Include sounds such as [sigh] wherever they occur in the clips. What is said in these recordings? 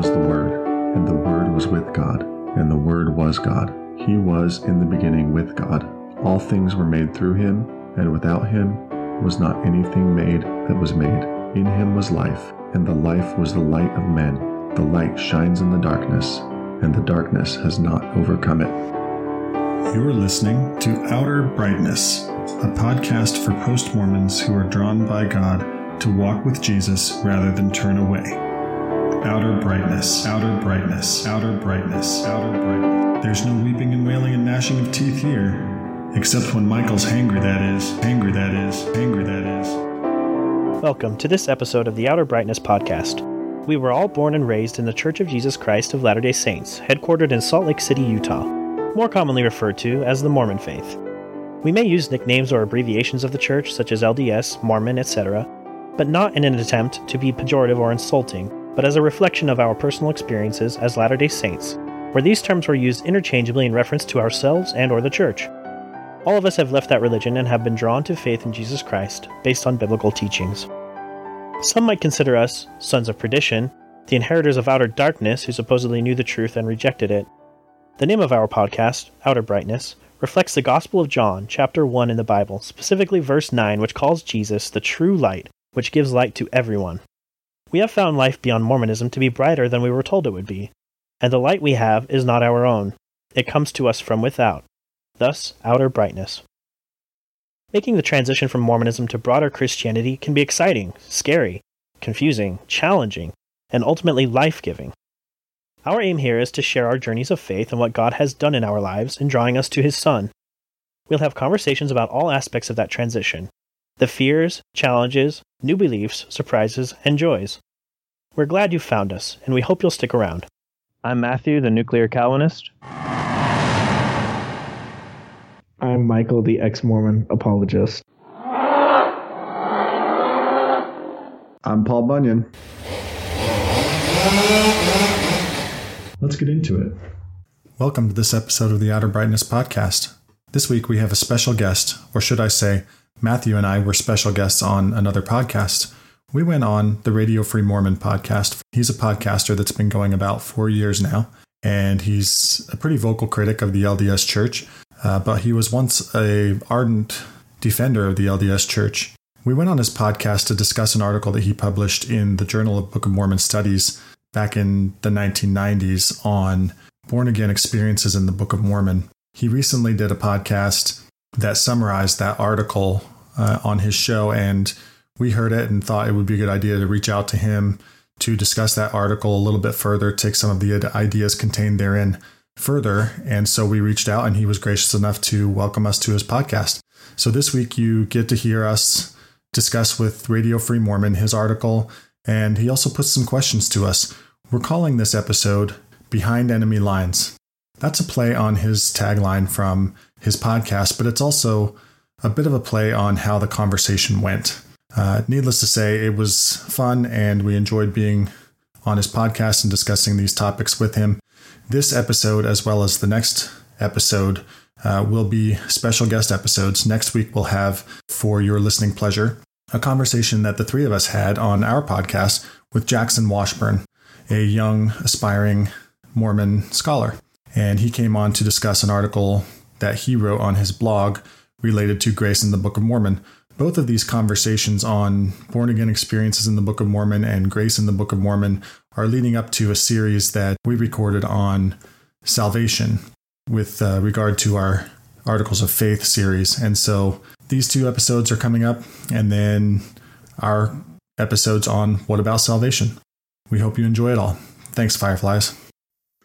was the Word, and the Word was with God, and the Word was God. He was in the beginning with God. All things were made through him, and without him was not anything made that was made. In him was life, and the life was the light of men. The light shines in the darkness, and the darkness has not overcome it. You are listening to Outer Brightness, a podcast for post Mormons who are drawn by God to walk with Jesus rather than turn away. Outer brightness, outer brightness, outer brightness, outer brightness. There's no weeping and wailing and gnashing of teeth here, except when Michael's hangry, that is, angry, that is, angry, that is. Welcome to this episode of the Outer Brightness Podcast. We were all born and raised in the Church of Jesus Christ of Latter day Saints, headquartered in Salt Lake City, Utah, more commonly referred to as the Mormon faith. We may use nicknames or abbreviations of the church, such as LDS, Mormon, etc., but not in an attempt to be pejorative or insulting, but as a reflection of our personal experiences as Latter day Saints, where these terms were used interchangeably in reference to ourselves and or the church. All of us have left that religion and have been drawn to faith in Jesus Christ based on biblical teachings. Some might consider us sons of perdition, the inheritors of outer darkness who supposedly knew the truth and rejected it. The name of our podcast, Outer Brightness, reflects the Gospel of John, chapter 1 in the Bible, specifically verse 9, which calls Jesus the true light, which gives light to everyone. We have found life beyond Mormonism to be brighter than we were told it would be, and the light we have is not our own. It comes to us from without, thus, outer brightness. Making the transition from Mormonism to broader Christianity can be exciting, scary, confusing, challenging, and ultimately life giving. Our aim here is to share our journeys of faith and what God has done in our lives in drawing us to His Son. We'll have conversations about all aspects of that transition the fears, challenges, new beliefs, surprises, and joys. We're glad you found us, and we hope you'll stick around. I'm Matthew, the nuclear Calvinist. I'm Michael, the ex Mormon apologist. I'm Paul Bunyan. Let's get into it. Welcome to this episode of the Outer Brightness Podcast. This week we have a special guest, or should I say, Matthew and I were special guests on another podcast. We went on the Radio Free Mormon podcast. He's a podcaster that's been going about four years now, and he's a pretty vocal critic of the LDS Church. Uh, but he was once a ardent defender of the LDS Church. We went on his podcast to discuss an article that he published in the Journal of Book of Mormon Studies back in the 1990s on born again experiences in the Book of Mormon. He recently did a podcast that summarized that article uh, on his show, and we heard it and thought it would be a good idea to reach out to him to discuss that article a little bit further, take some of the ideas contained therein further. And so we reached out, and he was gracious enough to welcome us to his podcast. So this week, you get to hear us discuss with Radio Free Mormon his article, and he also puts some questions to us. We're calling this episode Behind Enemy Lines. That's a play on his tagline from his podcast, but it's also a bit of a play on how the conversation went. Uh, needless to say, it was fun and we enjoyed being on his podcast and discussing these topics with him. This episode, as well as the next episode, uh, will be special guest episodes. Next week, we'll have, for your listening pleasure, a conversation that the three of us had on our podcast with Jackson Washburn, a young, aspiring Mormon scholar. And he came on to discuss an article that he wrote on his blog related to grace in the Book of Mormon. Both of these conversations on born again experiences in the Book of Mormon and grace in the Book of Mormon are leading up to a series that we recorded on salvation with uh, regard to our Articles of Faith series. And so these two episodes are coming up, and then our episodes on What About Salvation. We hope you enjoy it all. Thanks, Fireflies.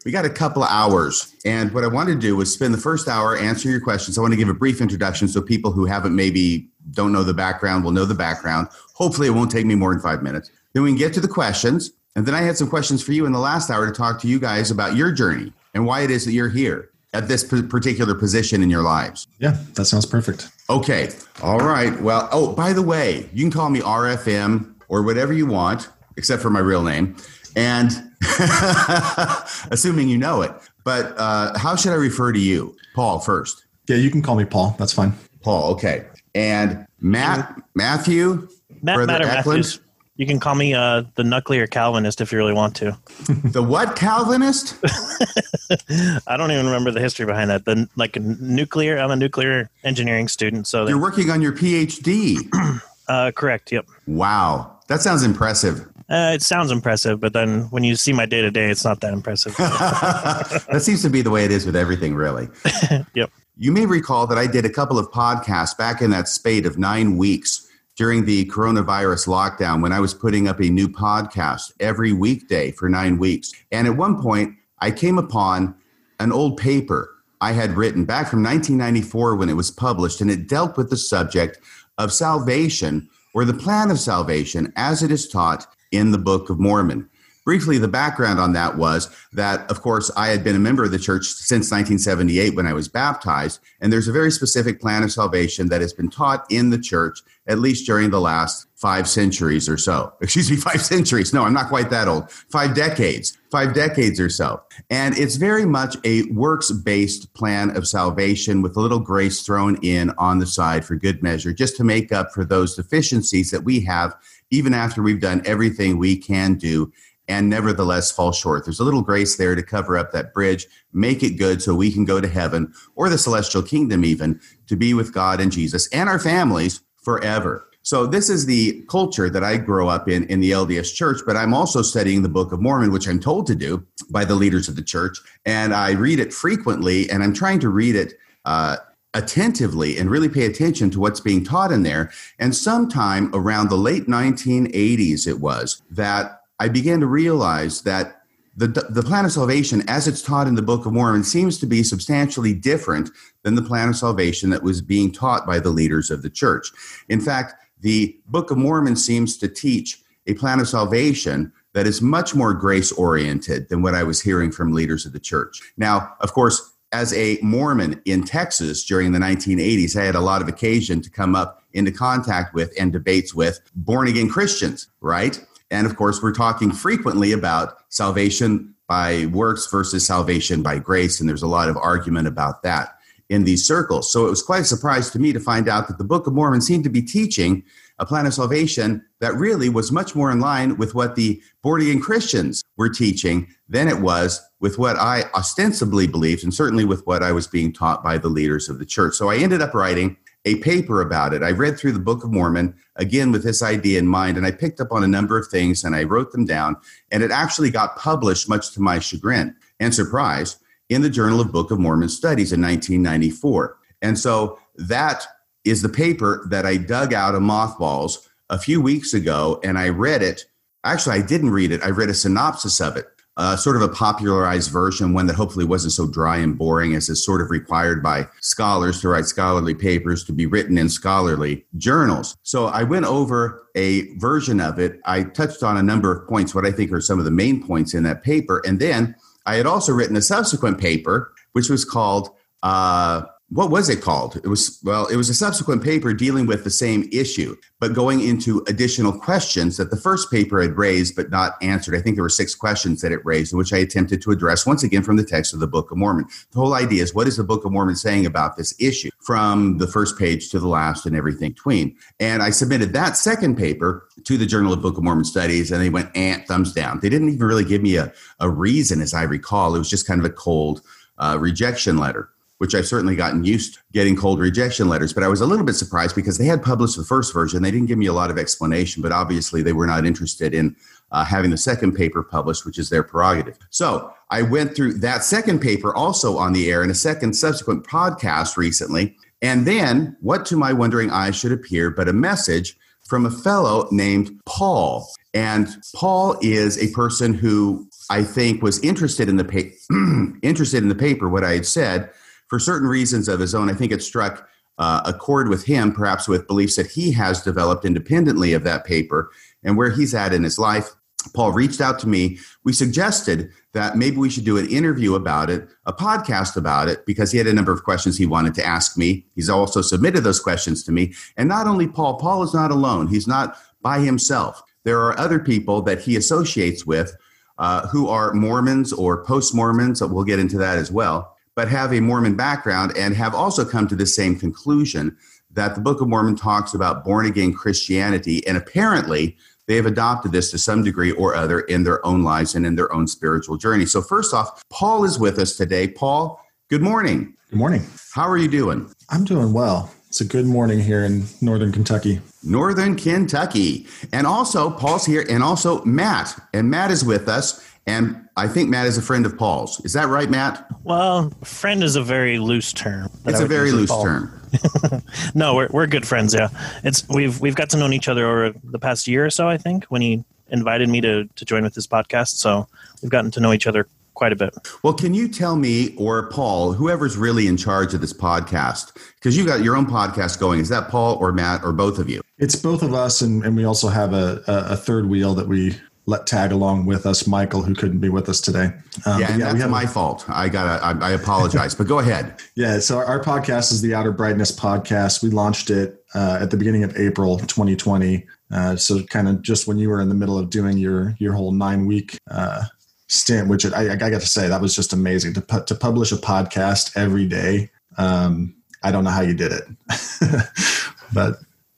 We got a couple of hours, and what I wanted to do was spend the first hour answering your questions. I want to give a brief introduction so people who haven't maybe don't know the background will know the background. Hopefully, it won't take me more than five minutes. Then we can get to the questions, and then I had some questions for you in the last hour to talk to you guys about your journey and why it is that you're here at this particular position in your lives. Yeah, that sounds perfect. Okay. All right. Well, oh, by the way, you can call me RFM or whatever you want, except for my real name. And [laughs] assuming you know it. But uh, how should I refer to you? Paul first. Yeah, you can call me Paul. That's fine. Paul, okay. And Matt, Matthew, Matt, Brother Matt or Eklund? Matthews. You can call me uh, the nuclear Calvinist if you really want to. [laughs] the what Calvinist? [laughs] I don't even remember the history behind that. The like nuclear. I'm a nuclear engineering student, so you're working on your PhD. [clears throat] uh, correct. Yep. Wow, that sounds impressive. Uh, it sounds impressive, but then when you see my day to day, it's not that impressive. [laughs] that seems to be the way it is with everything, really. [laughs] yep. You may recall that I did a couple of podcasts back in that spate of nine weeks during the coronavirus lockdown when I was putting up a new podcast every weekday for nine weeks. And at one point, I came upon an old paper I had written back from 1994 when it was published, and it dealt with the subject of salvation or the plan of salvation as it is taught in the Book of Mormon. Briefly, the background on that was that, of course, I had been a member of the church since 1978 when I was baptized, and there's a very specific plan of salvation that has been taught in the church at least during the last five centuries or so. [laughs] Excuse me, five centuries. No, I'm not quite that old. Five decades, five decades or so. And it's very much a works based plan of salvation with a little grace thrown in on the side for good measure, just to make up for those deficiencies that we have, even after we've done everything we can do and nevertheless fall short. There's a little grace there to cover up that bridge, make it good so we can go to heaven or the celestial kingdom, even to be with God and Jesus and our families forever. So this is the culture that I grow up in in the LDS church, but I'm also studying the Book of Mormon, which I'm told to do by the leaders of the church, and I read it frequently, and I'm trying to read it uh, attentively and really pay attention to what's being taught in there. And sometime around the late 1980s, it was that I began to realize that the, the plan of salvation, as it's taught in the Book of Mormon, seems to be substantially different than the plan of salvation that was being taught by the leaders of the church. In fact, the Book of Mormon seems to teach a plan of salvation that is much more grace oriented than what I was hearing from leaders of the church. Now, of course, as a Mormon in Texas during the 1980s, I had a lot of occasion to come up into contact with and debates with born again Christians, right? And of course, we're talking frequently about salvation by works versus salvation by grace. And there's a lot of argument about that in these circles. So it was quite a surprise to me to find out that the Book of Mormon seemed to be teaching a plan of salvation that really was much more in line with what the born Christians were teaching than it was with what I ostensibly believed, and certainly with what I was being taught by the leaders of the church. So I ended up writing a paper about it. I read through the Book of Mormon again with this idea in mind, and I picked up on a number of things and I wrote them down. And it actually got published, much to my chagrin and surprise, in the Journal of Book of Mormon Studies in 1994. And so that is the paper that I dug out of mothballs a few weeks ago, and I read it. Actually, I didn't read it. I read a synopsis of it uh, sort of a popularized version, one that hopefully wasn't so dry and boring as is sort of required by scholars to write scholarly papers to be written in scholarly journals. So I went over a version of it. I touched on a number of points, what I think are some of the main points in that paper. And then I had also written a subsequent paper, which was called uh, what was it called? It was, well, it was a subsequent paper dealing with the same issue, but going into additional questions that the first paper had raised but not answered. I think there were six questions that it raised, which I attempted to address once again from the text of the Book of Mormon. The whole idea is what is the Book of Mormon saying about this issue from the first page to the last and everything between? And I submitted that second paper to the Journal of Book of Mormon Studies, and they went, ant, eh, thumbs down. They didn't even really give me a, a reason, as I recall. It was just kind of a cold uh, rejection letter which I've certainly gotten used to getting cold rejection letters. But I was a little bit surprised because they had published the first version. They didn't give me a lot of explanation, but obviously they were not interested in uh, having the second paper published, which is their prerogative. So I went through that second paper also on the air in a second subsequent podcast recently. And then what to my wondering eyes should appear but a message from a fellow named Paul. And Paul is a person who I think was interested in the pa- [clears throat] interested in the paper, what I had said, for certain reasons of his own. I think it struck uh, a chord with him, perhaps with beliefs that he has developed independently of that paper and where he's at in his life. Paul reached out to me. We suggested that maybe we should do an interview about it, a podcast about it, because he had a number of questions he wanted to ask me. He's also submitted those questions to me. And not only Paul, Paul is not alone, he's not by himself. There are other people that he associates with uh, who are Mormons or post Mormons. We'll get into that as well but have a Mormon background and have also come to the same conclusion that the Book of Mormon talks about born again Christianity, and apparently they have adopted this to some degree or other in their own lives and in their own spiritual journey. So, first off, Paul is with us today. Paul, good morning. Good morning. How are you doing? I'm doing well. It's a good morning here in Northern Kentucky. Northern Kentucky. And also, Paul's here, and also Matt. And Matt is with us. And I think Matt is a friend of Paul's. Is that right, Matt? Well, friend is a very loose term. It's a very loose term. [laughs] no, we're we're good friends. Yeah, it's we've we've got to know each other over the past year or so. I think when he invited me to to join with his podcast, so we've gotten to know each other quite a bit. Well, can you tell me or Paul, whoever's really in charge of this podcast, because you got your own podcast going, is that Paul or Matt or both of you? It's both of us, and, and we also have a, a, a third wheel that we let tag along with us, Michael, who couldn't be with us today. Um, yeah, yeah, that's my fault. I got I, I apologize, but go ahead. [laughs] Yeah, so our, our, podcast is the Outer Brightness podcast. We launched it uh, at the beginning of April 2020. Uh, so kind of just when you were in the middle of doing your your whole nine week uh, stint, which I, I got to say that was just amazing to pu- to publish a podcast every day. Um, I don't know how you did it, [laughs] but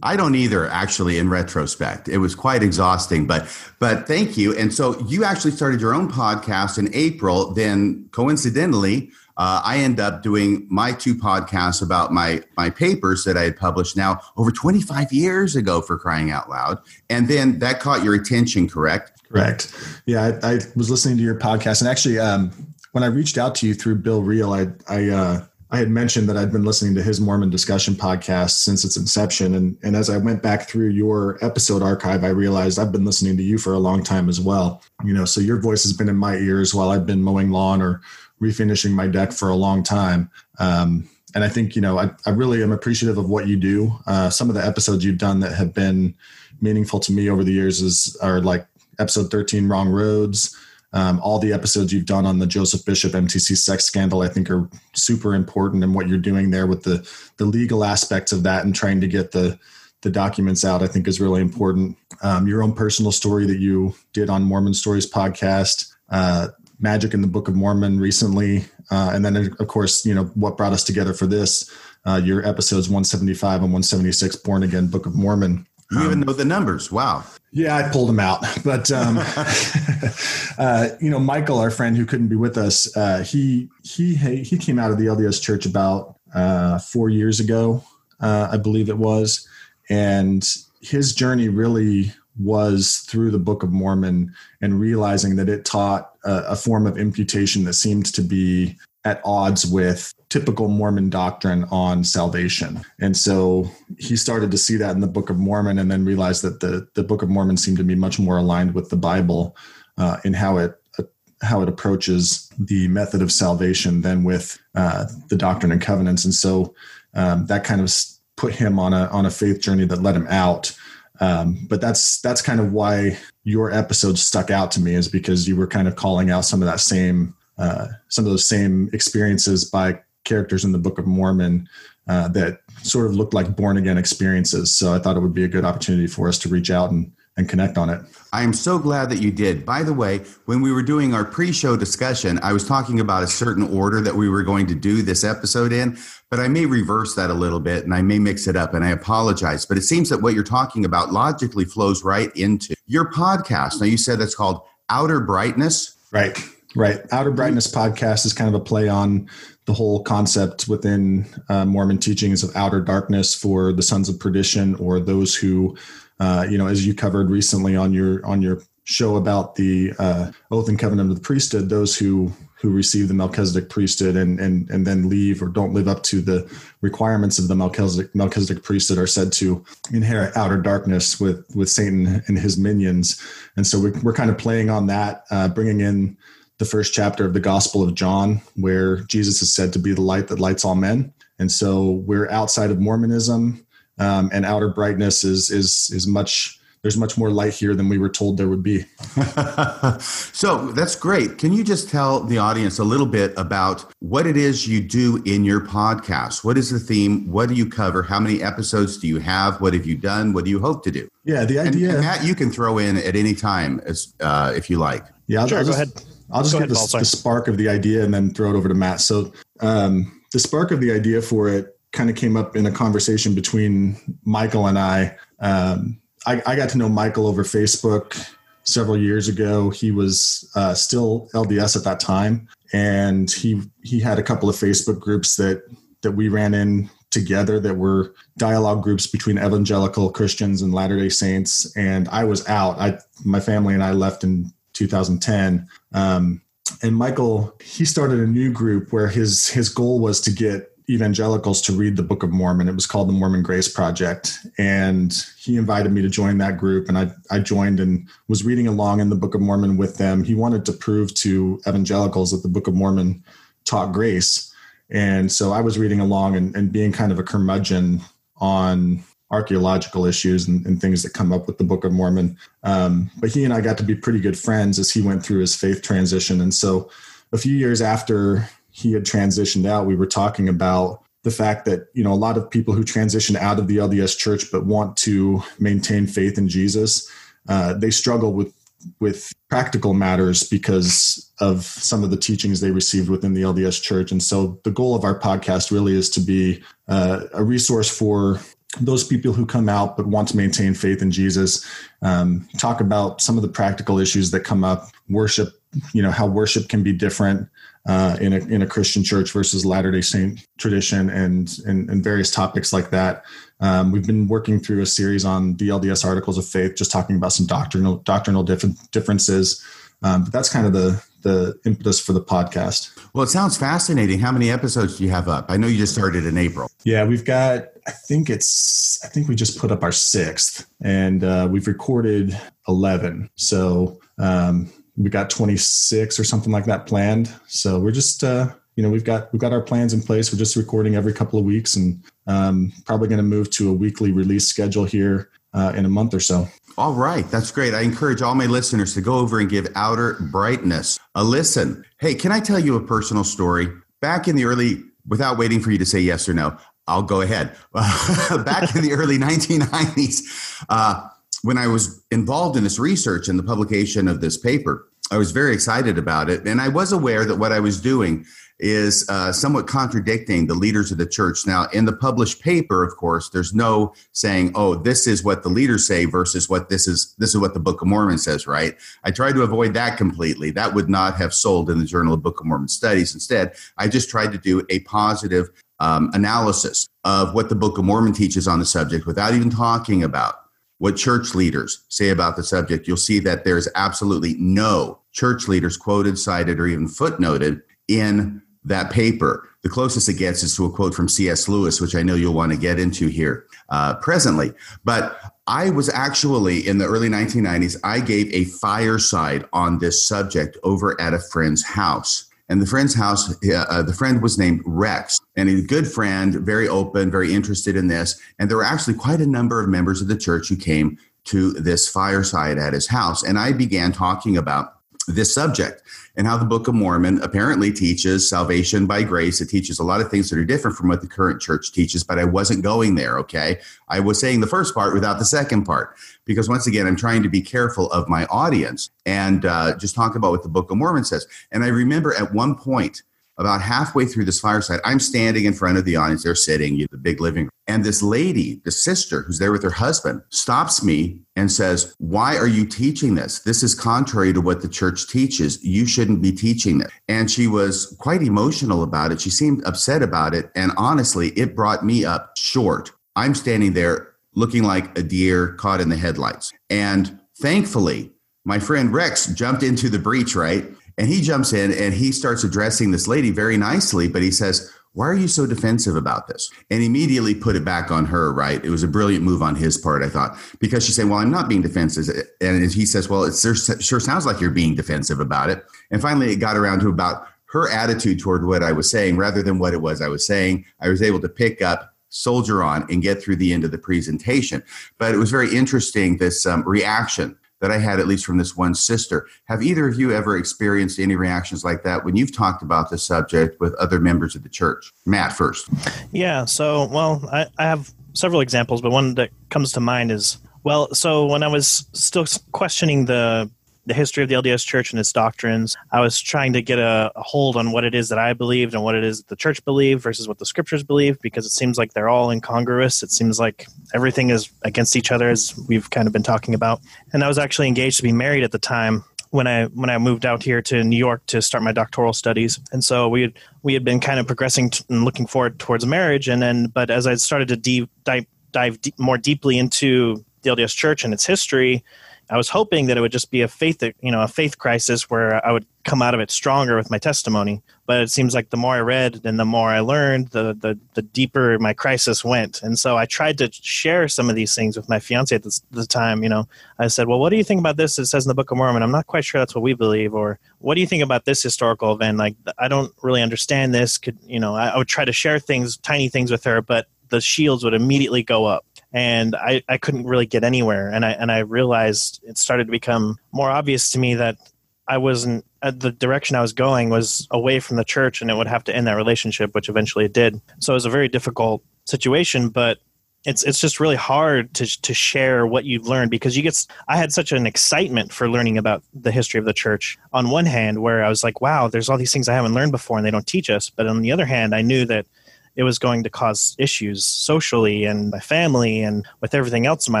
I don't either, actually, in retrospect. It was quite exhausting, but but thank you. And so you actually started your own podcast in April. Then coincidentally, uh, I end up doing my two podcasts about my my papers that I had published now over 25 years ago for crying out loud. And then that caught your attention, correct? Correct. Yeah, I, I was listening to your podcast, and actually, um, when I reached out to you through Bill Reel, I I uh, I had mentioned that I'd been listening to his Mormon discussion podcast since its inception. And, and as I went back through your episode archive, I realized I've been listening to you for a long time as well. You know, so your voice has been in my ears while I've been mowing lawn or refinishing my deck for a long time. Um, and I think, you know, I, I really am appreciative of what you do. Uh, some of the episodes you've done that have been meaningful to me over the years is are like episode 13, Wrong Roads. Um, all the episodes you've done on the Joseph Bishop MTC sex scandal, I think, are super important, and what you're doing there with the the legal aspects of that and trying to get the the documents out, I think, is really important. Um, your own personal story that you did on Mormon Stories podcast, uh, Magic in the Book of Mormon recently, uh, and then of course, you know what brought us together for this. Uh, your episodes 175 and 176, Born Again Book of Mormon. You um, even know the numbers. Wow. Yeah, I pulled them out, [laughs] but um, [laughs] uh, you know, Michael, our friend who couldn't be with us, uh, he he he came out of the LDS Church about uh, four years ago, uh, I believe it was, and his journey really was through the Book of Mormon and realizing that it taught a, a form of imputation that seemed to be at odds with typical Mormon doctrine on salvation. And so he started to see that in the Book of Mormon and then realized that the, the Book of Mormon seemed to be much more aligned with the Bible uh, in how it uh, how it approaches the method of salvation than with uh, the Doctrine and Covenants. And so um, that kind of put him on a on a faith journey that led him out. Um, but that's that's kind of why your episode stuck out to me is because you were kind of calling out some of that same uh, some of those same experiences by characters in the Book of Mormon uh, that sort of looked like born again experiences. So I thought it would be a good opportunity for us to reach out and and connect on it. I am so glad that you did. By the way, when we were doing our pre-show discussion, I was talking about a certain order that we were going to do this episode in, but I may reverse that a little bit and I may mix it up and I apologize, but it seems that what you're talking about logically flows right into your podcast. Now you said it's called Outer Brightness. Right. Right. Outer Brightness podcast is kind of a play on the whole concept within uh, Mormon teachings of outer darkness for the sons of perdition or those who, uh, you know, as you covered recently on your on your show about the uh, oath and covenant of the priesthood, those who who receive the Melchizedek priesthood and and and then leave or don't live up to the requirements of the Melchizedek Melchizedek priesthood are said to inherit outer darkness with with Satan and his minions. And so we, we're kind of playing on that, uh, bringing in the first chapter of the Gospel of John, where Jesus is said to be the light that lights all men. And so we're outside of Mormonism, um, and outer brightness is is is much. There's much more light here than we were told there would be. [laughs] so that's great. Can you just tell the audience a little bit about what it is you do in your podcast? What is the theme? What do you cover? How many episodes do you have? What have you done? What do you hope to do? Yeah, the idea. And, and Matt, you can throw in at any time as uh, if you like. Yeah, I'll, sure. I'll just, go ahead. I'll just give the, the, spark of the idea and then throw it over to Matt. So um, the spark of the idea for it kind of came up in a conversation between Michael and I. Um, I, I, got to know Michael over Facebook several years ago. He was uh, still LDS at that time, and he he had a couple of Facebook groups that that we ran in together that were dialogue groups between evangelical Christians and Latter Day Saints. And I was out. I my family and I left in 2010. Um, and Michael he started a new group where his his goal was to get evangelicals to read the Book of Mormon. It was called the Mormon Grace Project. And he invited me to join that group. And I, I joined and was reading along in the Book of Mormon with them. He wanted to prove to evangelicals that the Book of Mormon taught grace. And so I was reading along and, and being kind of a curmudgeon on archaeological issues and, and, things that come up with the Book of Mormon. Um, but he and I got to be pretty good friends as he went through his faith transition. And so a few years after he had transitioned out, we were talking about the fact that you know a lot of people who transition out of the LDS Church but want to maintain faith in Jesus, uh, they struggle with with practical matters because of some of the teachings they received within the LDS Church. And so the goal of our podcast really is to be uh, a resource for those people who come out but want to maintain faith in Jesus. Um, talk about some of the practical issues that come up, worship, you know, how worship can be different uh, in a in a Christian church versus Latter Day Saint tradition, and, and and various topics like that. Um, we've been working through a series on the LDS Articles of Faith, just talking about some doctrinal doctrinal diff- differences. Um, but that's kind of the the impetus for the podcast. Well, it sounds fascinating. How many episodes do you have up? I know you just started in April. Yeah, we've got. I think it's. I think we just put up our sixth, and uh, we've recorded eleven. So um, we got 26 or something like that planned. So we're just, uh, you know, we've got we've got our plans in place. We're just recording every couple of weeks, and um, probably going to move to a weekly release schedule here uh, in a month or so. All right, that's great. I encourage all my listeners to go over and give Outer Brightness a listen. Hey, can I tell you a personal story? Back in the early, without waiting for you to say yes or no, I'll go ahead. [laughs] Back in the early [laughs] 1990s, uh, when I was involved in this research and the publication of this paper, I was very excited about it. And I was aware that what I was doing is uh, somewhat contradicting the leaders of the church. Now, in the published paper, of course, there's no saying, "Oh, this is what the leaders say" versus what this is. This is what the Book of Mormon says, right? I tried to avoid that completely. That would not have sold in the Journal of Book of Mormon Studies. Instead, I just tried to do a positive um, analysis of what the Book of Mormon teaches on the subject, without even talking about what church leaders say about the subject, you'll see that there's absolutely no church leaders quoted, cited, or even footnoted in that paper. The closest it gets is to a quote from C.S. Lewis, which I know you'll want to get into here uh, presently. But I was actually in the early 1990s, I gave a fireside on this subject over at a friend's house. And the friend's house, uh, the friend was named Rex, and he's a good friend, very open, very interested in this. And there were actually quite a number of members of the church who came to this fireside at his house. And I began talking about this subject and how the Book of Mormon apparently teaches salvation by grace. It teaches a lot of things that are different from what the current church teaches, but I wasn't going there, okay? I was saying the first part without the second part, because once again, I'm trying to be careful of my audience and uh, just talk about what the Book of Mormon says. And I remember at one point, about halfway through this fireside, I'm standing in front of the audience. They're sitting in the big living room. And this lady, the sister who's there with her husband, stops me and says, Why are you teaching this? This is contrary to what the church teaches. You shouldn't be teaching this. And she was quite emotional about it. She seemed upset about it. And honestly, it brought me up short. I'm standing there looking like a deer caught in the headlights. And thankfully, my friend Rex jumped into the breach, right? And he jumps in and he starts addressing this lady very nicely, but he says, why are you so defensive about this? And immediately put it back on her, right? It was a brilliant move on his part, I thought, because she said, Well, I'm not being defensive. And he says, Well, it sure, sounds like you're being defensive about it. And finally, it got around to about her attitude toward what I was saying rather than what it was I was saying. I was able to pick up soldier on and get through the end of the presentation. But it was very interesting, this um, reaction that I had, at least from this one sister. Have either of you ever experienced any reactions like that when you've talked about the subject with other members of the church? Matt, first. Yeah. So, well, I, I have several examples, but one that comes to mind is well, so when I was still questioning the the history of the LDS Church and its doctrines. I was trying to get a, a, hold on what it is that I believed and what it is that the church believed versus what the scriptures believe, because it seems like they're all incongruous. It seems like everything is against each other, as we've kind of been talking about. And I was actually engaged to be married at the time when I when I moved out here to New York to start my doctoral studies, and so we had we had been kind of progressing t- and looking forward towards marriage, and then but as I started to dive dive more deeply into the LDS Church and its history, I was hoping that it would just be a faith, you know, a faith crisis where I would come out of it stronger with my testimony. But it seems like the more I read and the more I learned, the the, the deeper my crisis went. And so I tried to share some of these things with my fiance at the, the time. You know, I said, "Well, what do you think about this? It says in the Book of Mormon. I'm not quite sure that's what we believe. Or what do you think about this historical event? Like, I don't really understand this. Could you know? I, I would try to share things, tiny things with her, but the shields would immediately go up and I, I couldn't really get anywhere. And I and I realized it started to become more obvious to me that I wasn't uh, the direction I was going was away from the church and it would have to end that relationship which eventually it did. So it was a very difficult situation but it's it's just really hard to to share what you've learned because you get I had such an excitement for learning about the history of the church on one hand where I was like wow there's all these things I haven't learned before and they don't teach us. But on the other hand I knew that it was going to cause issues socially and my family and with everything else in my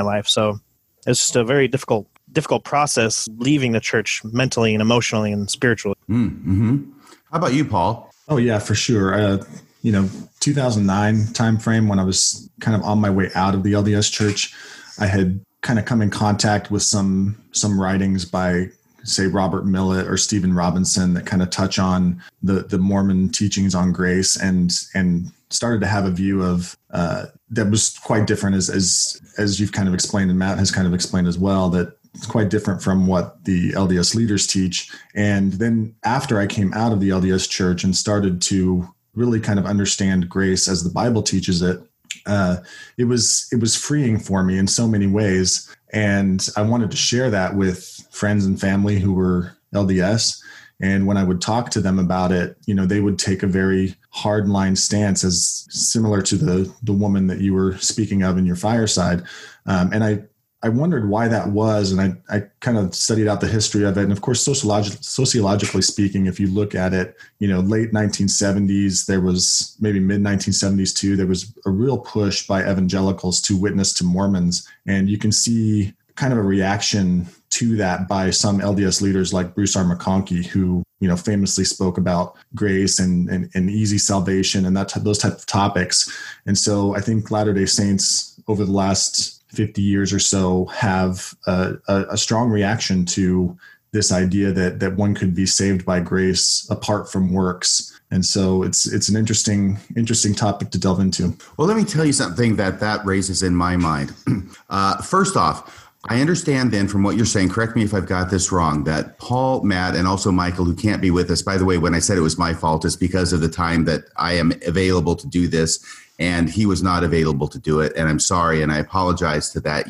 life. So it's just a very difficult difficult process leaving the church mentally and emotionally and spiritually. Mm, mm-hmm. How about you, Paul? Oh yeah, for sure. Uh, you know, 2009 timeframe when I was kind of on my way out of the LDS church, I had kind of come in contact with some some writings by say Robert Millet or Stephen Robinson that kind of touch on the the Mormon teachings on grace and and started to have a view of uh, that was quite different as as as you've kind of explained and Matt has kind of explained as well that it's quite different from what the LDS leaders teach. And then after I came out of the LDS church and started to really kind of understand grace as the Bible teaches it, uh, it was it was freeing for me in so many ways, and I wanted to share that with friends and family who were LDS. And when I would talk to them about it, you know, they would take a very hard line stance, as similar to the the woman that you were speaking of in your fireside. Um, and I I wondered why that was, and I, I kind of studied out the history of it. And of course, sociolog- sociologically speaking, if you look at it, you know, late 1970s, there was maybe mid 1970s too, there was a real push by evangelicals to witness to Mormons. And you can see kind of a reaction to that by some LDS leaders like Bruce R. McConkie, who you know famously spoke about grace and, and, and easy salvation and that those type of topics. And so I think Latter Day Saints over the last 50 years or so have a, a, a strong reaction to this idea that that one could be saved by grace apart from works and so it's it's an interesting interesting topic to delve into well let me tell you something that that raises in my mind [clears throat] uh, first off I understand then from what you're saying, correct me if I've got this wrong, that Paul, Matt, and also Michael, who can't be with us, by the way, when I said it was my fault, it's because of the time that I am available to do this and he was not available to do it. And I'm sorry, and I apologize to that.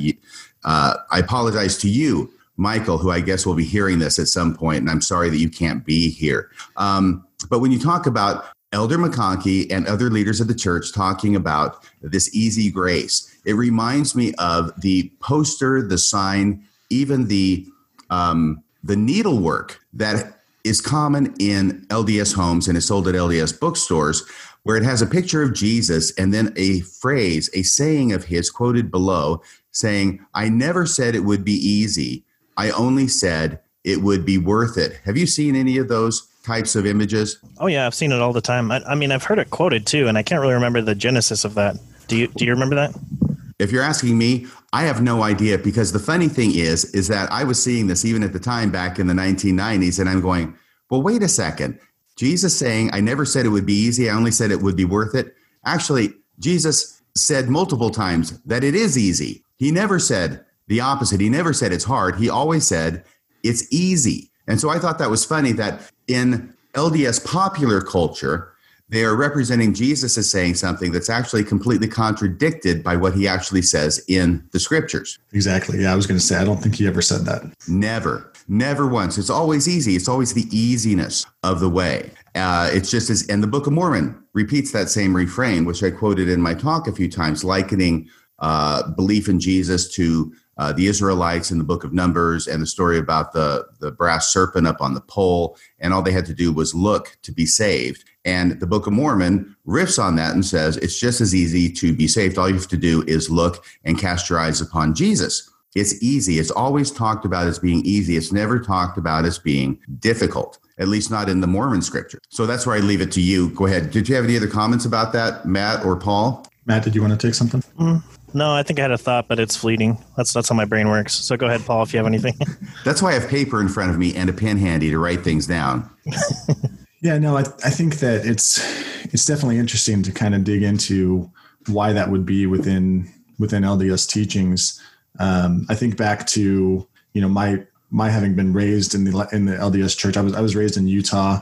Uh, I apologize to you, Michael, who I guess will be hearing this at some point, and I'm sorry that you can't be here. Um, but when you talk about Elder McConkie and other leaders of the church talking about this easy grace, it reminds me of the poster, the sign, even the um, the needlework that is common in LDS homes and is sold at LDS bookstores where it has a picture of Jesus and then a phrase, a saying of his quoted below saying, I never said it would be easy. I only said it would be worth it. Have you seen any of those types of images? Oh, yeah, I've seen it all the time. I, I mean, I've heard it quoted too, and I can't really remember the genesis of that. Do you, do you remember that? If you're asking me, I have no idea because the funny thing is, is that I was seeing this even at the time back in the 1990s, and I'm going, well, wait a second. Jesus saying, I never said it would be easy. I only said it would be worth it. Actually, Jesus said multiple times that it is easy. He never said the opposite. He never said it's hard. He always said it's easy. And so I thought that was funny that in LDS popular culture, they are representing Jesus as saying something that's actually completely contradicted by what he actually says in the scriptures. Exactly. Yeah, I was going to say, I don't think he ever said that. Never. Never once. It's always easy. It's always the easiness of the way. Uh, it's just as, and the Book of Mormon repeats that same refrain, which I quoted in my talk a few times, likening uh, belief in Jesus to uh, the Israelites in the book of Numbers and the story about the, the brass serpent up on the pole. And all they had to do was look to be saved. And the Book of Mormon riffs on that and says it's just as easy to be saved. All you have to do is look and cast your eyes upon Jesus. It's easy. It's always talked about as being easy. It's never talked about as being difficult, at least not in the Mormon scripture. So that's where I leave it to you. Go ahead. Did you have any other comments about that, Matt or Paul? Matt, did you want to take something? Mm, no, I think I had a thought, but it's fleeting. That's that's how my brain works. So go ahead, Paul, if you have anything. [laughs] that's why I have paper in front of me and a pen handy to write things down. [laughs] yeah, no, I, I think that it's it's definitely interesting to kind of dig into why that would be within within LDS teachings um, I think back to you know my my having been raised in the in the LDS church. I was I was raised in Utah,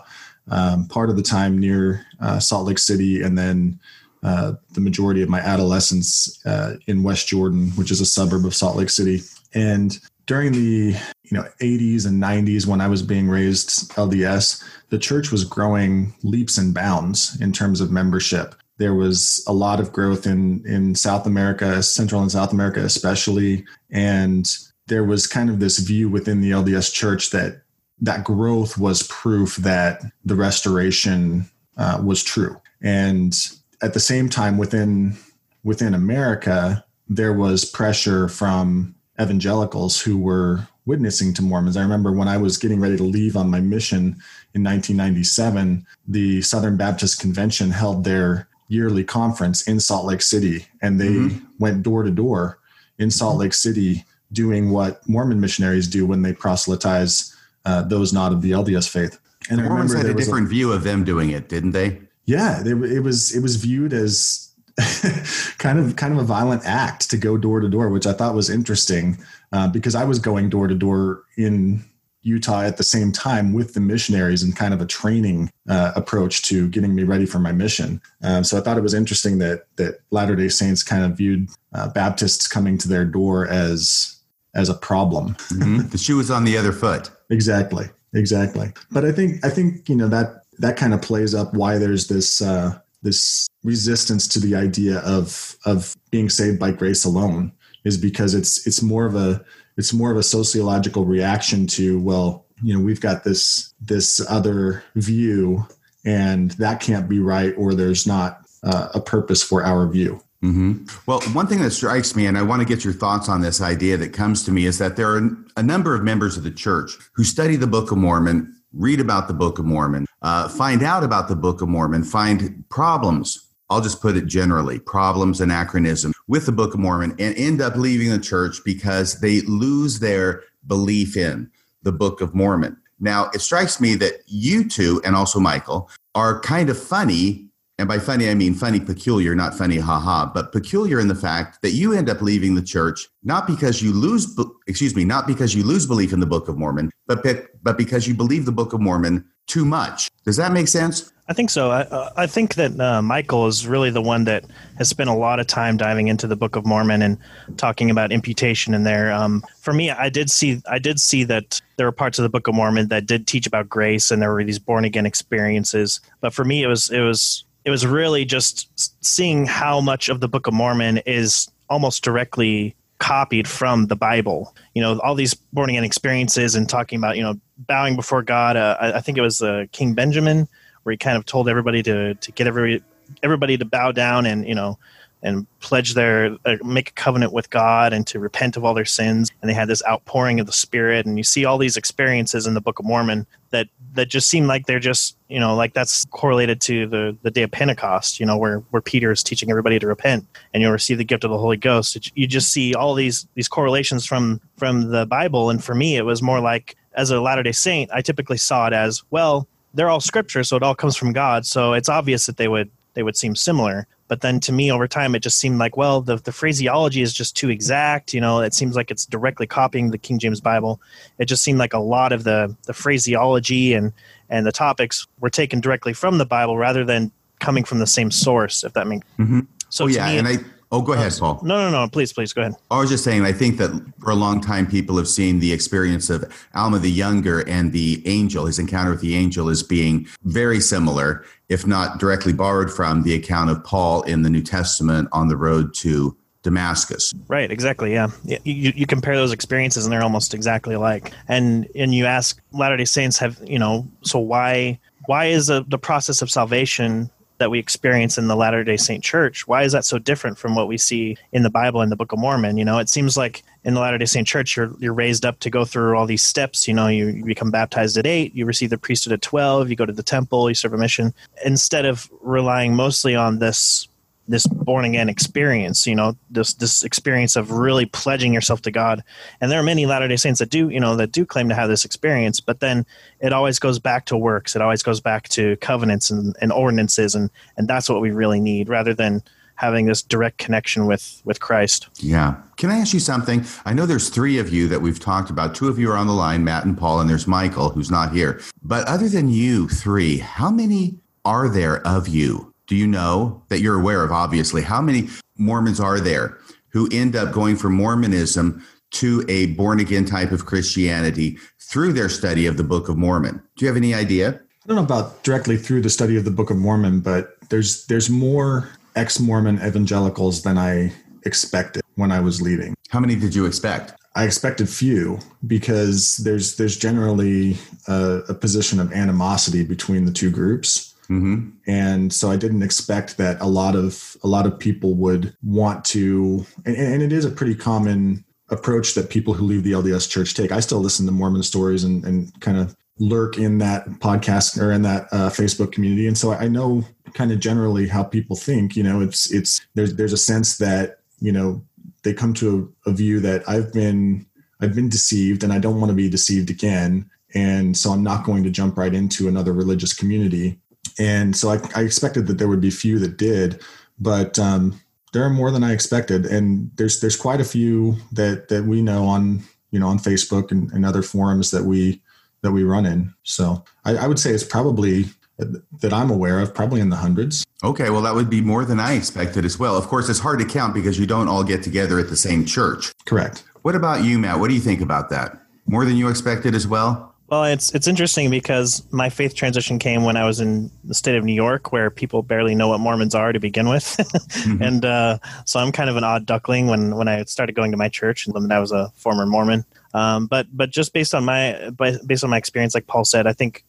um, part of the time near uh, Salt Lake City, and then uh, the majority of my adolescence uh, in West Jordan, which is a suburb of Salt Lake City. And during the you know 80s and 90s, when I was being raised LDS, the church was growing leaps and bounds in terms of membership. There was a lot of growth in in South America, Central and South America especially, and there was kind of this view within the LDS Church that that growth was proof that the restoration uh, was true. And at the same time, within within America, there was pressure from evangelicals who were witnessing to Mormons. I remember when I was getting ready to leave on my mission in 1997, the Southern Baptist Convention held their yearly conference in Salt Lake City, and they mm-hmm. went door to door in Salt Lake City doing what Mormon missionaries do when they proselytize uh, those not of the LDS faith. And the Mormons had a different a, view of them doing it, didn't they? Yeah, they, it was it was viewed as [laughs] kind of kind of a violent act to go door to door, which I thought was interesting uh, because I was going door to door in Utah at the same time with the missionaries and kind of a training uh, approach to getting me ready for my mission. Um, so I thought it was interesting that that Latter Day Saints kind of viewed uh, Baptists coming to their door as as a problem. mm-hmm. The shoe is on the other foot. [laughs] Exactly, exactly. But I think I think you know that that kind of plays up why there's this uh, this resistance to the idea of of being saved by grace alone is because it's it's more of a it's more of a sociological reaction to well you know we've got this this other view and that can't be right or there's not uh, a purpose for our view mm-hmm. well one thing that strikes me and i want to get your thoughts on this idea that comes to me is that there are a number of members of the church who study the book of mormon read about the book of mormon uh, find out about the book of mormon find problems I'll just put it generally problems, anachronism with the Book of Mormon and end up leaving the church because they lose their belief in the Book of Mormon. Now, it strikes me that you two, and also Michael, are kind of funny. And by funny, I mean funny, peculiar, not funny, haha, but peculiar in the fact that you end up leaving the church not because you lose, excuse me, not because you lose belief in the Book of Mormon, but, but because you believe the Book of Mormon too much. Does that make sense? I think so. I, I think that uh, Michael is really the one that has spent a lot of time diving into the Book of Mormon and talking about imputation in there. Um, for me, I did see I did see that there were parts of the Book of Mormon that did teach about grace, and there were these born again experiences. But for me, it was it was it was really just seeing how much of the Book of Mormon is almost directly copied from the Bible. You know, all these born again experiences and talking about you know bowing before God. Uh, I, I, think it was uh, King Benjamin where he kind of told everybody to to get everybody everybody to bow down and you know and pledge their uh, make a covenant with God and to repent of all their sins. And they had this outpouring of the spirit. And you see all these experiences in the book of Mormon that that just seem like they're just you know like that's correlated to the the day of Pentecost you know where where Peter is teaching everybody to repent. And you'll receive the gift of the Holy Ghost. You just see all these these correlations from from the Bible. And for me it was more like as a Latter-day Saint I typically saw it as well they're all scripture, so it all comes from God. So it's obvious that they would they would seem similar. But then to me, over time, it just seemed like, well, the, the phraseology is just too exact. You know, it seems like it's directly copying the King James Bible. It just seemed like a lot of the, the phraseology and, and the topics were taken directly from the Bible rather than coming from the same source, if that makes mm-hmm. So oh, yeah, me, and I Oh, go ahead, Paul. No, no, no. Please, please go ahead. I was just saying, I think that for a long time, people have seen the experience of Alma the Younger and the angel, his encounter with the angel, as being very similar, if not directly borrowed from the account of Paul in the New Testament on the road to Damascus. Right, exactly. Yeah, you, you compare those experiences, and they're almost exactly alike. And and you ask Latter Day Saints, have you know? So why why is the, the process of salvation that we experience in the Latter Day Saint Church? Why is that so different from what we see in the Bible in the Book of Mormon? You know, it seems like in the Latter Day Saint Church, you're you're raised up to go through all these steps. You know, you, you become baptized at eight, you receive the priesthood at twelve, you go to the temple, you serve a mission. Instead of relying mostly on this this born again experience, you know, this this experience of really pledging yourself to God. And there are many Latter Day Saints that do, you know, that do claim to have this experience, but then it always goes back to works. It always goes back to covenants and, and ordinances, and and that's what we really need, rather than having this direct connection with with Christ. Yeah. Can I ask you something? I know there's three of you that we've talked about. Two of you are on the line, Matt and Paul, and there's Michael who's not here. But other than you three, how many are there of you? Do you know that you're aware of, obviously, how many Mormons are there who end up going from Mormonism to a born again type of Christianity through their study of the Book of Mormon? Do you have any idea? I don't know about directly through the study of the Book of Mormon, but there's there's more ex-Mormon evangelicals than I expected when I was leaving. How many did you expect? I expected few because there's there's generally a, a position of animosity between the two groups. Mm-hmm. And so I didn't expect that a lot of a lot of people would want to, and, and, it is a pretty common approach that people who leave the LDS church take. I still listen to Mormon stories and, and kind of lurk in that podcast or in that uh, Facebook community, and so I know kind of generally how people think. You know, it's it's there's there's a sense that you know they come to a, a view that I've been I've been deceived and I don't want to be deceived again. And so I'm not going to jump right into another religious community and so I, I, expected that there would be few that did, but um, there are more than I expected, and there's there's quite a few that that we know on you know on Facebook and, and other forums that we that we run in. So I, I would say it's probably that I'm aware of, probably in the hundreds. Okay, well, that would be more than I expected as well. Of course, it's hard to count because you don't all get together at the same church. Correct. What about you, Matt? What do you think about that? More than you expected as well? Well, it's it's interesting because my faith transition came when I was in the state of New York, where people barely know what Mormons are to begin with, [laughs] mm-hmm. and uh, so I'm kind of an odd duckling when when I started going to my church, and I was a former Mormon. Um, but but just based on my based on my experience, like Paul said, I think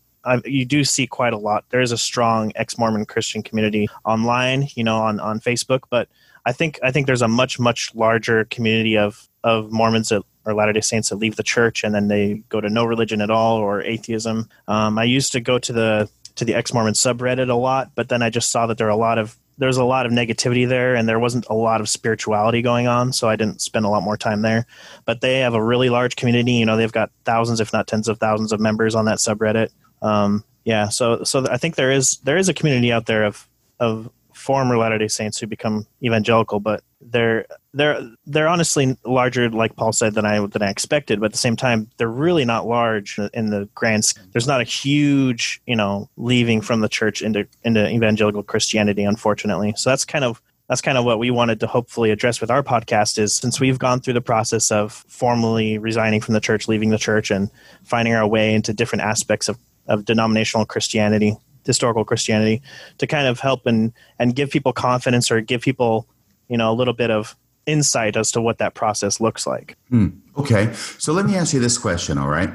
you do see quite a lot. There is a strong ex-Mormon Christian community online, you know, on on Facebook, but I think I think there's a much much larger community of of Mormons that or Latter day Saints that leave the church and then they go to no religion at all or atheism. Um, I used to go to the to the ex Mormon subreddit a lot, but then I just saw that there are a lot of there's a lot of negativity there and there wasn't a lot of spirituality going on so i didn't spend a lot more time there. But they have a really large community you know they've got thousands if not tens of thousands of members on that subreddit. Um, yeah so so i think there is there is a community out there of of former Latter Day Saints who become evangelical, but they're they're they're honestly larger, like Paul said, than I than I expected. But at the same time, they're really not large in the grand. There's not a huge, you know, leaving from the church into into evangelical Christianity, unfortunately. So that's kind of that's kind of what we wanted to hopefully address with our podcast is since we've gone through the process of formally resigning from the church leaving the church and finding our way into different aspects of, of denominational christianity historical Christianity to kind of help and and give people confidence or give people you know a little bit of insight as to what that process looks like. Hmm. Okay, so let me ask you this question. All right,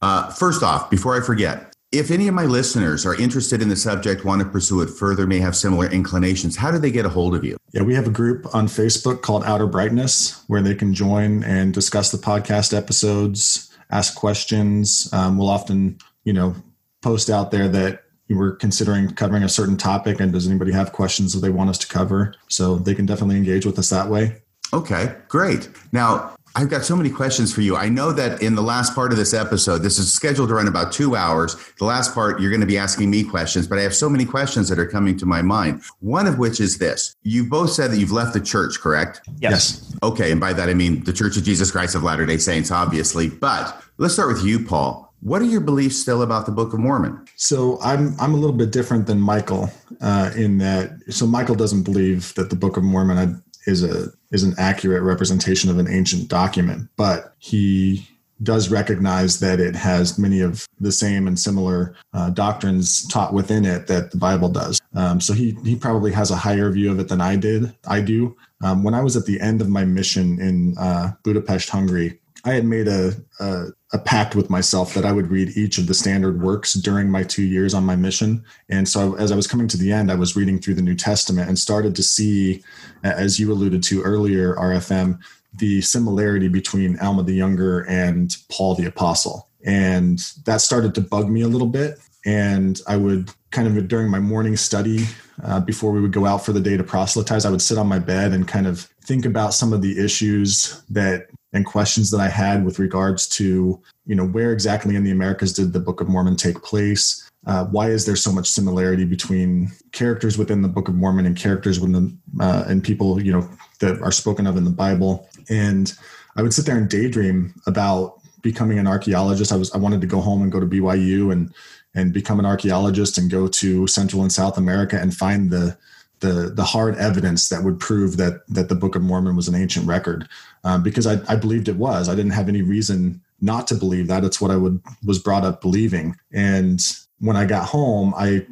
uh, first off, before I forget. If any of my listeners are interested in the subject, want to pursue it further, may have similar inclinations, how do they get a hold of you? Yeah, we have a group on Facebook called Outer Brightness where they can join and discuss the podcast episodes, ask questions. Um, we'll often, you know, post out there that we're considering covering a certain topic and does anybody have questions that they want us to cover so they can definitely engage with us that way okay great now I've got so many questions for you. I know that in the last part of this episode, this is scheduled to run about two hours. The last part, you're going to be asking me questions, but I have so many questions that are coming to my mind. One of which is this You both said that you've left the church, correct? Yes. yes. Okay. And by that, I mean the Church of Jesus Christ of Latter day Saints, obviously. But let's start with you, Paul. What are your beliefs still about the Book of Mormon? So I'm I'm a little bit different than Michael uh, in that. So Michael doesn't believe that the Book of Mormon is a is an accurate representation of an ancient document, but he does recognize that it has many of the same and similar uh, doctrines taught within it that the Bible does. Um, so he he probably has a higher view of it than I did. I do. Um, when I was at the end of my mission in uh, Budapest, Hungary, I had made a, a, a pact with myself that I would read each of the standard works during my two years on my mission. And so, as I was coming to the end, I was reading through the New Testament and started to see, as you alluded to earlier, RFM, the similarity between Alma the Younger and Paul the Apostle. And that started to bug me a little bit. And I would kind of during my morning study uh, before we would go out for the day to proselytize, I would sit on my bed and kind of think about some of the issues that and questions that I had with regards to, you know, where exactly in the Americas did the Book of Mormon take place? Uh, why is there so much similarity between characters within the Book of Mormon and characters within uh, and people, you know, that are spoken of in the Bible? And I would sit there and daydream about becoming an archaeologist. I was I wanted to go home and go to BYU and and become an archaeologist and go to Central and South America and find the the the hard evidence that would prove that that the Book of Mormon was an ancient record, um, because I, I believed it was. I didn't have any reason not to believe that. It's what I would was brought up believing. And when I got home, I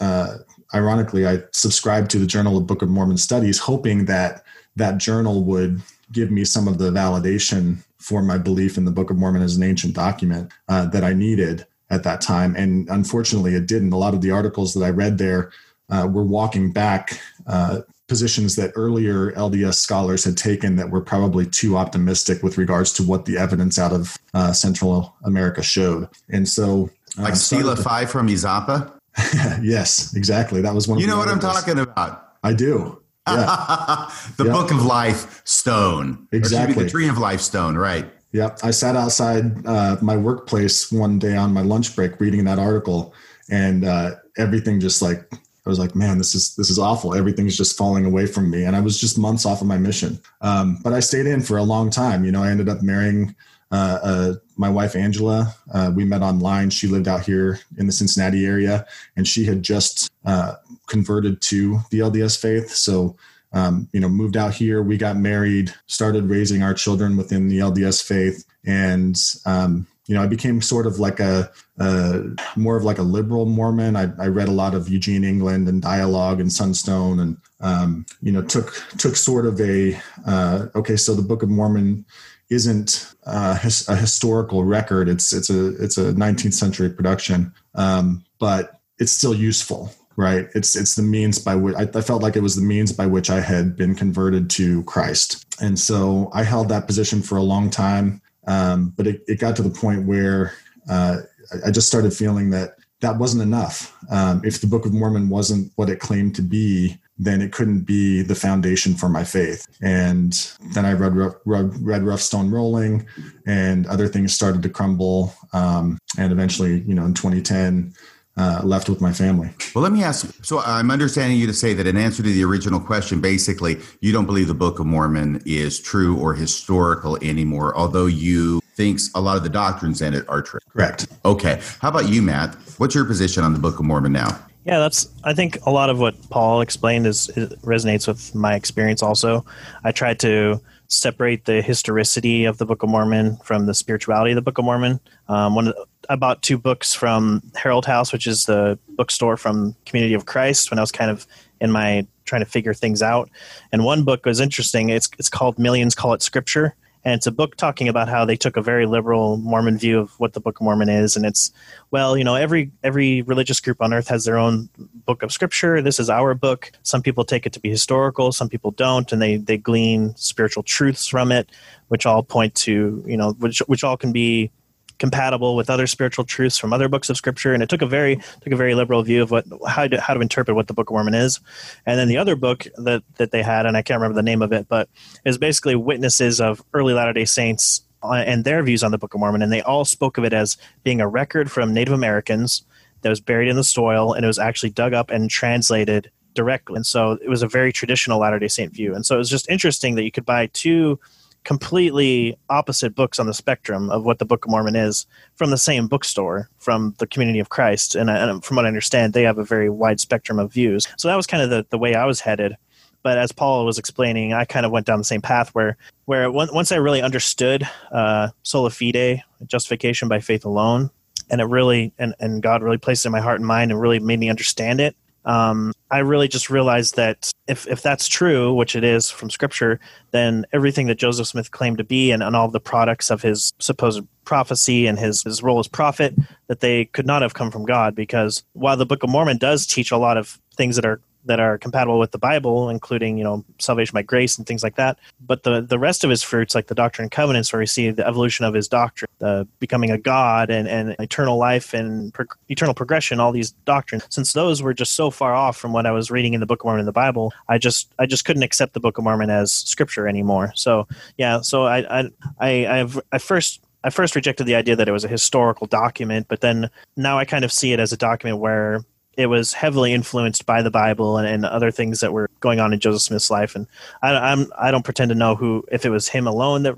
uh, ironically I subscribed to the Journal of Book of Mormon Studies, hoping that that journal would give me some of the validation for my belief in the Book of Mormon as an ancient document uh, that I needed at that time. And unfortunately, it didn't. A lot of the articles that I read there uh, were walking back uh, positions that earlier LDS scholars had taken that were probably too optimistic with regards to what the evidence out of uh, Central America showed. And so, uh, like Stela Five from Izapa. [laughs] yes, exactly. That was one. You know what. I'm talking about. I do. [laughs] Yeah. the yep. Book of Life stone. Exactly. The Tree of Life stone. Right. Yep. I sat outside uh, my workplace one day on my lunch break reading that article, and uh, everything just like I was like, man, this is this is awful. Everything's just falling away from me, and I was just months off of my mission. Um, but I stayed in for a long time. You know, I ended up marrying uh, uh, my wife Angela. Uh, we met online. She lived out here in the Cincinnati area, and she had just uh, converted to the LDS faith. So. Um, you know, moved out here. We got married, started raising our children within the LDS faith, and um, you know, I became sort of like a, a more of like a liberal Mormon. I, I, read a lot of Eugene England and Dialogue and Sunstone, and um, you know, took took sort of a uh, okay. So the Book of Mormon isn't uh, his, a historical record. It's it's a it's a 19th century production, um, but it's still useful, right? It's it's the means by which I, I felt like it was the means by which I had been converted to Christ, and so I held that position for a long time. Um, but it, it, got to the point where uh, I just started feeling that that wasn't enough. Um, if the Book of Mormon wasn't what it claimed to be, then it couldn't be the foundation for my faith. And then I read, read, read Rough Stone Rolling, and other things started to crumble. Um, and eventually, you know, in 2010, uh, left with my family. Well, let me ask. So I'm understanding you to say that in answer to the original question, basically, you don't believe the Book of Mormon is true or historical anymore, although you thinks a lot of the doctrines in it are true. Correct. Okay. How about you, Matt? What's your position on the Book of Mormon now? Yeah, that's. I think a lot of what Paul explained is resonates with my experience. Also, I tried to separate the historicity of the Book of Mormon from the spirituality of the Book of Mormon. Um, one I bought two books from Herald House, which is the bookstore from Community of Christ, when I was kind of in my trying to figure things out. And one book was interesting. It's it's called Millions Call It Scripture, and it's a book talking about how they took a very liberal Mormon view of what the Book of Mormon is. And it's well, you know, every every religious group on earth has their own book of Scripture. This is our book. Some people take it to be historical, some people don't, and they they glean spiritual truths from it, which all point to you know which which all can be compatible with other spiritual truths from other books of scripture. And it took a very took a very liberal view of what how to how to interpret what the book of mormon is. And then the other book that that they had and i can't remember the name of it but is basically witnesses of early latter day saints uh, and their views on the book of mormon. And they all spoke of it as being a record from native americans that was buried in the soil and it was actually dug up and translated directly. And so it was a very traditional latter day saint view. And so it was just interesting that you could buy two completely opposite books on the spectrum of what the Book of Mormon is from the same bookstore from the Community of Christ. And, and, from what I understand, they have a very wide spectrum of views. So that was kind of the, the way I was headed. But as Paul was explaining, I kind of went down the same path where, where once I really understood uh, sola fide, justification by faith alone, and it really, and, and God really placed it in my heart and mind and really made me understand it, um, I really just realized that if, if that's true, which it is from scripture, then everything that Joseph Smith claimed to be and, and all the products of his supposed prophecy and his, his role as prophet, that they could not have come from God because while the Book of Mormon does teach a lot of things that are that are compatible with the Bible, including you know salvation by grace and things like that. But the the rest of his fruits, like the Doctrine and Covenants, where we see the evolution of his doctrine, the becoming a God and, and eternal life and pro- eternal progression, all these doctrines. Since those were just so far off from what I was reading in the Book of Mormon and the Bible, I just I just couldn't accept the Book of Mormon as scripture anymore. So yeah, so I I I I've, I first I first rejected the idea that it was a historical document, but then now I kind of see it as a document where it was heavily influenced by the Bible and, and, other things that were going on in Joseph Smith's life. And I, I'm I don't pretend to know who if it was him alone that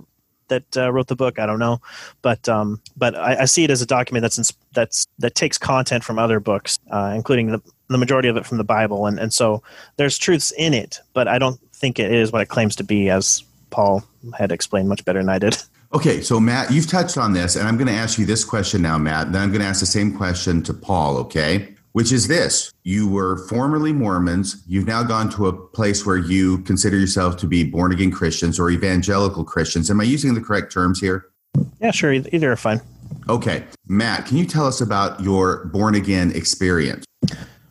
that uh, wrote the book. I don't know, but um, but I, I, see it as a document that's in, that's that takes content from other books, uh, including the the majority of it from the Bible, and and so there's truths in it, but I don't think it is what it claims to be, as Paul had explained much better than I did. Okay, so Matt, you've touched on this, and I'm going to ask you this question now, Matt. And Then I'm going to ask the same question to Paul. Okay, which is this you were formerly Mormons. You've now gone to a place where you consider yourself to be born again Christians or evangelical Christians. Am I using the correct terms here? Yeah, sure. Either are fine. Okay. Matt, can you tell us about your born again experience?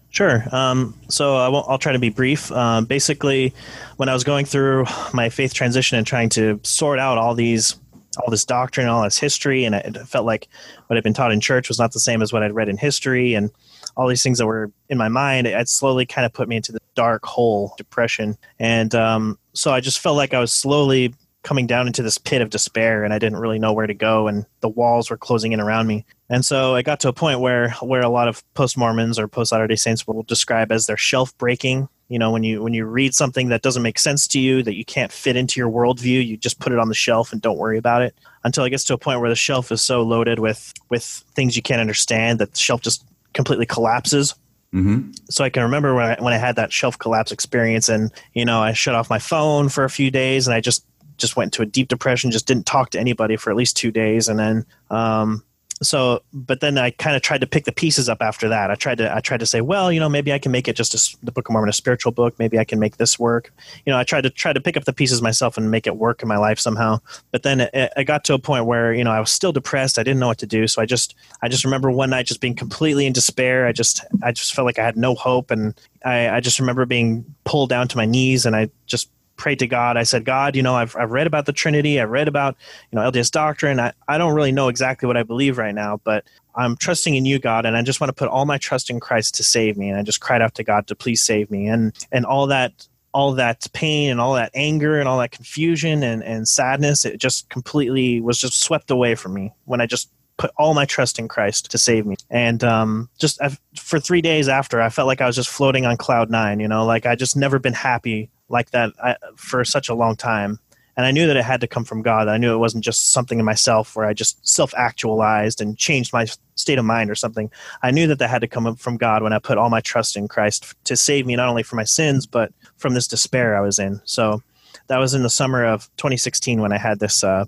Sure. Um, so I will try to be brief. Um, basically, when I was going through my faith transition and trying to sort out all these all this doctrine, all this history, and it felt like what I'd been taught in church was not the same as what I'd read in history, and all these things that were in my mind, it slowly kind of put me into the dark hole, depression. And um, so I just felt like I was slowly coming down into this pit of despair and I didn't really know where to go and the walls were closing in around me. And so I got to a point where where a lot of post Mormons or post Latter day Saints will describe as their shelf breaking. You know, when you when you read something that doesn't make sense to you, that you can't fit into your worldview, you just put it on the shelf and don't worry about it until it gets to a point where the shelf is so loaded with with things you can't understand that the shelf just completely collapses. Mm-hmm. So I can remember when I when I had that shelf collapse experience, and you know, I shut off my phone for a few days, and I just just went into a deep depression. Just didn't talk to anybody for at least two days, and then um, so but then i kind of tried to pick the pieces up after that. I tried to i tried to say well you know maybe i can make it just a, the book of mormon a spiritual book. Maybe i can make this work. You know i tried to try to pick up the pieces myself and make it work in my life somehow. But then it, it got to a point where you know i was still depressed. I didn't know what to do. So i just i just remember one night just being completely in despair. I just i just felt like i had no hope. And i i just remember being pulled down to my knees and i just prayed to God. I said, God, you know, I've, I've read about the Trinity. I've read about, you know, LDS doctrine. I, I don't really know exactly what I believe right now, but I'm trusting in you, God, and I just want to put all my trust in Christ to save me. And I just cried out to God to please save me. And and all that all that pain and all that anger and all that confusion and, and sadness, it just completely was just swept away from me when I just put all my trust in Christ to save me. And um, just I've, for three days after, I felt like I was just floating on cloud nine. You know, like I just never been happy like that I, for such a long time. And I knew that it had to come from God. I knew it wasn't just something in myself where I just self actualized and changed my state of mind or something. I knew that that had to come from God when I put all my trust in Christ to save me not only from my sins, but from this despair I was in. So that was in the summer of 2016 when I had this uh,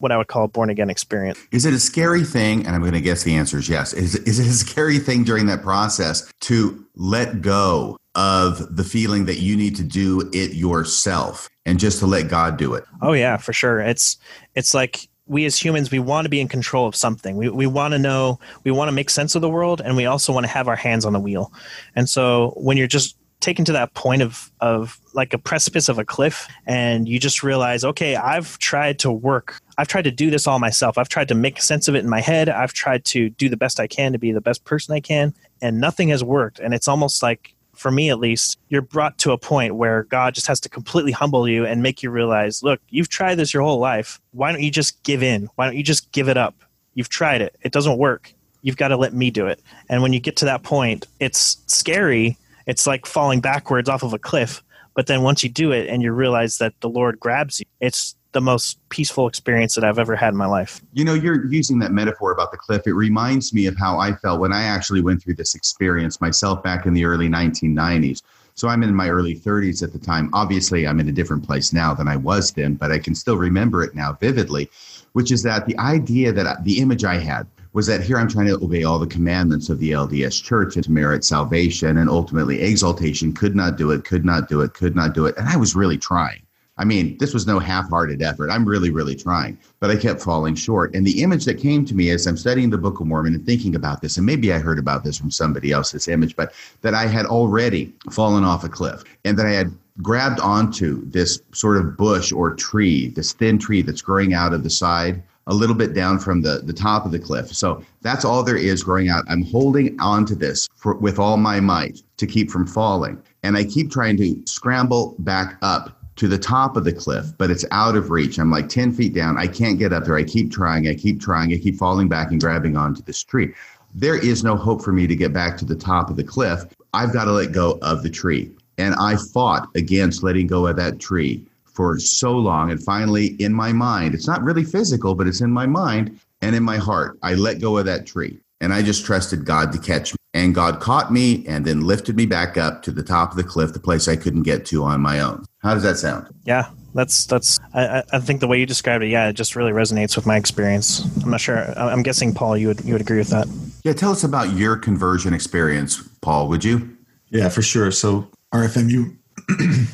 what I would call a born again experience. Is it a scary thing? And I'm going to guess the answer is yes. Is, is it a scary thing during that process to let go of the feeling that you need to do it yourself and just to let God do it? Oh yeah, for sure. It's it's like we as humans we want to be in control of something. We we want to know, we want to make sense of the world and we also want to have our hands on the wheel. And so when you're just taken to that point of of like a precipice of a cliff and you just realize okay i've tried to work i've tried to do this all myself i've tried to make sense of it in my head i've tried to do the best i can to be the best person i can and nothing has worked and it's almost like for me at least you're brought to a point where god just has to completely humble you and make you realize look you've tried this your whole life. Why don't you just give in? Why don't you just give it up? You've tried it. It doesn't work. You've got to let me do it. And when you get to that point it's scary. It's like falling backwards off of a cliff. But then once you do it and you realize that the Lord grabs you, it's the most peaceful experience that I've ever had in my life. You know, you're using that metaphor about the cliff. It reminds me of how I felt when I actually went through this experience myself back in the early 1990s. So I'm in my early 30s at the time. Obviously, I'm in a different place now than I was then, but I can still remember it now vividly, which is that the idea that the image I had was that here I'm trying to obey all the commandments of the LDS church and to merit salvation and ultimately exaltation. Could not do it, could not do it, could not do it. And I was really trying. I mean, this was no half hearted effort. I'm really, really trying, but I kept falling short. And the image that came to me as I'm studying the Book of Mormon and thinking about this, and maybe I heard about this from somebody else, this image, but that I had already fallen off a cliff and that I had grabbed onto this sort of bush or tree, this thin tree that's growing out of the side a little bit down from the, the top of the cliff. So that's all there is growing out. I'm holding onto this for, with all my might to keep from falling. And I keep trying to scramble back up to the top of the cliff, but it's out of reach. I'm like 10 feet down. I can't get up there. I keep trying. I keep trying. I keep falling back and grabbing onto this tree. There is no hope for me to get back to the top of the cliff. I've got to let go of the tree. And I fought against letting go of that tree for so long. And finally, in my mind, it's not really physical, but it's in my mind and in my heart. I let go of that tree and I just trusted God to catch me. And God caught me and then lifted me back up to the top of the cliff, the place I couldn't get to on my own. How does that sound? Yeah, that's that's. I, I think the way you described it, yeah, it just really resonates with my experience. I'm not sure. I'm guessing, Paul, you would you would agree with that? Yeah, tell us about your conversion experience, Paul. Would you? Yeah, for sure. So RFM, you [clears throat]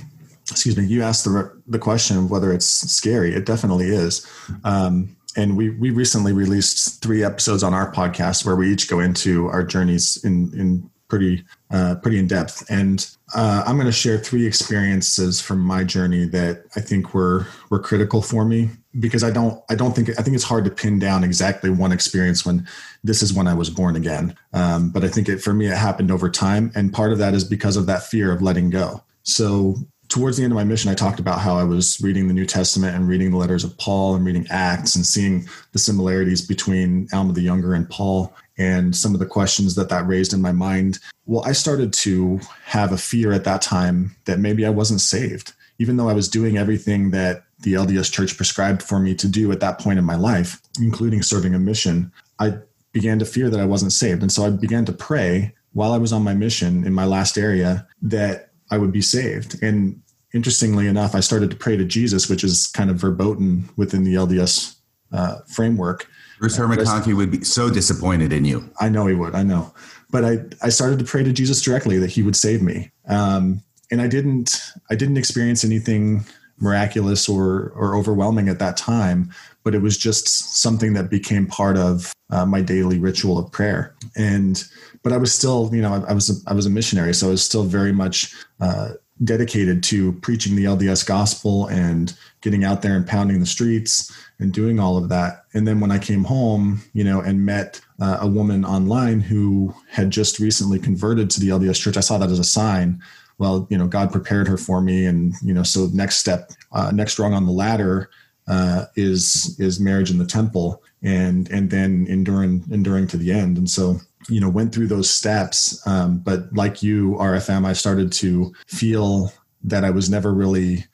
excuse me, you asked the the question of whether it's scary. It definitely is. Um, and we we recently released three episodes on our podcast where we each go into our journeys in in pretty uh, pretty in depth. And uh, I'm going to share three experiences from my journey that I think were were critical for me because I don't I don't think I think it's hard to pin down exactly one experience when this is when I was born again. Um, but I think it for me it happened over time, and part of that is because of that fear of letting go. So towards the end of my mission, I talked about how I was reading the New Testament and reading the letters of Paul and reading Acts and seeing the similarities between Alma the Younger and Paul and some of the questions that that raised in my mind. Well, I started to have a fear at that time that maybe I wasn't saved, even though I was doing everything that the LDS church prescribed for me to do at that point in my life, including serving a mission. I began to fear that I wasn't saved. And so I began to pray while I was on my mission in my last area that I would be saved. And interestingly enough, I started to pray to Jesus, which is kind of verboten within the LDS uh, framework. Bruce R. McConkie would be so disappointed in you. I know he would. I know. But I, I started to pray to Jesus directly that he would save me. Um, and I didn't I didn't experience anything miraculous or or overwhelming at that time, but it was just something that became part of uh, my daily ritual of prayer. And but I was still, you know, I, I was a, I was a missionary, so I was still very much uh, dedicated to preaching the LDS gospel and getting out there and pounding the streets and doing all of that. And then when I came home, you know, and met uh, a woman online who had just recently converted to the LDS church, I saw that as a sign. Well, you know, God prepared her for me, and you know, so next step, uh, next rung on the ladder uh, is is marriage in the temple, and and then enduring enduring to the end. And so you know went through those steps um, but like you rfm i started to feel that i was never really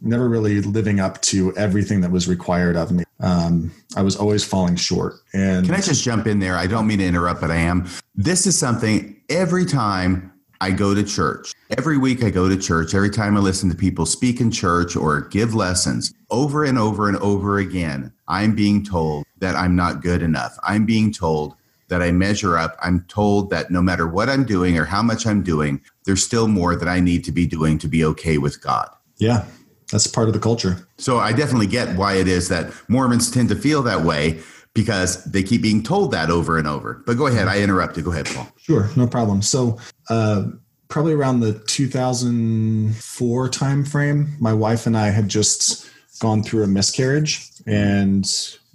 never really living up to everything that was required of me um, i was always falling short and can i just jump in there i don't mean to interrupt but i am this is something every time I go to church. Every week I go to church. Every time I listen to people speak in church or give lessons, over and over and over again, I'm being told that I'm not good enough. I'm being told that I measure up, I'm told that no matter what I'm doing or how much I'm doing, there's still more that I need to be doing to be okay with God. Yeah, that's part of the culture. So I definitely get why it is that Mormons tend to feel that way because they keep being told that over and over. But go ahead, I interrupted. Go ahead, Paul. Sure, no problem. So, uh, probably around the 2004 timeframe, my wife and I had just gone through a miscarriage, and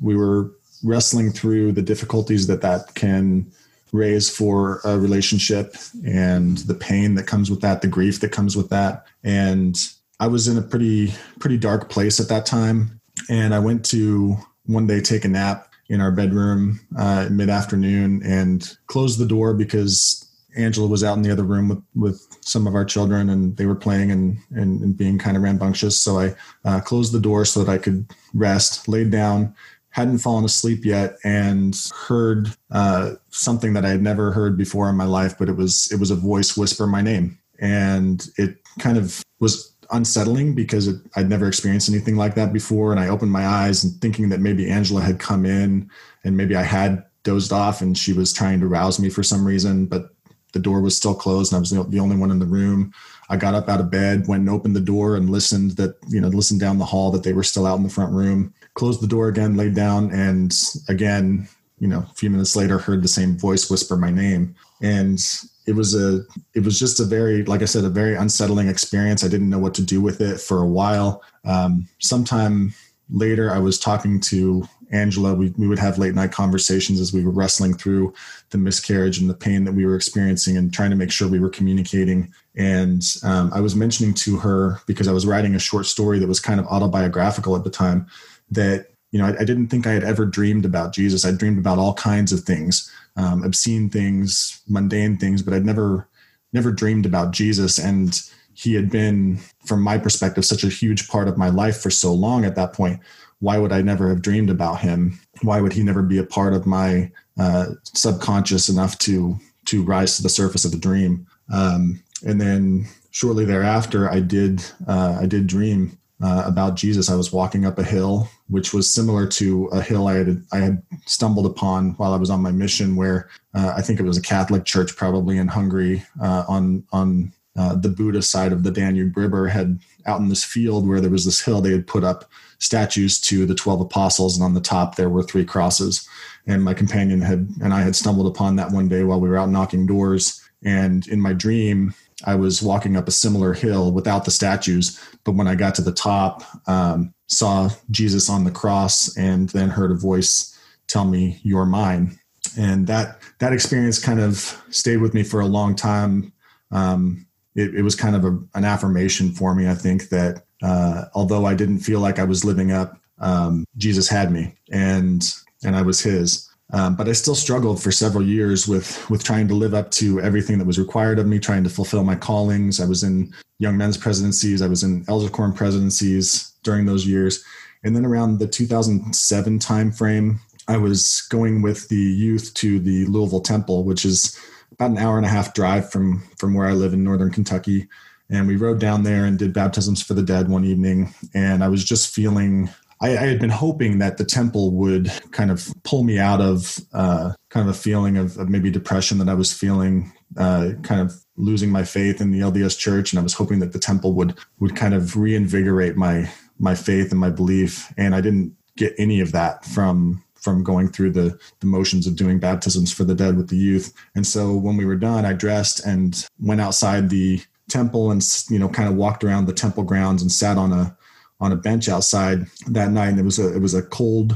we were wrestling through the difficulties that that can raise for a relationship and the pain that comes with that, the grief that comes with that. And I was in a pretty pretty dark place at that time, and I went to one day take a nap in our bedroom uh, mid afternoon and closed the door because Angela was out in the other room with, with some of our children and they were playing and, and, and being kind of rambunctious. So I uh, closed the door so that I could rest, laid down, hadn't fallen asleep yet and heard uh, something that I had never heard before in my life, but it was it was a voice whisper my name, and it kind of was unsettling because it, I'd never experienced anything like that before. And I opened my eyes and thinking that maybe Angela had come in and maybe I had dozed off and she was trying to rouse me for some reason, but the door was still closed and I was the only one in the room. I got up out of bed, went and opened the door and listened that, you know, listened down the hall that they were still out in the front room, closed the door again, laid down. And again, you know, a few minutes later, heard the same voice whisper my name. And it was a, it was just a very, like I said, a very unsettling experience. I didn't know what to do with it for a while. Um, sometime later, I was talking to Angela. We, we would have late night conversations as we were wrestling through the miscarriage and the pain that we were experiencing and trying to make sure we were communicating. And um, I was mentioning to her because I was writing a short story that was kind of autobiographical at the time that you know I, I didn't think I had ever dreamed about Jesus. I dreamed about all kinds of things, um, obscene things, mundane things, but I'd never never dreamed about Jesus. And he had been, from my perspective, such a huge part of my life for so long at that point. Why would I never have dreamed about him? Why would he never be a part of my uh, subconscious enough to to rise to the surface of the dream. Um, and then shortly thereafter, I did uh, I did dream uh, about Jesus. I was walking up a hill, which was similar to a hill I had I had stumbled upon while I was on my mission, where uh, I think it was a Catholic church, probably in Hungary, uh, on on uh, the Buda side of the Danube River, had out in this field where there was this hill. They had put up statues to the twelve apostles, and on the top there were three crosses and my companion had and I had stumbled upon that one day while we were out knocking doors. And in my dream, I was walking up a similar hill without the statues, but when I got to the top, um, saw Jesus on the cross, and then heard a voice tell me, "You're mine." And that that experience kind of stayed with me for a long time. Um, it, it, was kind of a, an affirmation for me. I think that uh, although I didn't feel like I was living up, um, Jesus had me, and and I was his. Um, but I still struggled for several years with with trying to live up to everything that was required of me, trying to fulfill my callings. I was in young men's presidencies, I was in elder quorum presidencies during those years, and then around the 2007 timeframe, I was going with the youth to the Louisville Temple, which is about an hour and a half drive from from where I live in northern Kentucky. And we rode down there and did baptisms for the dead one evening. And I was just feeling I, I, had been hoping that the temple would kind of pull me out of uh, kind of a feeling of, of, maybe depression that I was feeling, uh, kind of losing my faith in the LDS Church, and I was hoping that the temple would would kind of reinvigorate my my faith and my belief. And I didn't get any of that from from going through the, the motions of doing baptisms for the dead with the youth. And so when we were done, I dressed and went outside the temple and you know kind of walked around the temple grounds and sat on a on a bench outside that night. And it was a it was a cold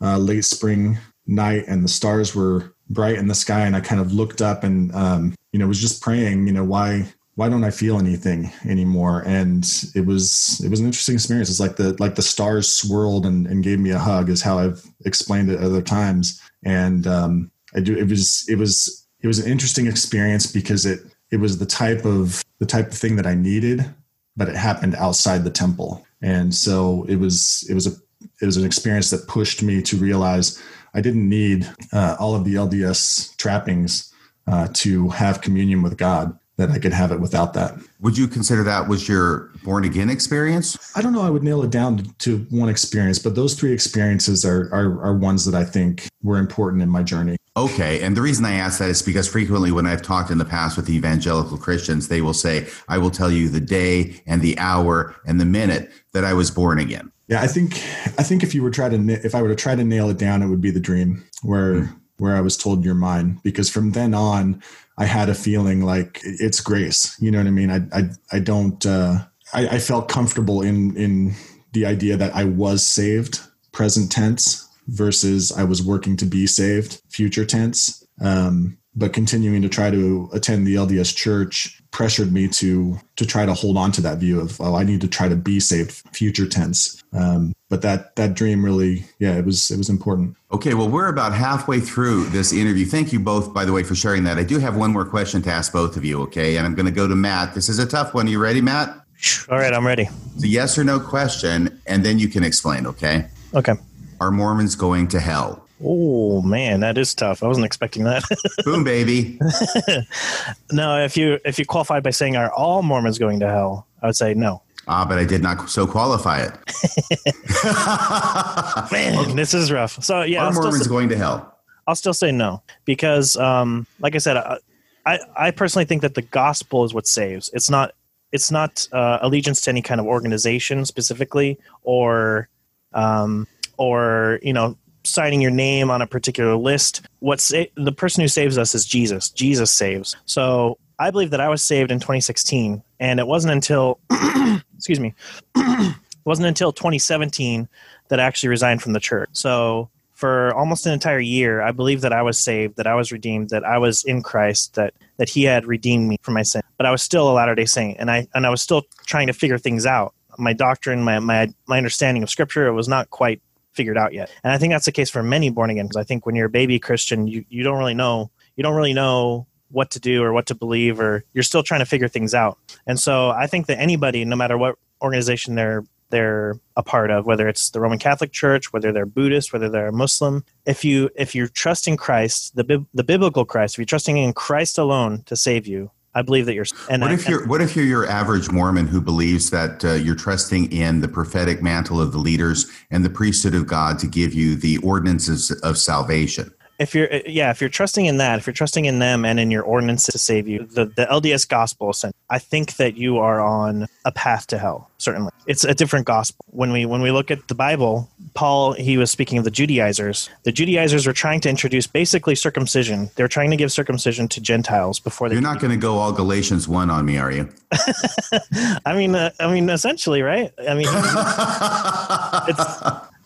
uh, late spring night, and the stars were bright in the sky. And I kind of looked up and um, you know was just praying. You know why why don't I feel anything anymore? And it was it was an interesting experience. It's like the like the stars swirled and, and gave me a hug is how I've explained it other times. And um, I do it was it was it was an interesting experience because it it was the type of the type of thing that I needed, but it happened outside the temple and so it was it was a it was an experience that pushed me to realize I didn't need uh, all of the LDS trappings uh, to have communion with God. That I could have it without that. Would you consider that was your born again experience? I don't know. I would nail it down to, one experience, but those three experiences are, are are ones that I think were important in my journey. Okay. And the reason I ask that is because frequently when I've talked in the past with evangelical Christians, they will say, I will tell you the day and the hour and the minute that I was born again. Yeah, I think I think if you were trying to if I were to try to nail it down, it would be the dream where mm. where I was told you're mine. Because from then on, I had a feeling like it's grace. You know what I mean? I I I don't uh I, I felt comfortable in in the idea that I was saved, present tense, versus I was working to be saved, future tense. Um, but continuing to try to attend the LDS church pressured me to to try to hold on to that view of oh I need to try to be saved future tense. Um, but that that dream really yeah it was it was important. Okay well we're about halfway through this interview. Thank you both by the way for sharing that. I do have one more question to ask both of you okay? And I'm going to go to Matt. This is a tough one. Are you ready Matt? All right I'm ready. It's a yes or no question and then you can explain okay? Okay are Mormons going to hell? Oh man, that is tough. I wasn't expecting that. [laughs] Boom, baby. [laughs] no, if you if you qualified by saying are all Mormons going to hell, I would say no. Ah, but I did not so qualify it. [laughs] man, okay. this is rough. So yeah, are Mormons going to hell? I'll still say no because, um, like I said, I, I, I personally think that the gospel is what saves. It's not it's not uh, allegiance to any kind of organization specifically, or um, or you know signing your name on a particular list. What's the person who saves us is Jesus. Jesus saves. So I believe that I was saved in 2016, and it wasn't until [clears throat] excuse me, it [clears throat] wasn't until 2017 that I actually resigned from the church. So for almost an entire year, I believe that I was saved, that I was redeemed, that I was in Christ, that that He had redeemed me from my sin. But I was still a Latter Day Saint, and I and I was still trying to figure things out. My doctrine, my my my understanding of Scripture, it was not quite figured out yet. And I think that's the case for many born again. Because I think when you're a baby Christian, you you don't really know you don't really know what to do or what to believe, or you're still trying to figure things out. And so I think that anybody, no matter what organization they're they're a part of, whether it's the Roman Catholic Church, whether they're Buddhist, whether they're Muslim. If you if you're trusting Christ, the the biblical Christ, if you're trusting in Christ alone to save you, I believe that you're. And what I, if you're what if you're your average Mormon who believes that uh, you're trusting in the prophetic mantle of the leaders and the priesthood of God to give you the ordinances of salvation? If you're yeah if you're trusting in that if you're trusting in them and in your ordinance to save you the, the lds gospel i think that you are on a path to hell certainly. It's a different gospel. When we when we look at the bible paul he was speaking of the judaizers. The judaizers were trying to introduce basically circumcision. They're trying to give circumcision to gentiles before they you're not going to go all galatians 1 on me are you? [laughs] I mean uh, i mean essentially right? I mean [laughs] it's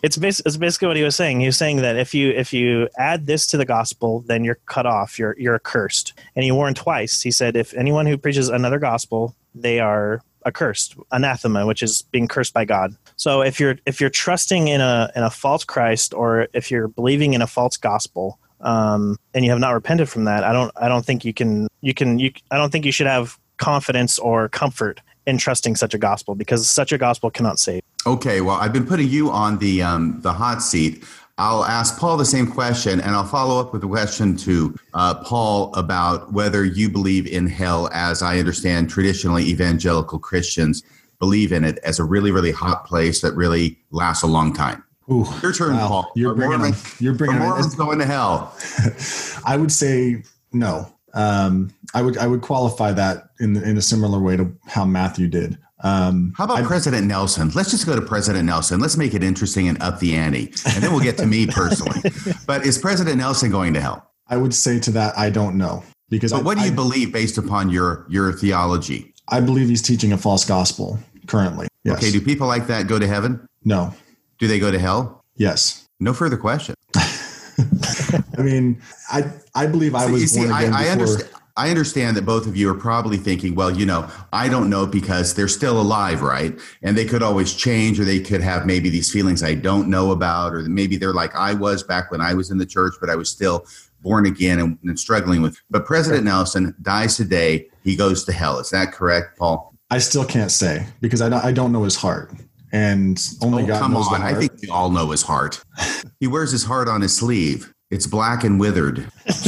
it's, bas- it's basically what he was saying. He was saying that if you if you add this to the gospel, then you're cut off. You're you're accursed. And he warned twice. He said, if anyone who preaches another gospel, they are accursed, anathema, which is being cursed by God. So if you're if you're trusting in a in a false Christ, or if you're believing in a false gospel, um, and you have not repented from that, I don't I don't think you can you can you I don't think you should have confidence or comfort in trusting such a gospel because such a gospel cannot save. Okay, well, I've been putting you on the um, the hot seat. I'll ask Paul the same question, and I'll follow up with a question to uh, Paul about whether you believe in hell, as I understand traditionally evangelical Christians believe in it as a really, really hot place that really lasts a long time. Ooh, Your turn, wow. Paul. You're Are bringing, Mormon, you're bringing Mormons going to hell. [laughs] I would say no. Um, I would I would qualify that in in a similar way to how Matthew did. Um, How about I- President Nelson? Let's just go to President Nelson. Let's make it interesting and up the ante, and then we'll get to me [laughs] personally. But is President Nelson going to hell? I would say to that I don't know because But I, what do you I, believe based upon your your theology? I believe he's teaching a false gospel currently. Yes. Okay, do people like that go to heaven? no. Do they go to hell? Yes. No further question. [laughs] I mean, I I believe I was see, born I, again I before. understand. I understand that both of you are probably thinking, well, you know, I don't know because they're still alive, right? And they could always change, or they could have maybe these feelings I don't know about, or maybe they're like I was back when I was in the church, but I was still born again and, and struggling with. But President Nelson dies today; he goes to hell. Is that correct, Paul? I still can't say because I don't, I don't know his heart, and only Oh, God come knows on! I think we all know his heart. [laughs] he wears his heart on his sleeve. It's black and withered. [laughs]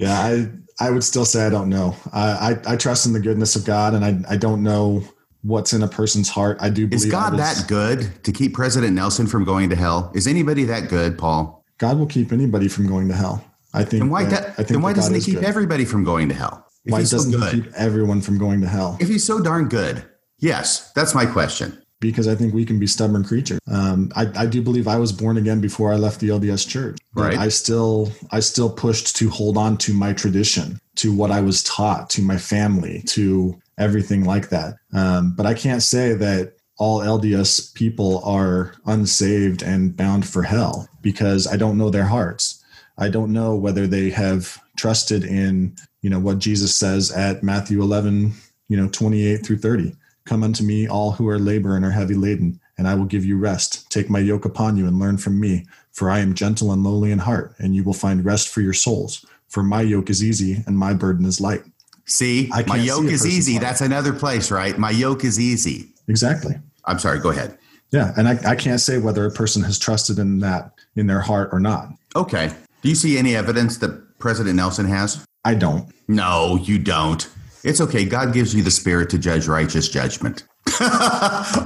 Yeah, I I would still say I don't know. I I, I trust in the goodness of God, and I I don't know what's in a person's heart. I do believe Is God was- that good to keep President Nelson from going to hell? Is anybody that good, Paul? God will keep anybody from going to hell. I think. And why, that, that, I think then why doesn't he keep good. everybody from going to hell? If Why doesn't good, he keep everyone from going to hell? if he's so darn good, yes, that's my question. Because I think we can be stubborn creatures. Um, I, I do believe I was born again before I left the LDS Church. But Right. I still I still pushed to hold on to my tradition, to what I was taught, to my family, to everything like that. Um, but I can't say that all LDS people are unsaved and bound for hell because I don't know their hearts. I don't know whether they have trusted in, you know, what Jesus says at Matthew 11, you know, 28 through 30. Come unto me, all who are labor and are heavy laden, and I will give you rest. Take my yoke upon you and learn from me, for I am gentle and lowly in heart, and you will find rest for your souls. For my yoke is easy and my burden is light. See, my yoke see is easy. heart. That's another place, right? My yoke is easy. Exactly. I'm sorry, go ahead. Yeah. And I, I can't say whether a person has trusted in that in their heart or not. Okay. Do you see any evidence that President Nelson has? I don't. No, you don't. It's okay. God gives you the spirit to judge righteous judgment. [laughs]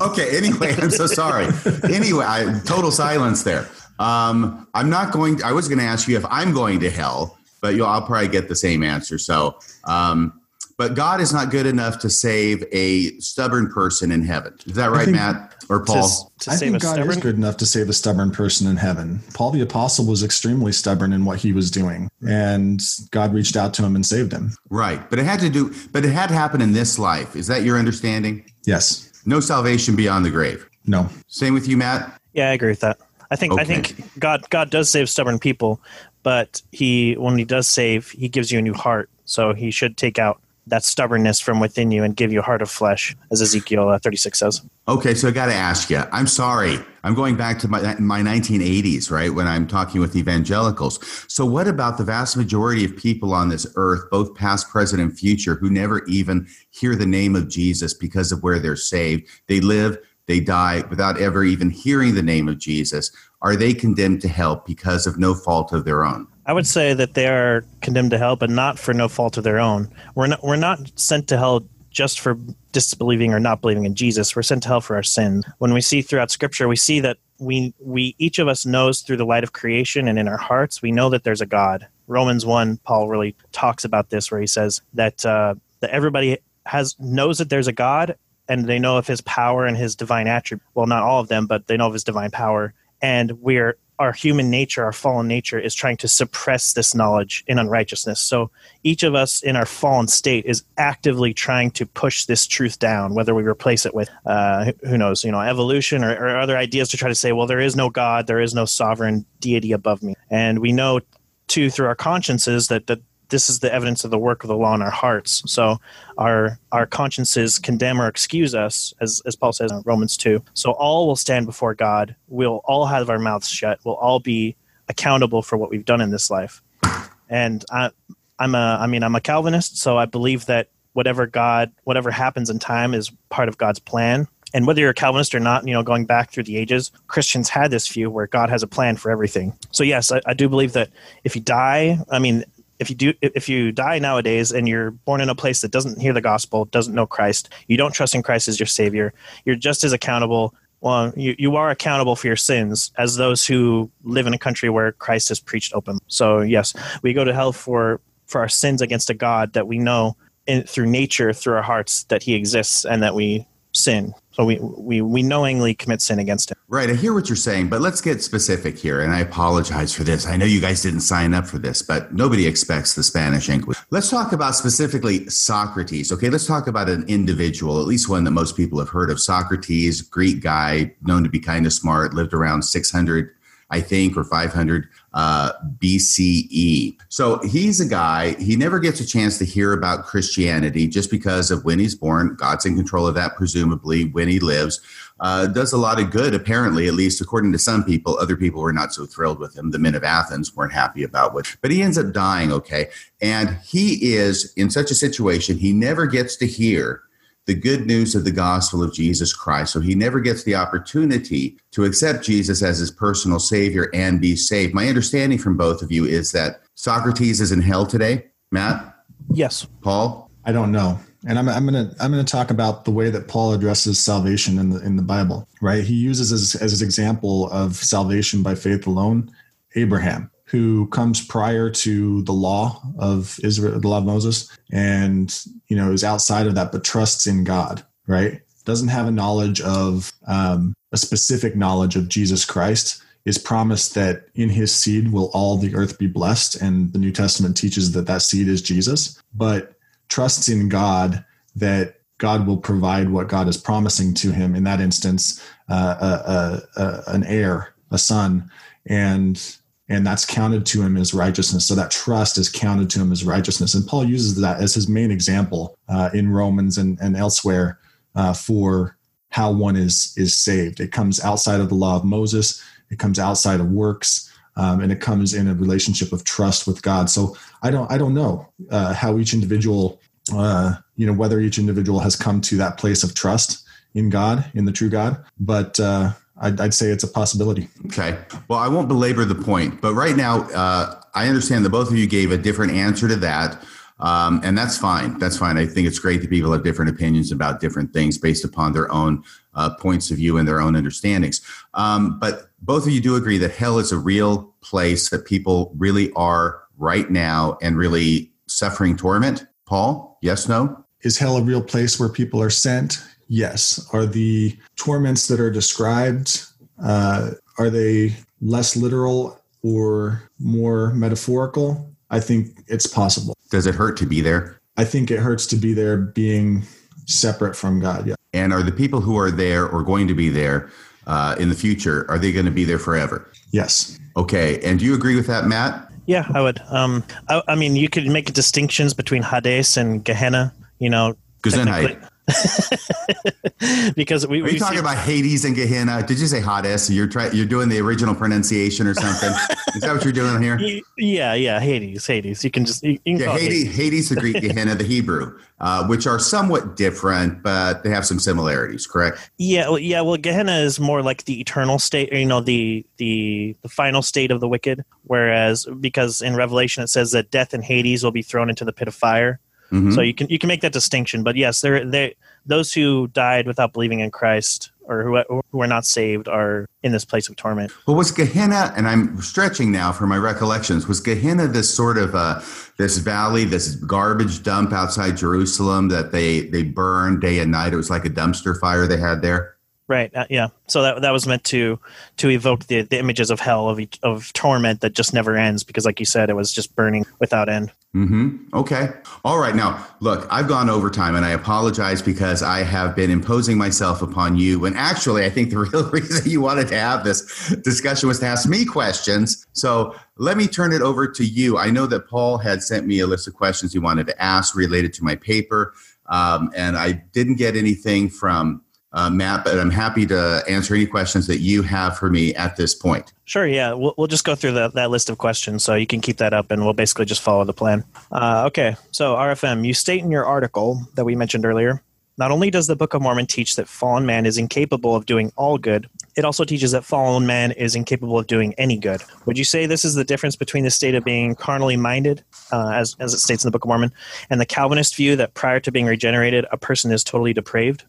okay. Anyway, I'm so sorry. Anyway, I, total silence there. Um, I'm not going. I was going to ask you if I'm going to hell, but you'll, I'll probably get the same answer. So, um, but God is not good enough to save a stubborn person in heaven. Is that right, think- Matt or Paul? To, to I save think a God is good enough to save a stubborn person in heaven. Paul the apostle was extremely stubborn in what he was doing, and God reached out to him and saved him. right, but it had to do. But it had to happen in this life. Is that your understanding? Yes. No salvation beyond the grave. No. Same with you, Matt. Yeah, I agree with that. I think I think God God does save stubborn people, but he when he does save, he gives you a new heart. So he should take out that stubbornness from within you and give you a heart of flesh, as Ezekiel uh, 36 says. Okay, so I got to ask you. I'm sorry. I'm going back to my my 1980s, right? When I'm talking with evangelicals. So, what about the vast majority of people on this earth, both past, present, and future, who never even hear the name of Jesus because of where they're saved? They live, they die without ever even hearing the name of Jesus. Are they condemned to hell because of no fault of their own? I would say that they are condemned to hell, but not for no fault of their own. We're not we're not sent to hell just for disbelieving or not believing in Jesus. We're sent to hell for our sins. When we see throughout Scripture, we see that we we each of us knows through the light of creation and in our hearts, we know that there's a God. Romans one, Paul really talks about this, where he says that uh, that everybody has knows that there's a God and they know of His power and His divine attribute. Well, not all of them, but they know of His divine power. And we're our human nature, our fallen nature, is trying to suppress this knowledge in unrighteousness. So each of us in our fallen state is actively trying to push this truth down, whether we replace it with, uh, who- knows, you know, evolution or, or other ideas to try to say, well, there is no God, there is no sovereign deity above me. And we know, too, through our consciences that, that this is the evidence of the work of the law in our hearts. So our our consciences condemn or excuse us, as, as Paul says in Romans 2. So all will stand before God. We'll all have our mouths shut. We'll all be accountable for what we've done in this life. And I, I'm a, I mean, I'm a Calvinist, so I believe that whatever God, whatever happens in time is part of God's plan. And whether you're a Calvinist or not, you know, going back through the ages, Christians had this view where God has a plan for everything. So yes, I, I do believe that if you die, I mean, if you do if you die nowadays and you're born in a place that doesn't hear the gospel doesn't know christ you don't trust in christ as your savior you're just as accountable well you, you are accountable for your sins as those who live in a country where christ has preached open so yes we go to hell for for our sins against a god that we know in, through nature through our hearts that he exists and that we sin so we we, we knowingly commit sin against him Right, I hear what you're saying, but let's get specific here. And I apologize for this. I know you guys didn't sign up for this, but nobody expects the Spanish Inquisition. Let's talk about specifically Socrates. Okay, let's talk about an individual, at least one that most people have heard of. Socrates, Greek guy, known to be kind of smart, lived around 600, I think, or 500 uh, BCE. So he's a guy, he never gets a chance to hear about Christianity just because of when he's born. God's in control of that, presumably, when he lives uh, does a lot of good, apparently, at least according to some people. Other people were not so thrilled with him. The men of Athens weren't happy about what, but he ends up dying, okay? And he is in such a situation, he never gets to hear the good news of the gospel of Jesus Christ. So he never gets the opportunity to accept Jesus as his personal savior and be saved. My understanding from both of you is that Socrates is in hell today. Matt, yes Paul, I don't know. And I'm, I'm gonna I'm gonna talk about the way that Paul addresses salvation in the in the Bible. Right? He uses as as an example of salvation by faith alone, Abraham, who comes prior to the law of Israel, the law of Moses, and you know is outside of that, but trusts in God. Right? Doesn't have a knowledge of um, a specific knowledge of Jesus Christ. Is promised that in his seed will all the earth be blessed, and the New Testament teaches that that seed is Jesus. But trusts in God that God will provide what God is promising to him. In that instance, uh, a, a, a, an heir, a son, and and that's counted to him as righteousness. So that trust is counted to him as righteousness. And Paul uses that as his main example uh, in Romans and, and elsewhere uh, for how one is is saved. It comes outside of the law of Moses. It comes outside of works. Um, and it comes in a relationship of trust with God. So I don't I don't know uh, how each individual uh, you know whether each individual has come to that place of trust in God in the true God, but uh, I'd, I'd say it's a possibility. Okay. Well, I won't belabor the point, but right now, uh, I understand that both of you gave a different answer to that. Um, and that's fine. That's fine. I think it's great that people have different opinions about different things based upon their own uh, points of view and their own understandings. Um, but both of you do agree that hell is a real place that people really are right now and really suffering torment. Paul, yes, no? Is hell a real place where people are sent? Yes. Are the torments that are described uh, are they less literal or more metaphorical? I think it's possible. Does it hurt to be there? I think it hurts to be there being separate from God. Yeah. And are the people who are there or going to be there uh, in the future, are they going to be there forever? Yes. Okay. And do you agree with that, Matt? Yeah, I would. Um, I, I mean, you could make distinctions between Hades and Gehenna. You know, technically- Gesundheit. [laughs] because we Are you talking see- about Hades and Gehenna? Did you say Hades? You're trying. You're doing the original pronunciation or something. Is that what you're doing here? [laughs] Yeah, yeah, Hades, Hades. You can just you, can Yeah, it Hades, Hades, the Greek, [laughs] Gehenna, the Hebrew, uh, which are somewhat different, but they have some similarities. Correct? Yeah, well, yeah. Well, Gehenna is more like the eternal state, you know, the the the final state of the wicked. Whereas, because in Revelation it says that death and Hades will be thrown into the pit of fire. Mhm. So you can you can make that distinction. But yes, there they those who died without believing in Christ or who who are not saved are in this place of torment. Well, was Gehenna, and I'm stretching now for my recollections, was Gehenna this sort of uh, this valley, this garbage dump outside Jerusalem that they they burned day and night? It was like a dumpster fire they had there. Right. Uh, yeah. So that that was meant to to evoke the, the images of hell of each- of torment that just never ends because, like you said, it was just burning without end. hmm Okay. All right. Now, look, I've gone overtime and I apologize because I have been imposing myself upon you. When actually, I think the [laughs] real reason you wanted to have this discussion was to ask me questions. So let me turn it over to you. I know that Paul had sent me a list of questions he wanted to ask related to my paper. Um, and I didn't get anything from uh, Matt, but I'm happy to answer any questions that you have for me at this point. Sure. Yeah. We'll we'll just go through that that list of questions, so you can keep that up, and we'll basically just follow the plan. Uh, okay. So RFM, you state in your article that we mentioned earlier. Not only does the Book of Mormon teach that fallen man is incapable of doing all good, it also teaches that fallen man is incapable of doing any good. Would you say this is the difference between the state of being carnally minded, uh, as, as it states in the Book of Mormon, and the Calvinist view that prior to being regenerated, a person is totally depraved?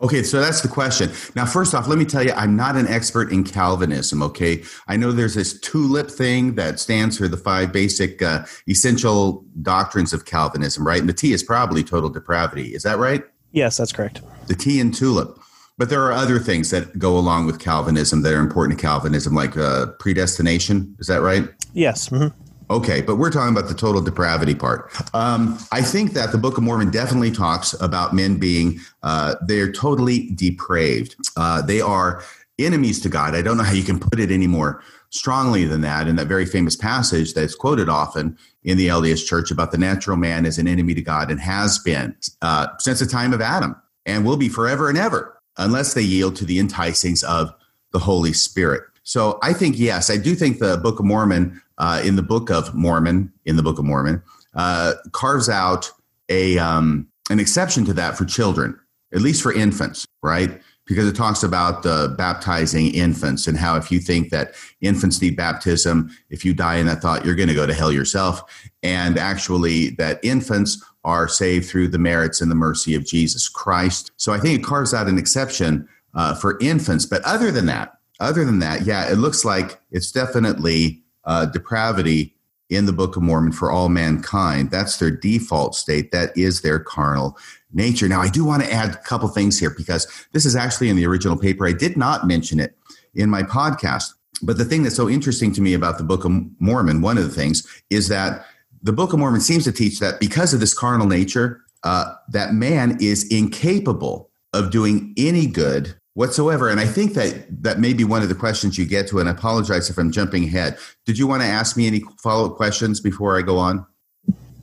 Okay, so that's the question. Now, first off, let me tell you, I'm not an expert in Calvinism, okay? I know there's this tulip thing that stands for the five basic uh, essential doctrines of Calvinism, right? And the T is probably total depravity. Is that right? Yes, that's correct. The T in tulip. But there are other things that go along with Calvinism that are important to Calvinism, like uh, predestination. Is that right? Yes. mhm. Okay, but we're talking about the total depravity part. Um, I think that the Book of Mormon definitely talks about men being uh, they're totally depraved. Uh, they are enemies to God. I don't know how you can put it any more strongly than that. In that very famous passage that's quoted often in the LDS Church about the natural man is an enemy to God and has been uh, since the time of Adam and will be forever and ever unless they yield to the enticings of the Holy Spirit. So I think yes, I do think the Book of Mormon, uh, in the Book of Mormon, in the Book of Mormon, uh, carves out a um, an exception to that for children, at least for infants, right? Because it talks about uh, baptizing infants and how if you think that infants need baptism, if you die in that thought, you're going to go to hell yourself, and actually that infants are saved through the merits and the mercy of Jesus Christ. So I think it carves out an exception uh, for infants. But other than that, other than that, yeah, it looks like it's definitely uh, depravity in the Book of Mormon for all mankind. That's their default state. That is their carnal nature. Now, I do want to add a couple things here because this is actually in the original paper. I did not mention it in my podcast. But the thing that's so interesting to me about the Book of Mormon, one of the things, is that the Book of Mormon seems to teach that because of this carnal nature, uh, that man is incapable of doing any good whatsoever. And I think that that may be one of the questions you get to. And I apologize if I'm jumping ahead. Did you want to ask me any follow up questions before I go on?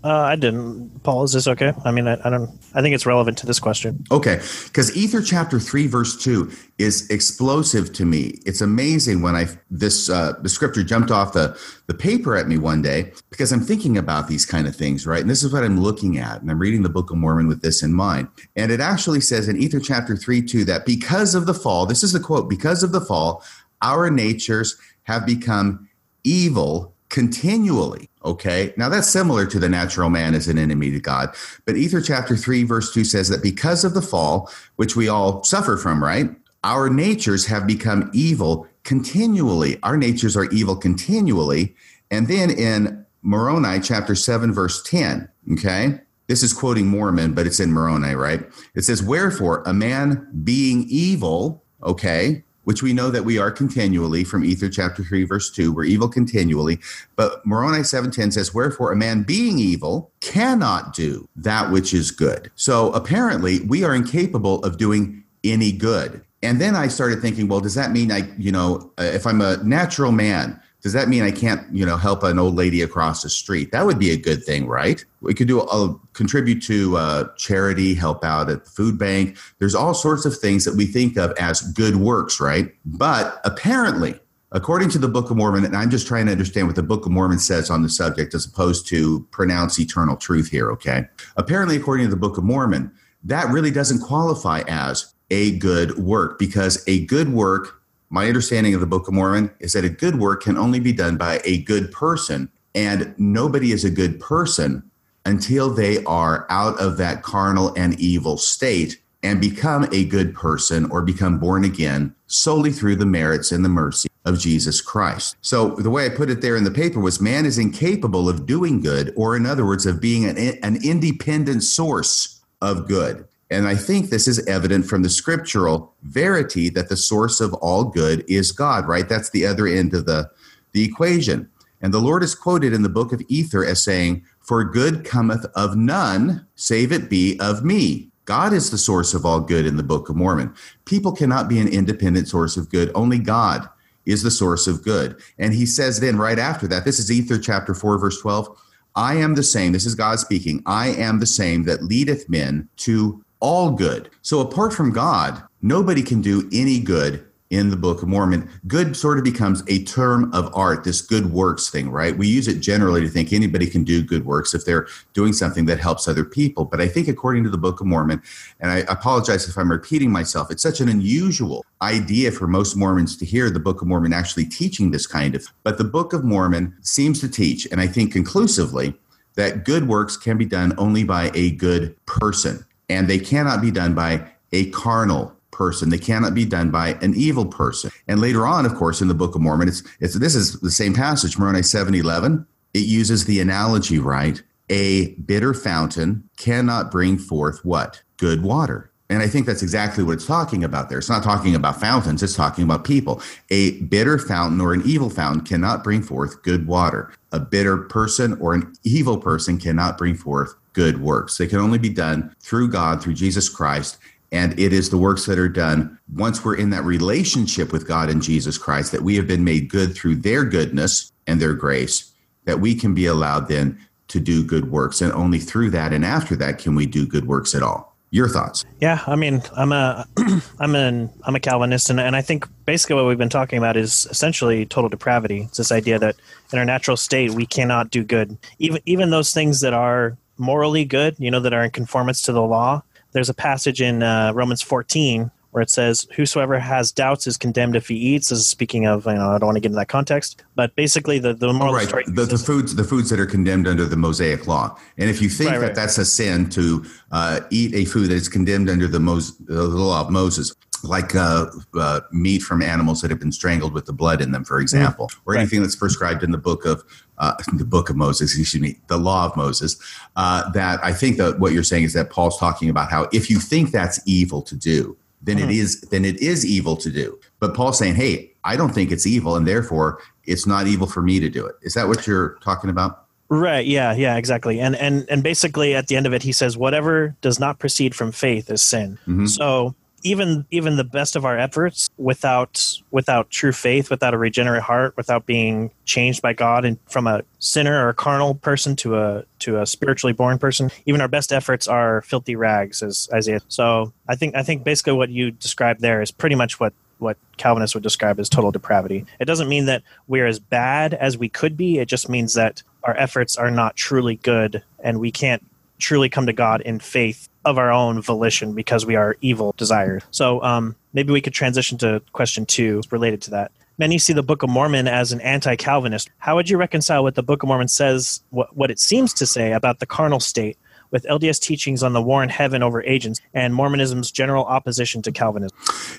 Uh, I didn't. Paul, is this okay? I mean, I, I don't. I think it's relevant to this question. Okay, because Ether chapter three verse two is explosive to me. It's amazing when I this uh, the scripture jumped off the the paper at me one day because I'm thinking about these kind of things, right? And this is what I'm looking at, and I'm reading the Book of Mormon with this in mind. And it actually says in Ether chapter three two that because of the fall, this is the quote: because of the fall, our natures have become evil continually. Okay. Now that's similar to the natural man as an enemy to God. But Ether chapter 3, verse 2 says that because of the fall, which we all suffer from, right? Our natures have become evil continually. Our natures are evil continually. And then in Moroni chapter 7, verse 10, okay? This is quoting Mormon, but it's in Moroni, right? It says, Wherefore, a man being evil, okay, which we know that we are continually from Ether chapter 3, verse 2. We're evil continually. But Moroni 7.10 says, Wherefore a man being evil cannot do that which is good. So apparently we are incapable of doing any good. And then I started thinking, well, does that mean I, you know, uh, if I'm a natural man, does that mean I can't, you know, help an old lady across the street? That would be a good thing, right? We could do a, contribute to uh, charity, help out at the food bank. There's all sorts of things that we think of as good works, right? But apparently, according to the Book of Mormon, and I'm just trying to understand what the Book of Mormon says on the subject as opposed to pronounce eternal truth here, okay? Apparently, according to the Book of Mormon, that really doesn't qualify as a good work because a good work my understanding of the Book of Mormon is that a good work can only be done by a good person, and nobody is a good person until they are out of that carnal and evil state and become a good person or become born again solely through the merits and the mercy of Jesus Christ. So the way I put it there in the paper was man is incapable of doing good, or in other words, of being an, an independent source of good. And I think this is evident from the scriptural verity that the source of all good is God, right? That's the other end of the, the equation. And the Lord is quoted in the book of Ether as saying, For good cometh of none, save it be of me. God is the source of all good in the Book of Mormon. People cannot be an independent source of good. Only God is the source of good. And he says then right after that, this is Ether chapter 4, verse 12. I am the same. This is God speaking. I am the same that leadeth men to all good. So apart from God, nobody can do any good in the Book of Mormon. Good sort of becomes a term of art, this good works thing, right? We use it generally to think anybody can do good works if they're doing something that helps other people. But I think according to the Book of Mormon, and I apologize if I'm repeating myself, it's such an unusual idea for most Mormons to hear the Book of Mormon actually teaching this kind of. But the Book of Mormon seems to teach, and I think conclusively, that good works can be done only by a good person and they cannot be done by a carnal person. They cannot be done by an evil person. And later on, of course, in the Book of Mormon, it's, it's this is the same passage, Moroni 7 11. It uses the analogy, right? A bitter fountain cannot bring forth what? Good water. And I think that's exactly what it's talking about there. It's not talking about fountains, it's talking about people. A bitter fountain or an evil fountain cannot bring forth good water. A bitter person or an evil person cannot bring forth good works. They can only be done through God, through Jesus Christ. And it is the works that are done once we're in that relationship with God and Jesus Christ that we have been made good through their goodness and their grace, that we can be allowed then to do good works. And only through that and after that can we do good works at all. Your thoughts? Yeah, I mean, I'm a, [clears throat] I'm an, I'm a Calvinist, and, and I think basically what we've been talking about is essentially total depravity. It's this idea that in our natural state we cannot do good, even even those things that are morally good, you know, that are in conformance to the law. There's a passage in uh, Romans 14 where it says, "Whosoever has doubts is condemned if he eats." This is speaking of, you know, I don't want to get into that context, but basically the the moral right. The, the, foods the foods that are condemned under the Mosaic law, and if you think right, that right. that's a sin to uh, eat a food that is condemned under the, Mos- the law of Moses, like uh, uh, meat from animals that have been strangled with the blood in them, for example, mm, or right. anything that's prescribed in the book of uh, the book of Moses, excuse me, the law of Moses. Uh, that I think that what you're saying is that Paul's talking about how if you think that's evil to do, then mm-hmm. it is then it is evil to do. But Paul's saying, hey, I don't think it's evil, and therefore it's not evil for me to do it. Is that what you're talking about? Right. Yeah. Yeah. Exactly. And and and basically, at the end of it, he says, whatever does not proceed from faith is sin. Mm-hmm. So even even the best of our efforts without without true faith without a regenerate heart without being changed by god and from a sinner or a carnal person to a to a spiritually born person even our best efforts are filthy rags as isaiah so i think i think basically what you described there is pretty much what what calvinists would describe as total depravity. It doesn't mean that we're as bad as we could be. It just means that our efforts are not truly good and we can't truly come to god in faith of our own volition because we are evil desires. So um, maybe we could transition to question two related to that. many see the Book of Mormon as an anti-Calvinist. How would you reconcile what the Book of Mormon says, what, what it seems to say about the carnal state, with LDS teachings on the war in heaven over agents and Mormonism's general opposition to Calvinism?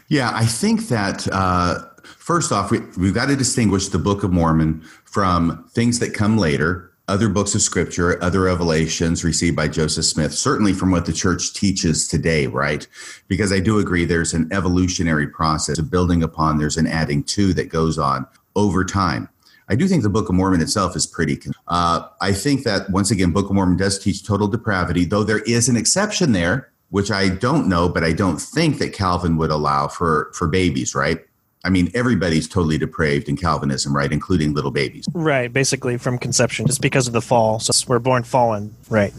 Yeah, I think that uh, first off, we, we've got to distinguish the Book of Mormon from things that come later other books of scripture, other revelations received by Joseph Smith, certainly from what the church teaches today, right? Because I do agree there's an evolutionary process of building upon, there's an adding to that goes on over time. I do think the Book of Mormon itself is pretty. Uh, I think that once again, Book of Mormon does teach total depravity, though there is an exception there, which I don't know, but I don't think that Calvin would allow for for babies, right? I mean, everybody's totally depraved in Calvinism, right? Including little babies. Right, basically from conception, just because of the fall. So we're born fallen, right?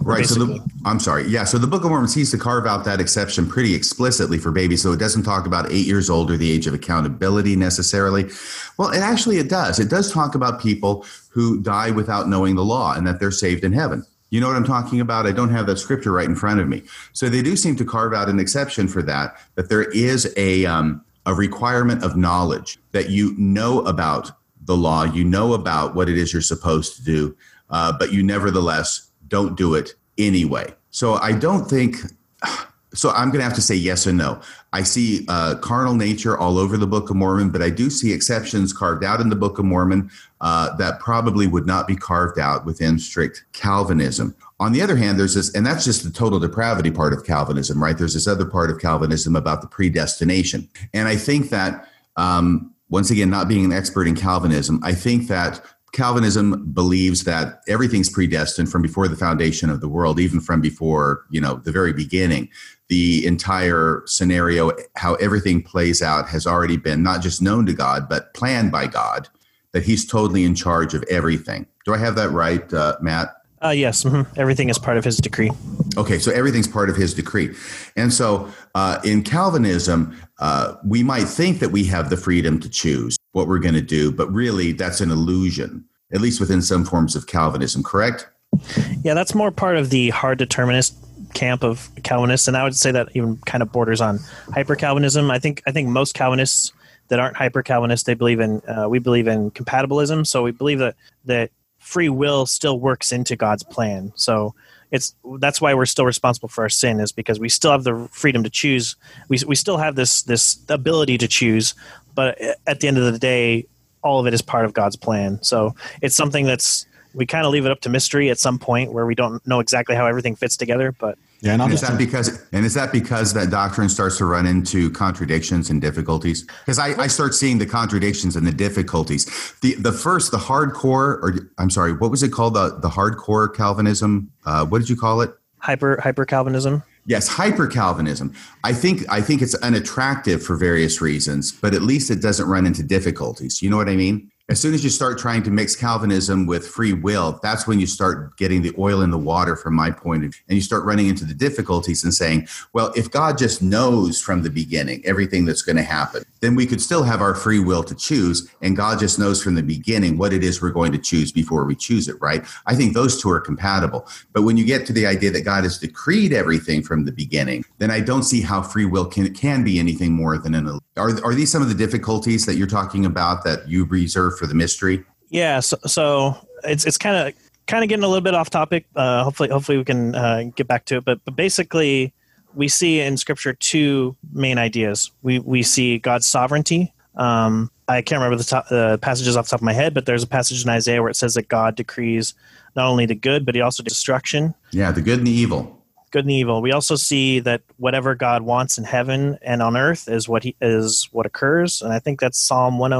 Right. Basically. So the, I'm sorry. Yeah. So the Book of Mormon seems to carve out that exception pretty explicitly for babies. So it doesn't talk about eight years old or the age of accountability necessarily. Well, it actually it does. It does talk about people who die without knowing the law and that they're saved in heaven. You know what I'm talking about? I don't have that scripture right in front of me. So they do seem to carve out an exception for that. That there is a um, a requirement of knowledge that you know about the law, you know about what it is you're supposed to do, uh, but you nevertheless don't do it anyway. So I don't think. [sighs] So I'm going to have to say yes and no. I see uh, carnal nature all over the Book of Mormon, but I do see exceptions carved out in the Book of Mormon uh, that probably would not be carved out within strict Calvinism. On the other hand, there's this, and that's just the total depravity part of Calvinism, right? There's this other part of Calvinism about the predestination. And I think that, um, once again, not being an expert in Calvinism, I think that Calvinism believes that everything's predestined from before the foundation of the world, even from before, you know, the very beginning. The entire scenario, how everything plays out, has already been not just known to God, but planned by God, that He's totally in charge of everything. Do I have that right, uh, Matt? Uh, yes, mm-hmm. everything is part of his decree. Okay, so everything's part of his decree. And so uh, in Calvinism, uh, we might think that we have the freedom to choose what we're going to do, but really that's an illusion, at least within some forms of Calvinism, correct? Yeah, that's more part of the hard determinist camp of Calvinists, and I would say that even kind of borders on hyper Calvinism. I think I think most Calvinists that aren't hyper Calvinists, they believe in uh, we believe in compatibilism. So we believe that that free will still works into God's plan. So it's that's why we're still responsible for our sin is because we still have the freedom to choose. We we still have this this ability to choose, but at the end of the day, all of it is part of God's plan. So it's something that's we kind of leave it up to mystery at some point where we don't know exactly how everything fits together, but yeah, and, and is that because and is that because that doctrine starts to run into contradictions and difficulties? Because I, I start seeing the contradictions and the difficulties. The the first, the hardcore, or I'm sorry, what was it called? The the hardcore Calvinism. Uh, what did you call it? Hyper hyper Calvinism. Yes, hyper Calvinism. I think I think it's unattractive for various reasons, but at least it doesn't run into difficulties. You know what I mean? As soon as you start trying to mix Calvinism with free will, that's when you start getting the oil in the water from my point of view. And you start running into the difficulties and saying, well, if God just knows from the beginning everything that's going to happen, then we could still have our free will to choose. And God just knows from the beginning what it is we're going to choose before we choose it, right? I think those two are compatible. But when you get to the idea that God has decreed everything from the beginning, then I don't see how free will can, can be anything more than an. Are, are these some of the difficulties that you're talking about that you reserve for the mystery? Yeah, so, so it's it's kind of kind of getting a little bit off topic. Uh, hopefully, hopefully we can uh, get back to it. But but basically, we see in Scripture two main ideas. We we see God's sovereignty. Um, I can't remember the top, uh, passages off the top of my head, but there's a passage in Isaiah where it says that God decrees not only the good, but He also destruction. Yeah, the good and the evil good and evil. We also see that whatever God wants in heaven and on earth is what he is what occurs, and I think that's Psalm 10.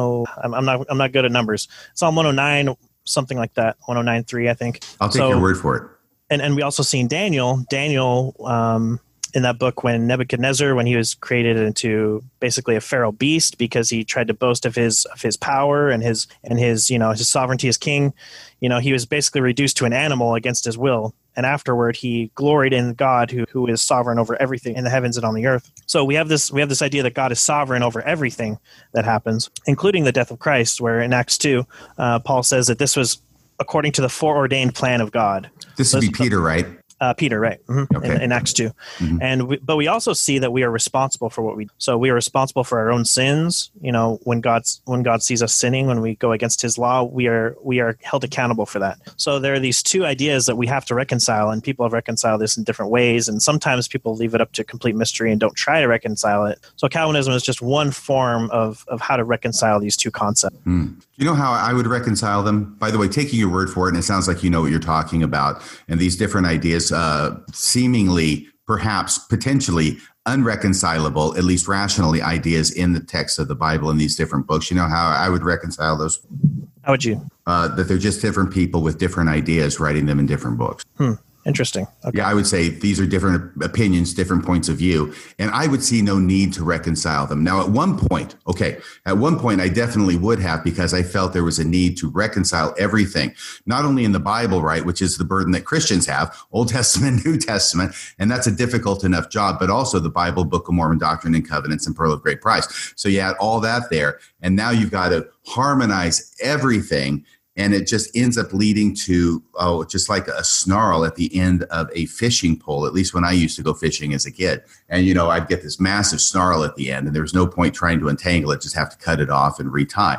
I'm, I'm not I'm not good at numbers. Psalm 109, something like that. 109.3, I think. I'll take so, your word for it. And and we also seen Daniel. Daniel. Um, in that book when Nebuchadnezzar, when he was created into basically a feral beast because he tried to boast of his of his power and his and his you know his sovereignty as king, you know he was basically reduced to an animal against his will. And afterward, he gloried in God, who who is sovereign over everything in the heavens and on the earth. So we have this we have this idea that God is sovereign over everything that happens, including the death of Christ. Where in Acts two, uh, Paul says that this was according to the foreordained plan of God. This would be Peter, right? Uh, Peter, right? Mm-hmm. Okay. In, in, Acts 2 Mhm. and we, but we also see that we are responsible for what we. So we are responsible for our own sins. You know, when God's when God sees us sinning, when we go against His law, we are we are held accountable for that. So there are these two ideas that we have to reconcile, and people have reconciled this in different ways. And sometimes people leave it up to complete mystery and don't try to reconcile it. So Calvinism is just one form of of how to reconcile these two concepts. Hmm. You know how I would reconcile them? By the way, taking your word for it, and it sounds like you know what you're talking about, and these different ideas, uh, seemingly, perhaps, potentially unreconcilable, at least rationally, ideas in the text of the Bible in these different books. You know how I would reconcile those? How would you? Uh, that they're just different people with different ideas writing them in different books. Interesting. Okay. Yeah, I would say these are different opinions, different points of view, and I would see no need to reconcile them. Now, at one point, okay, at one point, I definitely would have because I felt there was a need to reconcile everything, not only in the Bible, right, which is the burden that Christians have, Old [laughs] Testament, New Testament, and that's a difficult enough job, but also the Bible, Book of Mormon, Doctrine and Covenants, and Pearl of Great Price. So you add all that there, and now you've got to harmonize everything and it just ends up leading to oh just like a snarl at the end of a fishing pole at least when i used to go fishing as a kid. And you know i'd get this massive snarl at the end and there was no point trying to entangle it just have to cut it off and retie.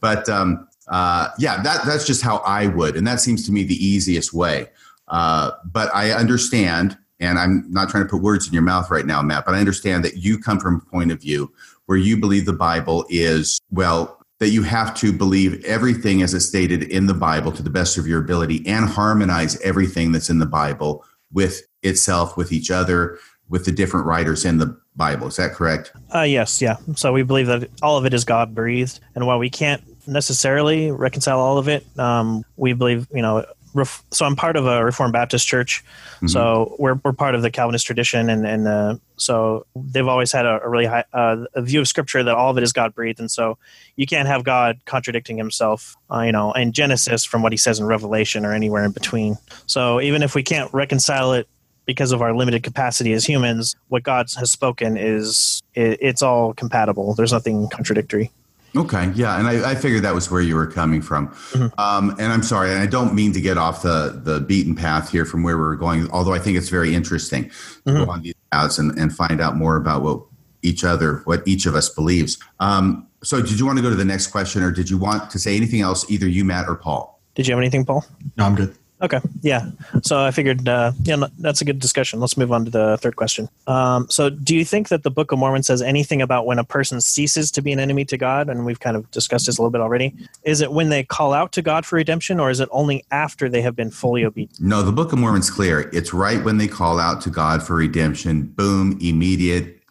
But um, uh, yeah that, that's just how i would and that seems to me the easiest way. Uh, but i understand and i'm not trying to put words in your mouth right now matt but i understand that you come from a point of view where you believe the bible is well that you have to believe everything as it's stated in the Bible to the best of your ability and harmonize everything that's in the Bible with itself, with each other, with the different writers in the Bible. Is that correct? Uh, yes, yeah. So we believe that all of it is God breathed, and while we can't necessarily reconcile all of it, um, we believe, you know. Ref- so I'm part of a Reformed Baptist church, Mhm. so we're we're part of the Calvinist tradition, and and uh, so they've always had a, a really high uh, a view of Scripture that all of it is God breathed, and so you can't have God contradicting Himself, uh, you know, in Genesis from what He says in Revelation or anywhere in between. So even if we can't reconcile it because of our limited capacity as humans, what God has spoken is it, it's all compatible. There's nothing contradictory. Okay, yeah, and I, I figured that was where you were coming from. Um, and I'm sorry, and I don't mean to get off the the beaten path here from where we are going. Although I think it's very interesting to go on these paths and, and find out more about what each other, what each of us believes. Um, so, did you want to go to the next question, or did you want to say anything else, either you, Matt, or Paul? Did you have anything, Paul? No, I'm good. Okay, yeah. So I figured, uh, yeah, that's a good discussion. Let's move on to the third question. Um, so, do you think that the Book of Mormon says anything about when a person ceases to be an enemy to God? And we've kind of discussed this a little bit already. Is it when they call out to God for redemption, or is it only after they have been fully obedient? No, the Book of Mormon's clear. It's right when they call out to God for redemption. Boom,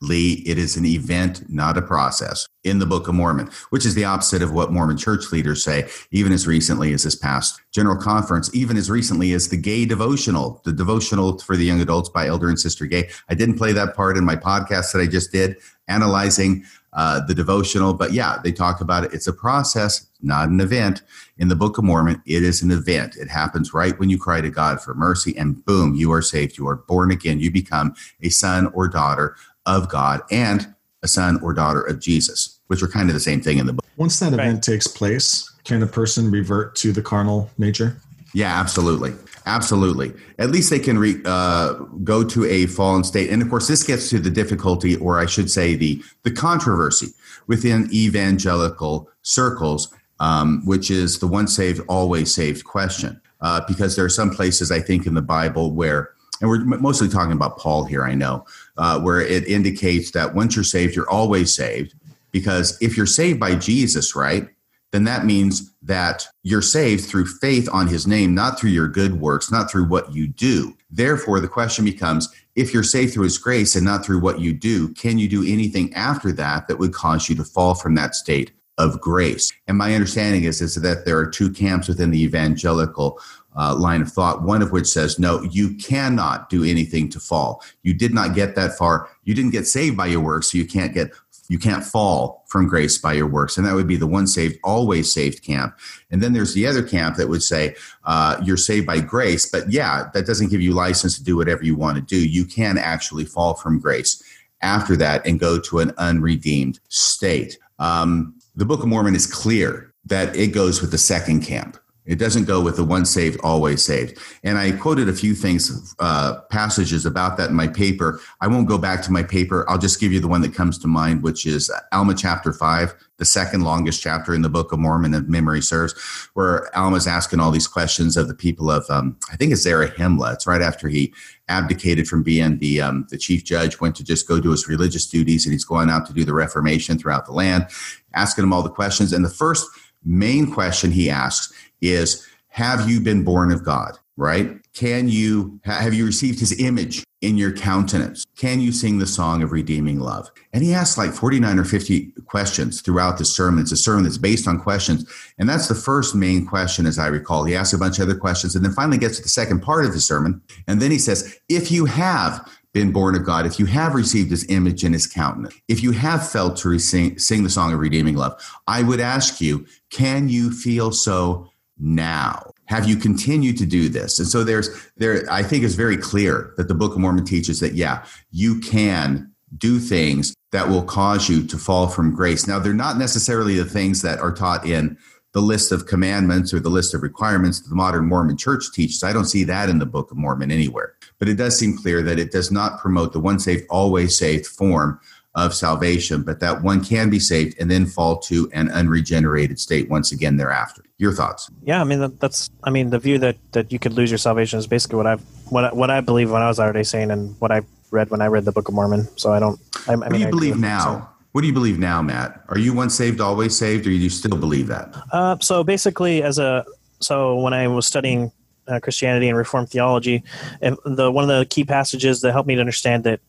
immediately. It is an event, not a process in the Book of Mormon, which is the opposite of what Mormon church leaders say, even as recently as this past General Conference, even as recently as the Gay Devotional, the devotional for the young adults by Elder and Sister Gay. I didn't play that part in my podcast that I just did, analyzing uh, the devotional. But yeah, they talk about it. It's a process, not an event. In the Book of Mormon, it is an event. It happens right when you cry to God for mercy, and boom, you are saved. You are born again. You become a son or daughter of God and a son or daughter of Jesus, which are kind of the same thing in the book. Once that Right. event takes place, can a person revert to the carnal nature? Yeah, absolutely. Absolutely. At least they can re, uh, go to a fallen state. And of course, this gets to the difficulty, or I should say, the, the controversy within evangelical circles, um, which is the once saved, always saved question. Uh, because there are some places, I think, in the Bible where, and we're mostly talking about Paul here, I know, uh, where it indicates that once you're saved, you're always saved. Because if you're saved by Jesus, right, then that means that you're saved through faith on his name, not through your good works, not through what you do. Therefore, the question becomes if you're saved through his grace and not through what you do, can you do anything after that that would cause you to fall from that state of grace? And my understanding is, is that there are two camps within the evangelical uh, line of thought, one of which says, no, you cannot do anything to fall. You did not get that far. You didn't get saved by your works, so you can't get you can't fall from grace by your works. And that would be the one saved, always saved camp. And then there's the other camp that would say, uh, you're saved by grace, but yeah, that doesn't give you license to do whatever you want to do. You can actually fall from grace after that and go to an unredeemed state. Um, the Book of Mormon is clear that it goes with the second camp. It doesn't go with the once saved, always saved. And I quoted a few things, uh, passages about that in my paper. I won't go back to my paper. I'll just give you the one that comes to mind, which is Alma chapter five, the second longest chapter in the Book of Mormon, if memory serves, where Alma's asking all these questions of the people of, um, I think it's Zarahemla. It's right after he abdicated from being the um, the chief judge, went to just go do his religious duties, and he's going out to do the Reformation throughout the land, asking him all the questions. And the first main question he asks is have you been born of God? Right? Can you have you received his image in your countenance? Can you sing the song of redeeming love? And he asks like 49 or 50 questions throughout the sermon. It's a sermon that's based on questions. And that's the first main question, as I recall. He asks a bunch of other questions and then finally gets to the second part of the sermon. And then he says, if you have been born of God, if you have received his image in his countenance, if you have felt to sing, sing the song of redeeming love, I would ask you, can you feel so now? Have you continued to do this? And so there's there, I think it's very clear that the Book of Mormon teaches that, yeah, you can do things that will cause you to fall from grace. Now, they're not necessarily the things that are taught in the list of commandments or the list of requirements that the modern Mormon church teaches. I don't see that in the Book of Mormon anywhere. But it does seem clear that it does not promote the one saved, always saved form of salvation, but that one can be saved and then fall to an unregenerated state once again thereafter. Your thoughts? Yeah, I mean that's I mean the view that that you could lose your salvation is basically what I what what I believe when I was already saying and what I read when I read the Book of Mormon. So I don't. I, I what do you believe now? What do you believe now, Matt? Are you once saved, always saved, or do you still believe that? Uh, so basically, as a so when I was studying uh, Christianity and Reformed theology, and the one of the key passages that helped me to understand that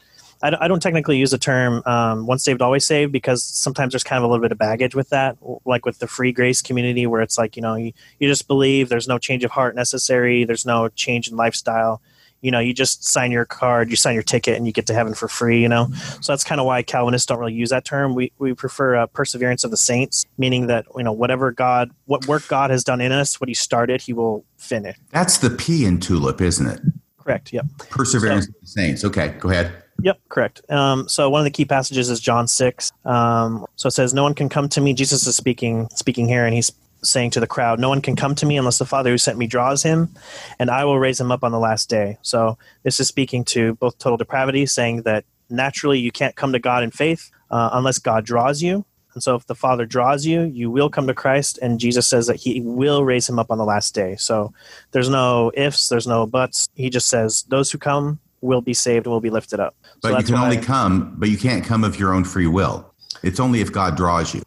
I, don't technically use the term um, once saved, always saved because sometimes there's kind of a little bit of baggage with that, like with the free grace community, where it's like, you know, you, you just believe there's no change of heart necessary, there's no change in lifestyle. You know, you just sign your card, you sign your ticket, and you get to heaven for free, you know? So that's kind of why Calvinists don't really use that term. We, we prefer uh, perseverance of the saints, meaning that, you know, whatever God, what work God has done in us, what he started, he will finish. That's the P in TULIP, isn't it? Correct. Yep. Perseverance so, of the saints. Okay, go ahead. Yep, correct. Um, so one of the key passages is John six. Um, so it says, "No one can come to me." Jesus is speaking speaking here, and he's saying to the crowd, "No one can come to me unless the Father who sent me draws him, and I will raise him up on the last day." So this is speaking to both total depravity, saying that naturally you can't come to God in faith uh, unless God draws you. And so if the Father draws you, you will come to Christ, and Jesus says that He will raise him up on the last day. So there's no ifs, there's no buts. He just says, "Those who come." Will be saved and will be lifted up. But so you can only come, but you can't come of your own free will. It's only if God draws you.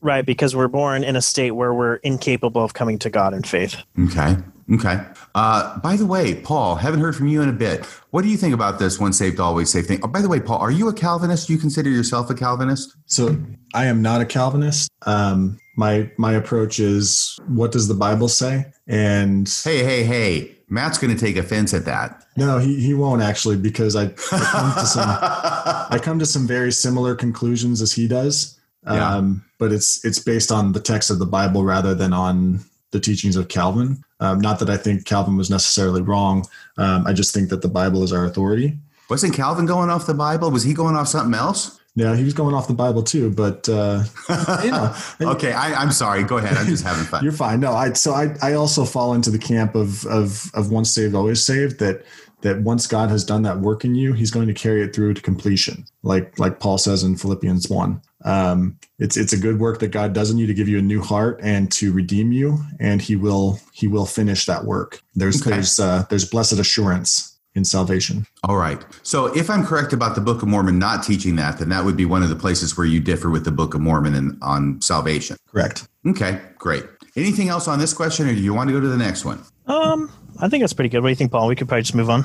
Right, because we're born in a state where we're incapable of coming to God in faith. Okay. Okay. Uh, by the way, Paul, haven't heard from you in a bit. What do you think about this "once saved, always saved" thing? Oh, by the way, Paul, are you a Calvinist? Do you consider yourself a Calvinist? So I am not a Calvinist. Um, my my approach is, what does the Bible say? And hey, hey, hey, Matt's going to take offense at that. No, he, he won't actually because I, I come to some [laughs] I come to some very similar conclusions as he does. Yeah. Um, but it's it's based on the text of the Bible rather than on the teachings of Calvin. Um, not that I think Calvin was necessarily wrong. Um, I just think that the Bible is our authority. Wasn't Calvin going off the Bible? Was he going off something else? Yeah, he was going off the Bible too, but uh, [laughs] you know. okay, I, am sorry. Go ahead. I'm just having fun. You're fine. No, I so I I also fall into the camp of of of once saved always saved. That that once God has done that work in you, He's going to carry it through to completion, like like Paul says in Philippians one. Um, it's it's a good work that God does in you to give you a new heart and to redeem you, and He will He will finish that work. There's okay. there's uh, there's blessed assurance in salvation. All right. So if I'm correct about the Book of Mormon not teaching that, then that would be one of the places where you differ with the Book of Mormon and on salvation. Correct. Okay, great. Anything else on this question, or do you want to go to the next one? Um, I think that's pretty good. What do you think, Paul? We could probably just move on.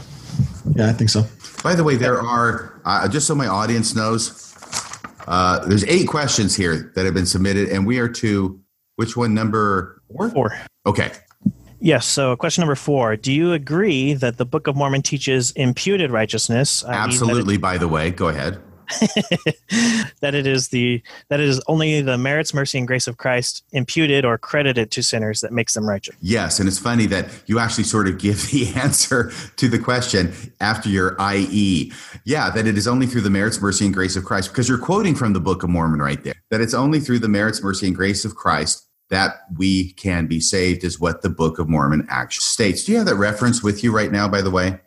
Yeah, I think so. By the way, there are uh, just so my audience knows, uh, there's eight questions here that have been submitted, and we are to which one? Number four. Four. Okay. Yes. So, question number four: Do you agree that the Book of Mormon teaches imputed righteousness? Absolutely. It, by the way, go ahead. [laughs] that it is the that it is only the merits, mercy, and grace of Christ imputed or credited to sinners that makes them righteous. Yes, and it's funny that you actually sort of give [laughs] the answer to the question after your IE. Yeah, that it is only through the merits, mercy, and grace of Christ, because you're quoting from the Book of Mormon right there. That it's only through the merits, mercy, and grace of Christ that we can be saved, is what the Book of Mormon actually states. Do you have that reference with you right now, by the way?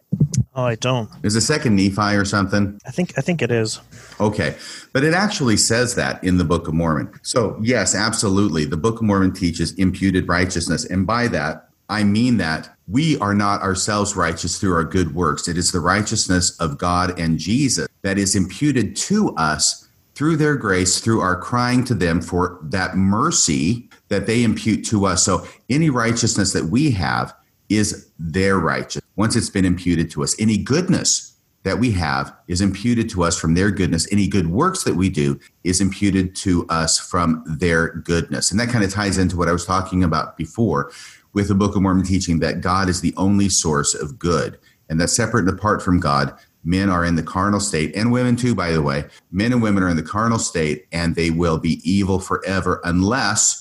Oh, I don't. Is it second Nephi or something? I think I think it is. Okay. But it actually says that in the Book of Mormon. So, yes, absolutely. The Book of Mormon teaches imputed righteousness. And by that, I mean that we are not ourselves righteous through our good works. It is the righteousness of God and Jesus that is imputed to us through their grace, through our crying to them for that mercy that they impute to us. So, any righteousness that we have is their righteousness once it's been imputed to us. Any goodness that we have is imputed to us from their goodness. Any good works that we do is imputed to us from their goodness. And that kind of ties into what I was talking about before with the Book of Mormon teaching that God is the only source of good and that separate and apart from God, men are in the carnal state and women too, by the way. Men and women are in the carnal state and they will be evil forever unless,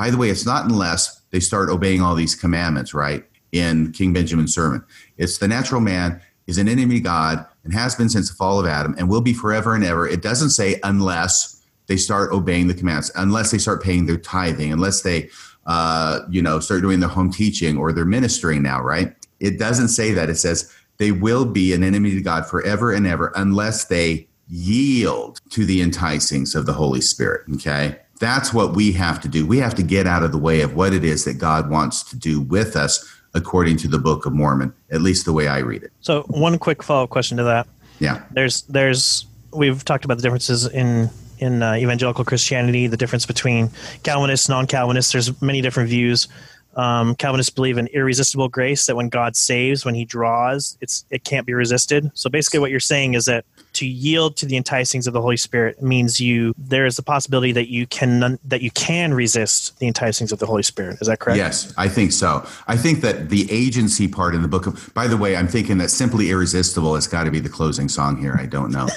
by the way, it's not unless they start obeying all these commandments, right? in King Benjamin's sermon. It's the natural man is an enemy to God and has been since the fall of Adam and will be forever and ever. It doesn't say unless they start obeying the commands, unless they start paying their tithing, unless they, uh, you know, start doing their home teaching or their ministering now, right? It doesn't say that. It says they will be an enemy to God forever and ever unless they yield to the enticings of the Holy Spirit. Okay. That's what we have to do. We have to get out of the way of what it is that God wants to do with us according to the Book of Mormon, at least the way I read it. So, one quick follow up question to that. Yeah. There's there's we've talked about the differences in in uh, evangelical Christianity, the difference between Calvinists, non-Calvinists. There's many different views. Um, Calvinists believe in irresistible grace that when God saves, when He draws, it's it can't be resisted. So basically, what you're saying is that to yield to the enticings of the Holy Spirit means you there is a possibility that you can that you can resist the enticings of the Holy Spirit. Is that correct? Yes, I think so. I think that the agency part in the book of by the way, I'm thinking that simply irresistible has got to be the closing song here. I don't know.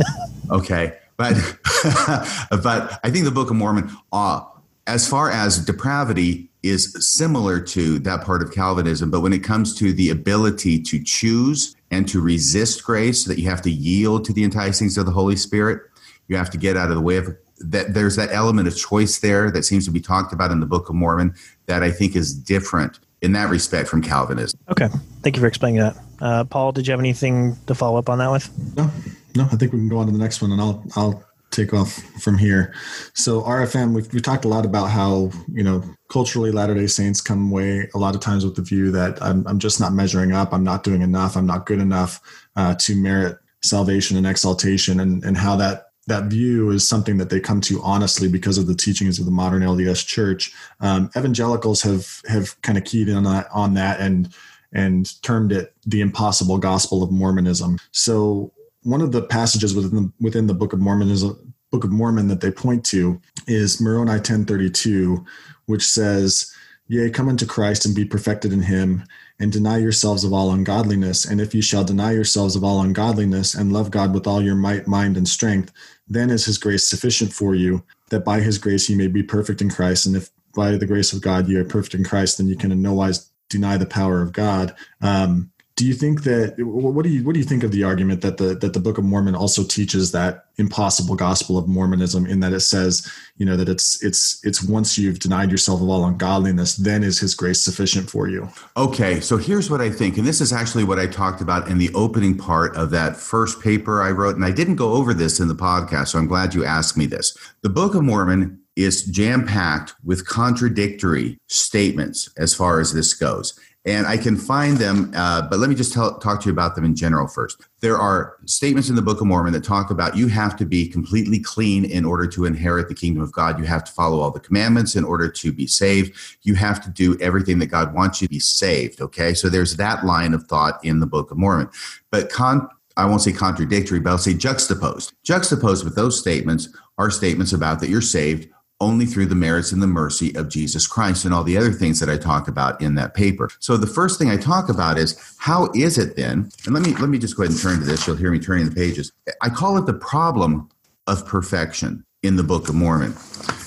[laughs] okay. But [laughs] but I think the Book of Mormon uh, as far as depravity is similar to that part of Calvinism, but when it comes to the ability to choose and to resist grace, so that you have to yield to the enticings of the Holy Spirit, you have to get out of the way of that. There's that element of choice there that seems to be talked about in the Book of Mormon that I think is different in that respect from Calvinism. Okay, thank you for explaining that. Uh, Paul, did you have anything to follow up on that with? No, no. I think we can go on to the next one, and I'll I'll take off from here. So RFM, we've, we've talked a lot about how, you know, culturally Latter-day Saints come away a lot of times with the view that I'm, I'm just not measuring up. I'm not doing enough. I'm not good enough uh, to merit salvation and exaltation and, and how that that view is something that they come to honestly because of the teachings of the modern LDS church. Um, evangelicals have have kind of keyed in on that, on that and and termed it the impossible gospel of Mormonism. So one of the passages within the, within the Book of Mormon is a Book of Mormon that they point to is Moroni 1032, which says, Yea, come unto Christ and be perfected in him, and deny yourselves of all ungodliness. And if ye shall deny yourselves of all ungodliness, and love God with all your might, mind, and strength, then is his grace sufficient for you, that by his grace ye may be perfect in Christ. And if by the grace of God ye are perfect in Christ, then you can in no wise deny the power of God. Um, do you think that what do you what do you think of the argument that the that the Book of Mormon also teaches that impossible gospel of Mormonism in that it says you know that it's it's it's once you've denied yourself of all ungodliness then is His grace sufficient for you? Okay, so here's what I think, and this is actually what I talked about in the opening part of that first paper I wrote, and I didn't go over this in the podcast, so I'm glad you asked me this. The Book of Mormon is jam packed with contradictory statements as far as this goes and I can find them. Uh, but let me just tell, talk to you about them in general first. There are statements in the Book of Mormon that talk about you have to be completely clean in order to inherit the kingdom of God. You have to follow all the commandments in order to be saved. You have to do everything that God wants you to be saved. Okay, so there's that line of thought in the Book of Mormon. But con- I won't say contradictory, but I'll say juxtaposed. Juxtaposed with those statements are statements about that you're saved only through the merits and the mercy of Jesus Christ and all the other things that I talk about in that paper. So the first thing I talk about is how is it then? And let me let me just go ahead and turn to this. You'll hear me turning the pages. I call it the problem of perfection in the Book of Mormon.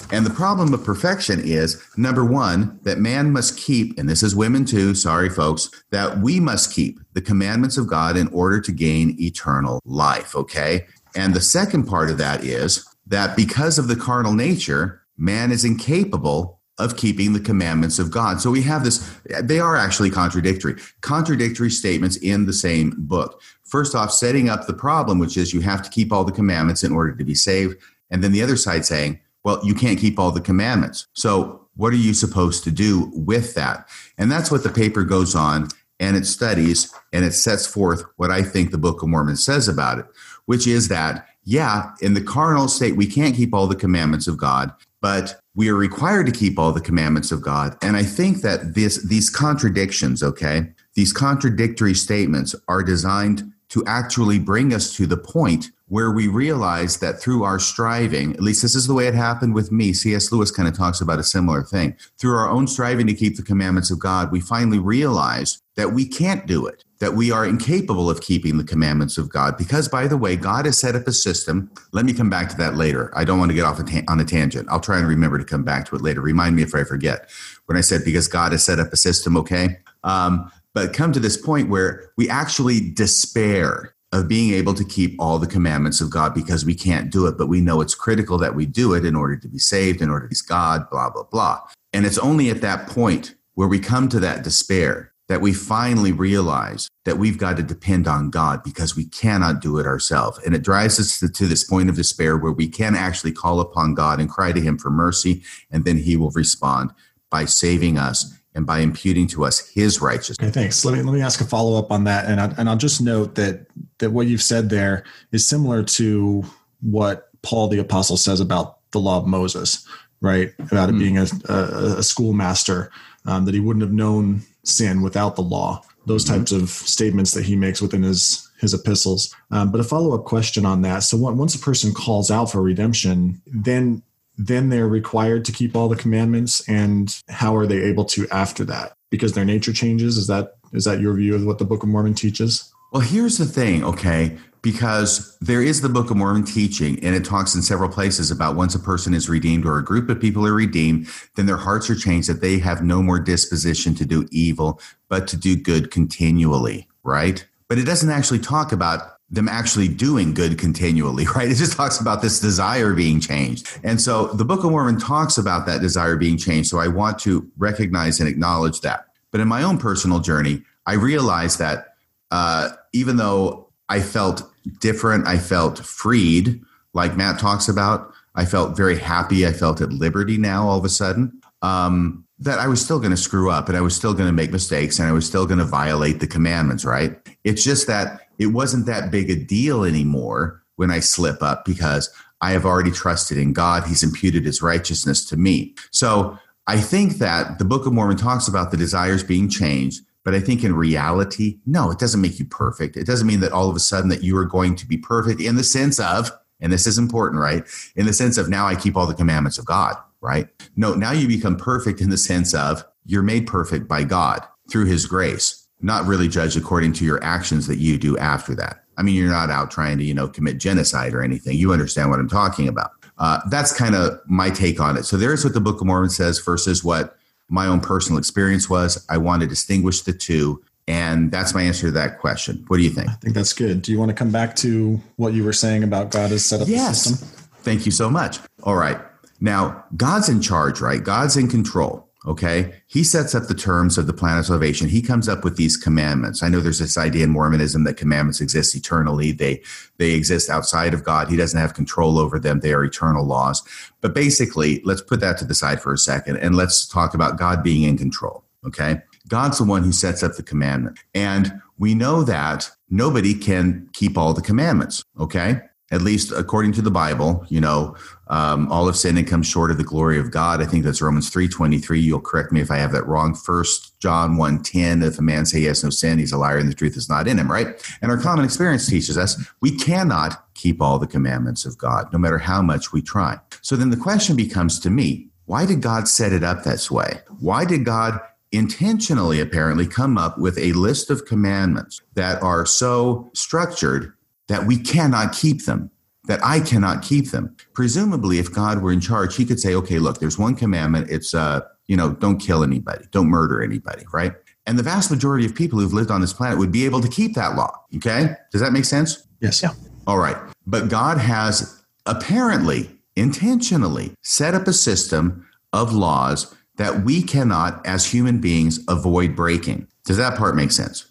And the problem of perfection is number one, that man must keep, and this is women too, sorry folks, that we must keep the commandments of God in order to gain eternal life, okay? And the second part of that is that because of the carnal nature, man is incapable of keeping the commandments of God. So we have this, they are actually contradictory, contradictory statements in the same book. First off, setting up the problem, which is you have to keep all the commandments in order to be saved. And then the other side saying, well, you can't keep all the commandments. So what are you supposed to do with that? And that's what the paper goes on and it studies and it sets forth what I think the Book of Mormon says about it, which is that, yeah, in the carnal state, we can't keep all the commandments of God, but we are required to keep all the commandments of God. And I think that this, these contradictions, okay, these contradictory statements are designed to actually bring us to the point where we realize that through our striving, at least this is the way it happened with me. C.S. Lewis kind of talks about a similar thing. Through our own striving to keep the commandments of God, we finally realize that we can't do it, that we are incapable of keeping the commandments of God. Because, by the way, God has set up a system. Let me come back to that later. I don't want to get off on a tangent. I'll try and remember to come back to it later. Remind me if I forget when I said because God has set up a system, okay? Um, but come to this point where we actually despair of being able to keep all the commandments of God because we can't do it, but we know it's critical that we do it in order to be saved, in order to be God, blah, blah, blah. And it's only at that point where we come to that despair that we finally realize that we've got to depend on God because we cannot do it ourselves. And it drives us to, to, this point of despair where we can actually call upon God and cry to Him for mercy, and then He will respond by saving us and by imputing to us his righteousness. Okay, thanks. Let me let me ask a follow up on that, and I, and I'll just note that that what you've said there is similar to what Paul the apostle says about the law of Moses, right? About it mm. being a, a, a schoolmaster, um, that he wouldn't have known sin without the law. Those mm-hmm. types of statements that he makes within his his epistles. Um, but a follow up question on that. So once a person calls out for redemption, then then they're required to keep all the commandments and how are they able to after that because their nature changes is that is that your view of what the book of mormon teaches well here's the thing okay because there is the book of mormon teaching and it talks in several places about once a person is redeemed or a group of people are redeemed then their hearts are changed that they have no more disposition to do evil but to do good continually right but it doesn't actually talk about them actually doing good continually, [laughs] right? It just talks about this desire being changed. And so the Book of Mormon talks about that desire being changed. So I want to recognize and acknowledge that. But in my own personal journey, I realized that uh, even though I felt different, I felt freed, like Matt talks about, I felt very happy. I felt at liberty now all of a sudden. Um, that I was still going to screw up and I was still going to make mistakes and I was still going to violate the commandments, right? It's just that it wasn't that big a deal anymore when I slip up because I have already trusted in God. He's imputed his righteousness to me. So I think that the Book of Mormon talks about the desires being changed, but I think in reality, no, it doesn't make you perfect. It doesn't mean that all of a sudden that you are going to be perfect in the sense of, and this is important, right? In the sense of now I keep all the commandments of God, right? No, now you become perfect in the sense of you're made perfect by God through his grace not really judged according to your actions that you do after that. I mean, you're not out trying to, you know, commit genocide or anything. You understand what I'm talking about. Uh, that's kind of my take on it. So there's what the Book of Mormon says versus what my own personal experience was. I want to distinguish the two. And that's my answer to that question. What do you think? I think that's good. Do you want to come back to what you were saying about God has set up yes. the system? Thank you so much. All right. Now, God's in charge, right? God's in control. Okay. He sets up the terms of the plan of salvation. He comes up with these commandments. I know there's this idea in Mormonism that commandments exist eternally. They, they exist outside of God. He doesn't have control over them. They are eternal laws. But basically, let's put that to the side for a second and let's talk about God being in control. Okay. God's the one who sets up the commandment. And we know that nobody can keep all the commandments. Okay at least according to the Bible, you know, um, all of sin and come short of the glory of God. I think that's Romans three twenty three. You'll correct me if I have that wrong. First John one ten. If a man say he has no sin, he's a liar, and the truth is not in him. Right. And our common experience teaches us we cannot keep all the commandments of God, no matter how much we try. So then the question becomes to me: Why did God set it up this way? Why did God intentionally, apparently, come up with a list of commandments that are so structured that we cannot keep them, that I cannot keep them. Presumably, if God were in charge, he could say, okay, look, there's one commandment. It's, uh, you know, don't kill anybody, don't murder anybody, right? And the vast majority of people who've lived on this planet would be able to keep that law. Okay. Does that make sense? Yes. Yeah. All right. But God has apparently intentionally set up a system of laws that we cannot, as human beings, avoid breaking. Does that part make sense?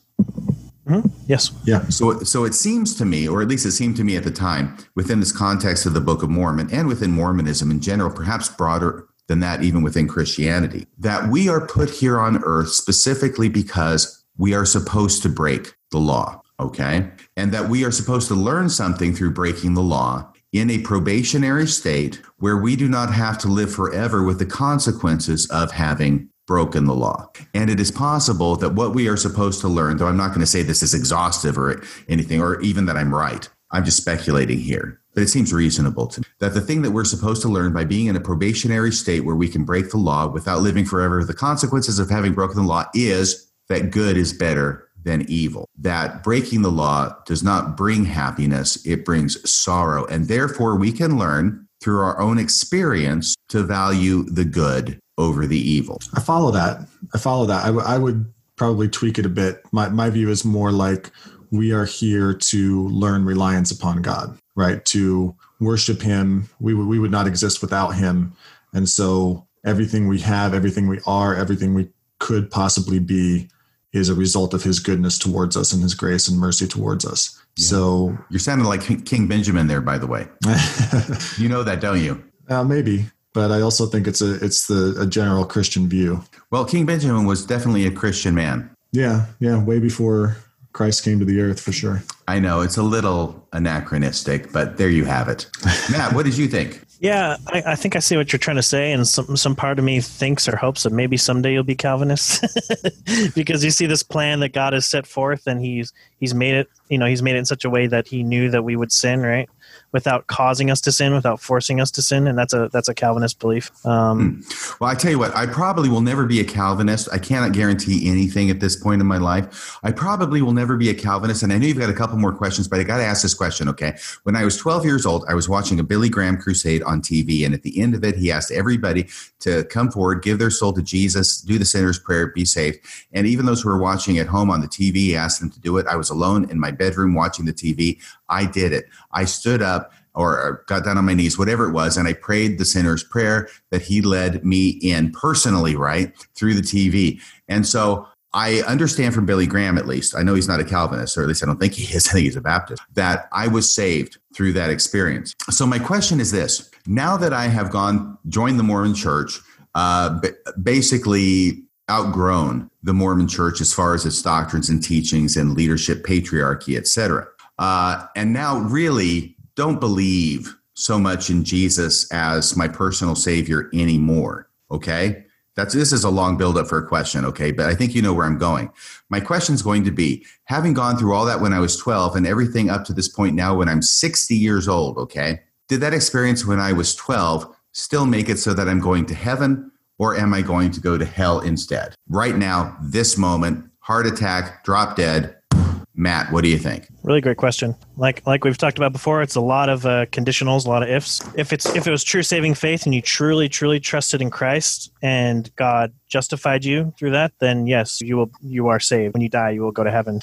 Mm-hmm. Yes. Yeah. So, so it seems to me, or at least it seemed to me at the time, within this context of the Book of Mormon and within Mormonism in general, perhaps broader than that, even within Christianity, that we are put here on earth specifically because we are supposed to break the law. Okay. And that we are supposed to learn something through breaking the law in a probationary state where we do not have to live forever with the consequences of having broken the law. And it is possible that what we are supposed to learn, though I'm not going to say this is exhaustive or anything, or even that I'm right, I'm just speculating here, but it seems reasonable to me that the thing that we're supposed to learn by being in a probationary state where we can break the law without living forever, the consequences of having broken the law is that good is better than evil. That breaking the law does not bring happiness, it brings sorrow. And therefore, we can learn through our own experience to value the good over the evil. I follow that. I follow that. I, w- I would probably tweak it a bit. My, my view is more like we are here to learn reliance upon God, right? To worship Him. We, w- we would not exist without Him. And so everything we have, everything we are, everything we could possibly be is a result of His goodness towards us and His grace and mercy towards us. Yeah. So you're sounding like King Benjamin there, by the way. [laughs] you know that, don't you? Uh, maybe but I also think it's a it's the a general Christian view. Well, King Benjamin was definitely a Christian man. Yeah, yeah, way before Christ came to the earth for sure. I know it's a little anachronistic, but there you have it. [laughs] Matt, what did you think? Yeah, I, I, think I see what you're trying to say, and some some part of me thinks or hopes that maybe someday you'll be Calvinist, [laughs] because you see this plan that God has set forth, and he's he's made it. You know, he's made it in such a way that he knew that we would sin, right? Without causing us to sin, without forcing us to sin, and that's a that's a Calvinist belief. Um, hmm. well, I tell you what, I probably will never be a Calvinist. I cannot guarantee anything at this point in my life. I probably will never be a Calvinist, and I know you've got a couple more questions, but I got to ask this question. Okay, when I was 12 years old, I was watching a Billy Graham crusade on TV, and at the end of it, he asked everybody to come forward, give their soul to Jesus, do the sinner's prayer, be saved. And even those who were watching at home on the TV, asked them to do it. I was alone in my bedroom watching the TV. I did it. I stood up or got down on my knees, whatever it was, and I prayed the sinner's prayer that he led me in personally, right, through the TV. And so I understand from Billy Graham, at least, I know he's not a Calvinist, or at least I don't think he is, [laughs] I think he's a Baptist, that I was saved through that experience. So my question is this now that I have gone, joined the Mormon church, uh, basically outgrown the Mormon church as far as its doctrines and teachings and leadership, patriarchy, etc. Uh, and now really don't believe so much in Jesus as my personal savior anymore. Okay. That's this is a long buildup for a question, okay? But I think you know where I'm going. My question is going to be having gone through all that when I was 12 and everything up to this point now when I'm 60 years old, okay? Did that experience when I was 12 still make it so that I'm going to heaven or am I going to go to hell instead? Right now, this moment, heart attack, drop dead, Matt, what do you think? Really great question. Like like we've talked about before, it's a lot of uh, conditionals, a lot of ifs. If it's if it was true saving faith and you truly truly trusted in Christ and God justified you through that, then yes, you will you are saved. When you die, you will go to heaven.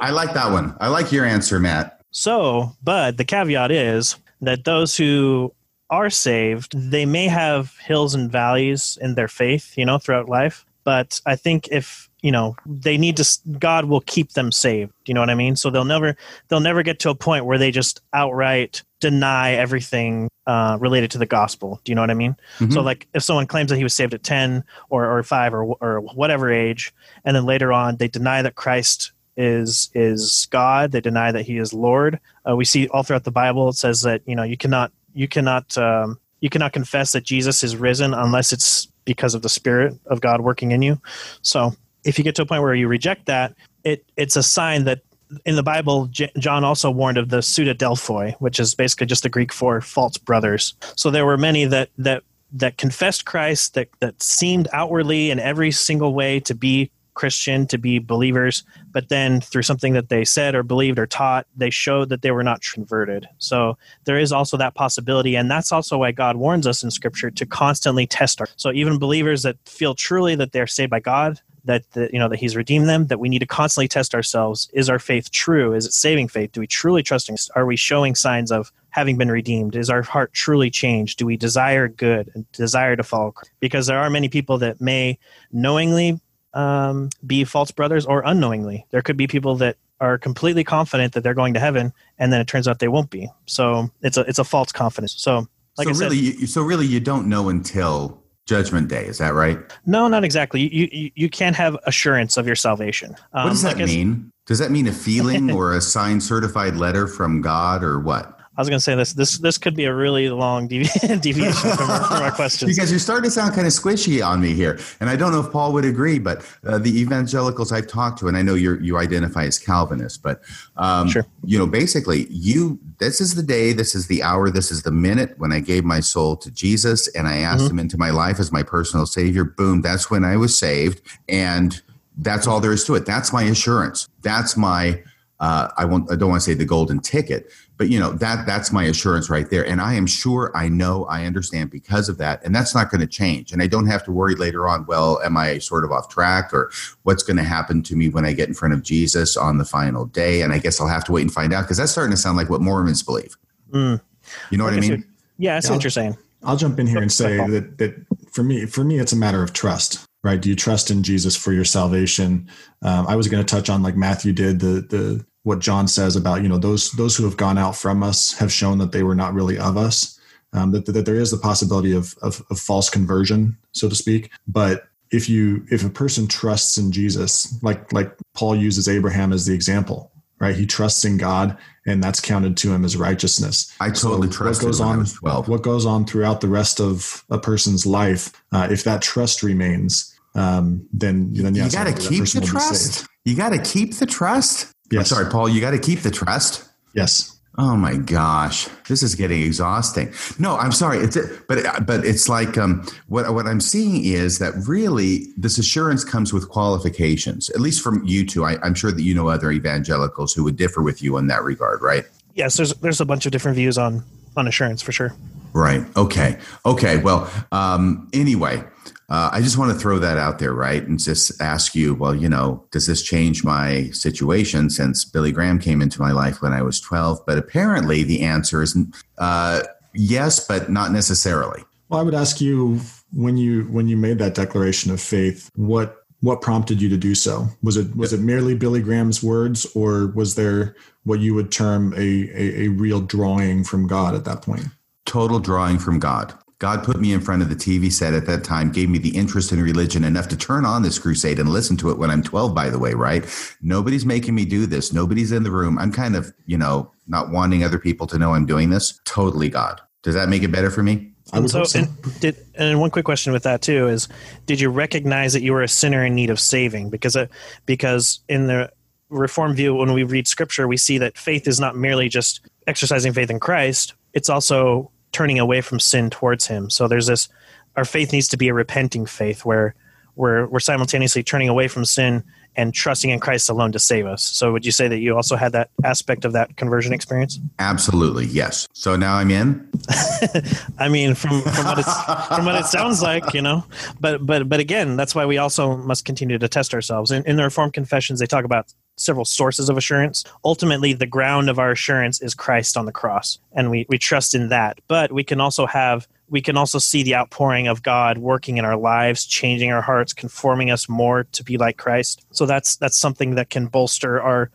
I like that one. I like your answer, Matt. So, but the caveat is that those who are saved, they may have hills and valleys in their faith, you know, throughout life. But I think if you know they need to god will keep them saved Do you know what i mean? So they'll never they'll never get to a point where they just outright deny everything uh, related to the gospel do you know what i mean? Mm-hmm. so like if someone claims that he was saved at 10 or, or 5 or, or whatever age and then later on they deny that christ is is god they deny that he is lord uh, we see all throughout the bible it says that you know you cannot you cannot um, you cannot confess that jesus is risen unless it's because of the spirit of god working in you. So if you get to a point where you reject that, it it's a sign that in the Bible, J- John also warned of the pseudadelphoi, which is basically just the Greek for false brothers. So there were many that that that confessed Christ, that that seemed outwardly in every single way to be Christian, to be believers, but then through something that they said or believed or taught, they showed that they were not converted. So there is also that possibility, and that's also why God warns us in Scripture to constantly test our. So even believers that feel truly that they're saved by God, that the, you know that He's redeemed them. That we need to constantly test ourselves: Is our faith true? Is it saving faith? Do we truly trusting? Are we showing signs of having been redeemed? Is our heart truly changed? Do we desire good and desire to follow? Because there are many people that may knowingly um, be false brothers or unknowingly. There could be people that are completely confident that they're going to heaven, and then it turns out they won't be. So it's a it's a false confidence. So like so I said, really, you, so really, you don't know until Judgment Day. Is that right? no, not exactly. You you, you can't have assurance of your salvation. Um, what does that like mean? Does that mean a feeling [laughs] or a signed certified letter from God or what? I was going to say this. This this could be a really long devi- [laughs] deviation from our, from our questions. [laughs] Because you're starting to sound kind of squishy on me here, and I don't know if Paul would agree. But uh, the evangelicals I've talked to, and I know you you identify as Calvinist, but um, Sure. you know, basically, you this is the day, this is the hour, this is the minute when I gave my soul to Jesus and I asked Mm-hmm. Him into my life as my personal Savior. Boom, that's when I was saved, and that's all there is to it. That's my assurance. That's my uh, I won't. I don't want to say the golden ticket, but you know that that's my assurance right there. And I am sure, I know, I understand because of that, and that's not going to change. And I don't have to worry later on. Well, am I sort of off track, or what's going to happen to me when I get in front of Jesus on the final day? And I guess I'll have to wait and find out because that's starting to sound like what Mormons believe. Mm. You know what I I see mean? Yeah, that's Yeah, what you're saying. I'll jump in here and say that that for me, for me, it's a matter of trust, right? Do you trust in Jesus for your salvation? Um, I was going to touch on like Matthew did the the what John says about you know those those who have gone out from us have shown that they were not really of us. Um, that, that there is the possibility of, of of false conversion, so to speak. But if you if a person trusts in Jesus, like like Paul uses Abraham as the example, right? He trusts in God, and that's counted to him as righteousness. I totally So trusted what goes on was 12. what goes on throughout the rest of a person's life uh, if that trust remains um, then then yes, you got to keep the trust. You got to keep the trust. I'm sorry, Paul. You got to keep the trust. yes Oh my gosh, this is getting exhausting. No, I'm sorry. It's but but it's like um, what what I'm seeing is that really this assurance comes with qualifications. At least from you two, I, I'm sure that you know other evangelicals who would differ with you in that regard, right? Yes, there's there's a bunch of different views on on assurance for sure. Right. Okay. Okay. Well, um, anyway, uh, I just want to throw that out there, right? And just ask you, well, you know, does this change my situation since Billy Graham came into my life when I was 12? But apparently the answer is uh, yes, but not necessarily. well i would ask you when you when you made that declaration of faith what what prompted you to do so was it was it merely billy graham's words or was there what you would term a, a, a real drawing from god at that point Total drawing from God. God put me in front of the TV set at that time, gave me the interest in religion enough to turn on this crusade and listen to it when I'm 12, by the way, right? Nobody's making me do this. Nobody's in the room. I'm kind of, you know, not wanting other people to know I'm doing this. Totally God. Does that make it better for me? i would so, so. and did and one quick question with that too is, did you recognize that you were a sinner in need of saving? Because uh, because in the Reform view, when we read Scripture, we see that faith is not merely just exercising faith in Christ; it's also turning away from sin towards Him. So there's this: our faith needs to be a repenting faith, where we're we're simultaneously turning away from sin and trusting in Christ alone to save us. So would you say that you also had that aspect of that conversion experience? Absolutely. Yes. So now I'm in. [laughs] I mean, from from what it's from what it sounds like, you know. But but but again, that's why we also must continue to test ourselves. In, in the Reformed Confessions, they talk about several sources of assurance. Ultimately, the ground of our assurance is Christ on the cross, and we we trust in that. But we can also have we can also see the outpouring of God working in our lives, changing our hearts, conforming us more to be like Christ. So that's that's something that can bolster our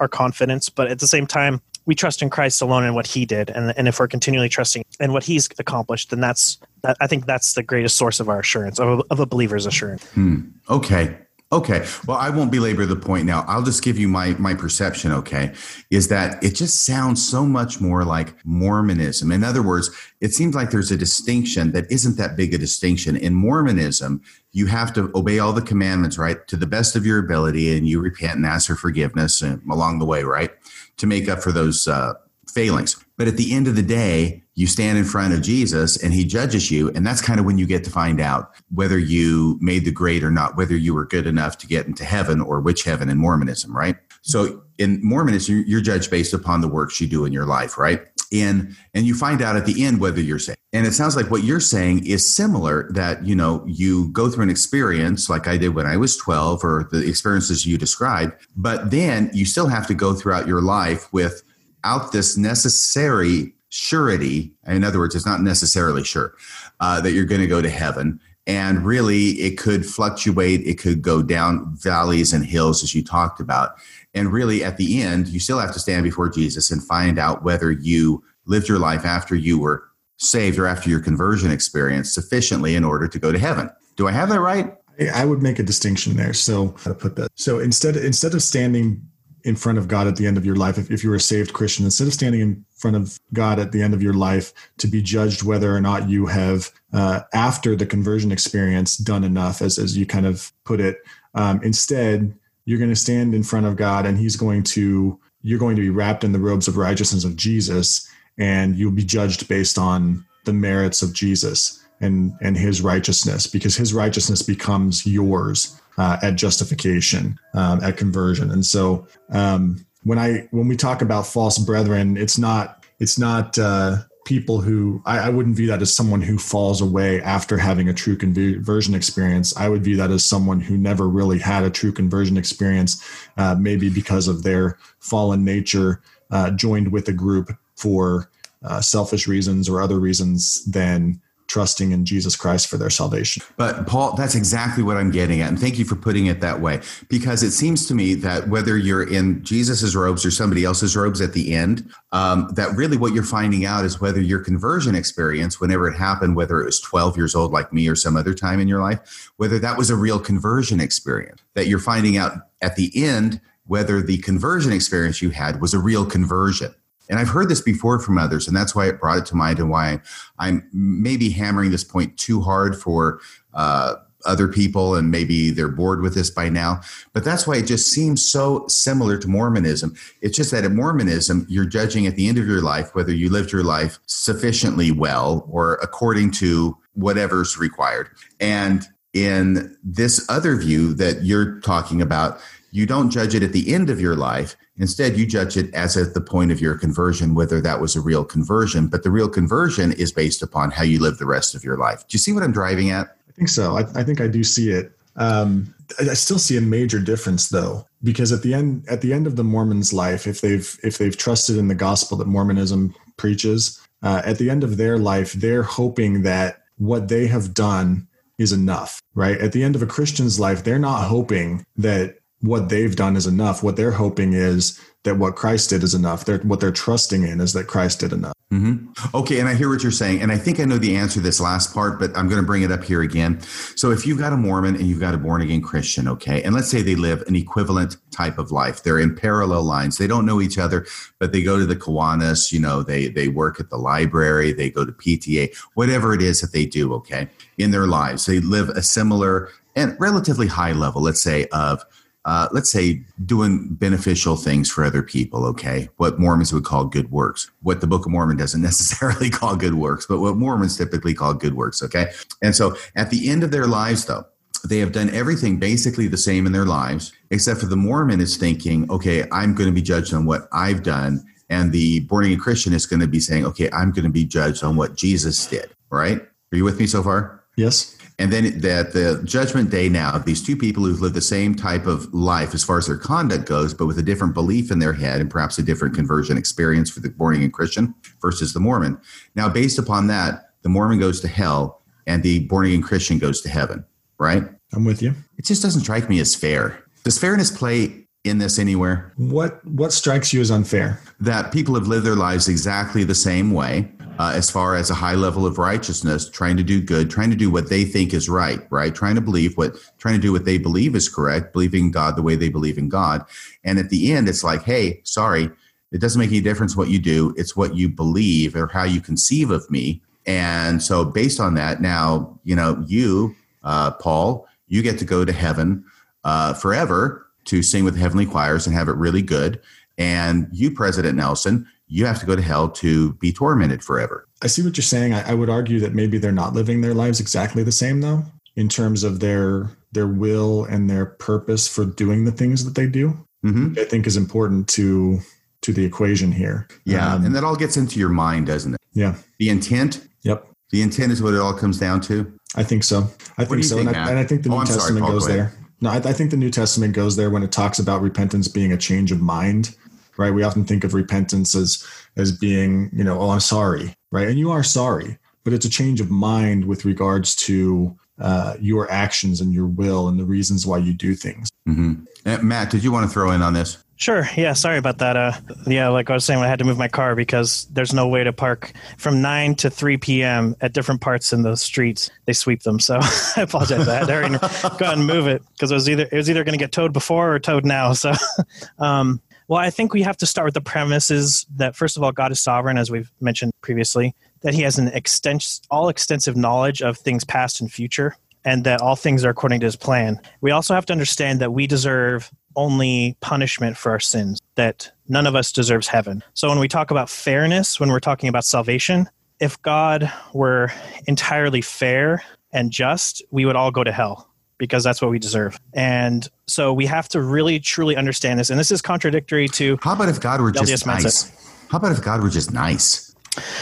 our confidence. But at the same time, we trust in Christ alone and what He did, and and if we're continually trusting in what He's accomplished, then that's that. I think that's the greatest source of our assurance of a, of a believer's assurance. Hmm. Okay. Okay. Well, I won't belabor the point now. I'll just give you my my perception, okay? Is that it just sounds so much more like Mormonism. In other words, it seems like there's a distinction that isn't that big a distinction. In Mormonism, you have to obey all the commandments, right? To the best of your ability and you repent and ask for forgiveness and along the way, right? To make up for those uh failings. But at the end of the day, you stand in front of Jesus and he judges you. And that's kind of when you get to find out whether you made the grade or not, whether you were good enough to get into heaven or which heaven in Mormonism, right? So in Mormonism, you're judged based upon the works you do in your life, right? And and you find out at the end whether you're saved and it sounds like what you're saying is similar that you know you go through an experience like i did when i was 12 or the experiences you described but then you still have to go throughout your life without this necessary surety in other words it's not necessarily sure uh, that you're going to go to heaven and really it could fluctuate it could go down valleys and hills as you talked about and really, at the end, you still have to stand before Jesus and find out whether you lived your life after you were saved or after your conversion experience sufficiently in order to go to heaven. Do I have that right? I would make a distinction there. So to put that? So instead instead of standing in front of God at the end of your life, if, if you're a saved Christian, instead of standing in front of God at the end of your life to be judged whether or not you have, uh, after the conversion experience, done enough, as as you kind of put it, um, instead you're going to stand in front of God and he's going to you're going to be wrapped in the robes of righteousness of Jesus and you'll be judged based on the merits of Jesus and and his righteousness because his righteousness becomes yours uh, at justification um, at conversion and so um, when I when we talk about false brethren it's not it's not uh, people who I, I, wouldn't view that as someone who falls away after having a true conversion experience. I would view that as someone who never really had a true conversion experience, uh, maybe because of their fallen nature, uh, joined with a group for uh, selfish reasons or other reasons than trusting in Jesus Christ for their salvation. But Paul, that's exactly what I'm getting at. And thank you for putting it that way. Because it seems to me that whether you're in Jesus's robes or somebody else's robes at the end, um, that really what you're finding out is whether your conversion experience, whenever it happened, whether it was 12 years old like me or some other time in your life, whether that was a real conversion experience, that you're finding out at the end whether the conversion experience you had was a real conversion and I've heard this before from others, and that's why it brought it to mind and why I'm maybe hammering this point too hard for uh, other people, and maybe they're bored with this by now. But that's why it just seems so similar to Mormonism. It's just that in Mormonism, you're judging at the end of your life whether you lived your life sufficiently well or according to whatever's required. And in this other view that you're talking about, you don't judge it at the end of your life. Instead, you judge it as at the point of your conversion, whether that was a real conversion. But the real conversion is based upon how you live the rest of your life. Do you see what I'm driving at? I think so. I, I think I do see it. Um, I still see a major difference though, because at the end at the end of the Mormon's life, if they've if they've trusted in the gospel that Mormonism preaches, uh, at the end of their life, they're hoping that what they have done is enough, right? At the end of a Christian's life, they're not hoping that what they've done is enough. What they're hoping is that what Christ did is enough. They're, what they're trusting in is that Christ did enough. Mm-hmm. Okay, and I hear what you're saying, and I think I know the answer to this last part, but I'm going to bring it up here again. So, if you've got a Mormon and you've got a born again Christian, okay, and let's say they live an equivalent type of life, they're in parallel lines. They don't know each other, but they go to the Kiwanis, you know, they they work at the library, they go to PTA, whatever it is that they do, okay, in their lives, they live a similar and relatively high level, let's say, of uh, let's say doing beneficial things for other people okay? What mormons would call good works. What the book of mormon doesn't [laughs] necessarily call good works but what mormons typically call good works okay? And so at the end of their lives though they have done everything basically the same in their lives except for the mormon is thinking okay i'm going to be judged on what i've done and the born again christian is going to be saying okay i'm going to be judged on what jesus did right? Are you with me so far? Yes and then that the judgment day now, these two people who've lived the same type of life as far as their conduct goes, but with a different belief in their head and perhaps a different conversion experience for the born again Christian versus the Mormon. Now, based upon that, the Mormon goes to hell and the born again Christian goes to heaven, right? I'm with you. It just doesn't strike me as fair. Does fairness play in this anywhere? What what strikes you as unfair? That people have lived their lives exactly the same way uh, as far as a high level of righteousness, trying to do good, trying to do what they think is right, right? Trying to believe what, trying to do what they believe is correct, believing God the way they believe in God. And at the end, it's like, hey, sorry, it doesn't make any difference what you do. It's what you believe or how you conceive of me. And so, based on that, now, you know, you, uh, Paul, you get to go to heaven uh, forever to sing with heavenly choirs and have it really good. And you, President Nelson, you have to go to hell to be tormented forever. I see what you're saying. I, I, would argue that maybe they're not living their lives exactly the same, though, in terms of their their will and their purpose for doing the things that they do. Mm-hmm. I think is important to to the equation here. Yeah, Um, and that all gets into your mind, doesn't it? yeah. The intent. Yep. The intent is what it all comes down to. I think so. I think so, think, and, I, and I think the Oh, New I'm sorry, Testament Paul, goes go there. No, I, I think the New Testament goes there when it talks about repentance being a change of mind. Right? We often think of repentance as as being, you know, oh, I'm sorry, right? And you are sorry, but it's a change of mind with regards to uh, your actions and your will and the reasons why you do things. hmm Matt, did you want to throw in on this? Sure. Yeah. Sorry about that. Uh, yeah, like I was saying, I had to move my car because there's no way to park from 9 to 3 p.m. at different parts in the streets. They sweep them. So [laughs] I apologize. I had to hurry and go out and move it because it was either it was either going to get towed before or towed now. So, [laughs] um, well, I think we have to start with the premises that first of all, God is sovereign, as we've mentioned previously, that He has an extens- all extensive knowledge of things past and future, and that all things are according to His plan. We also have to understand that we deserve only punishment for our sins, that none of us deserves heaven. So when we talk about fairness, when we're talking about salvation, if God were entirely fair and just, we would all go to hell because that's what we deserve. And so we have to really truly understand this. And this is contradictory to How about if God were just mindset. nice? How about if God were just nice?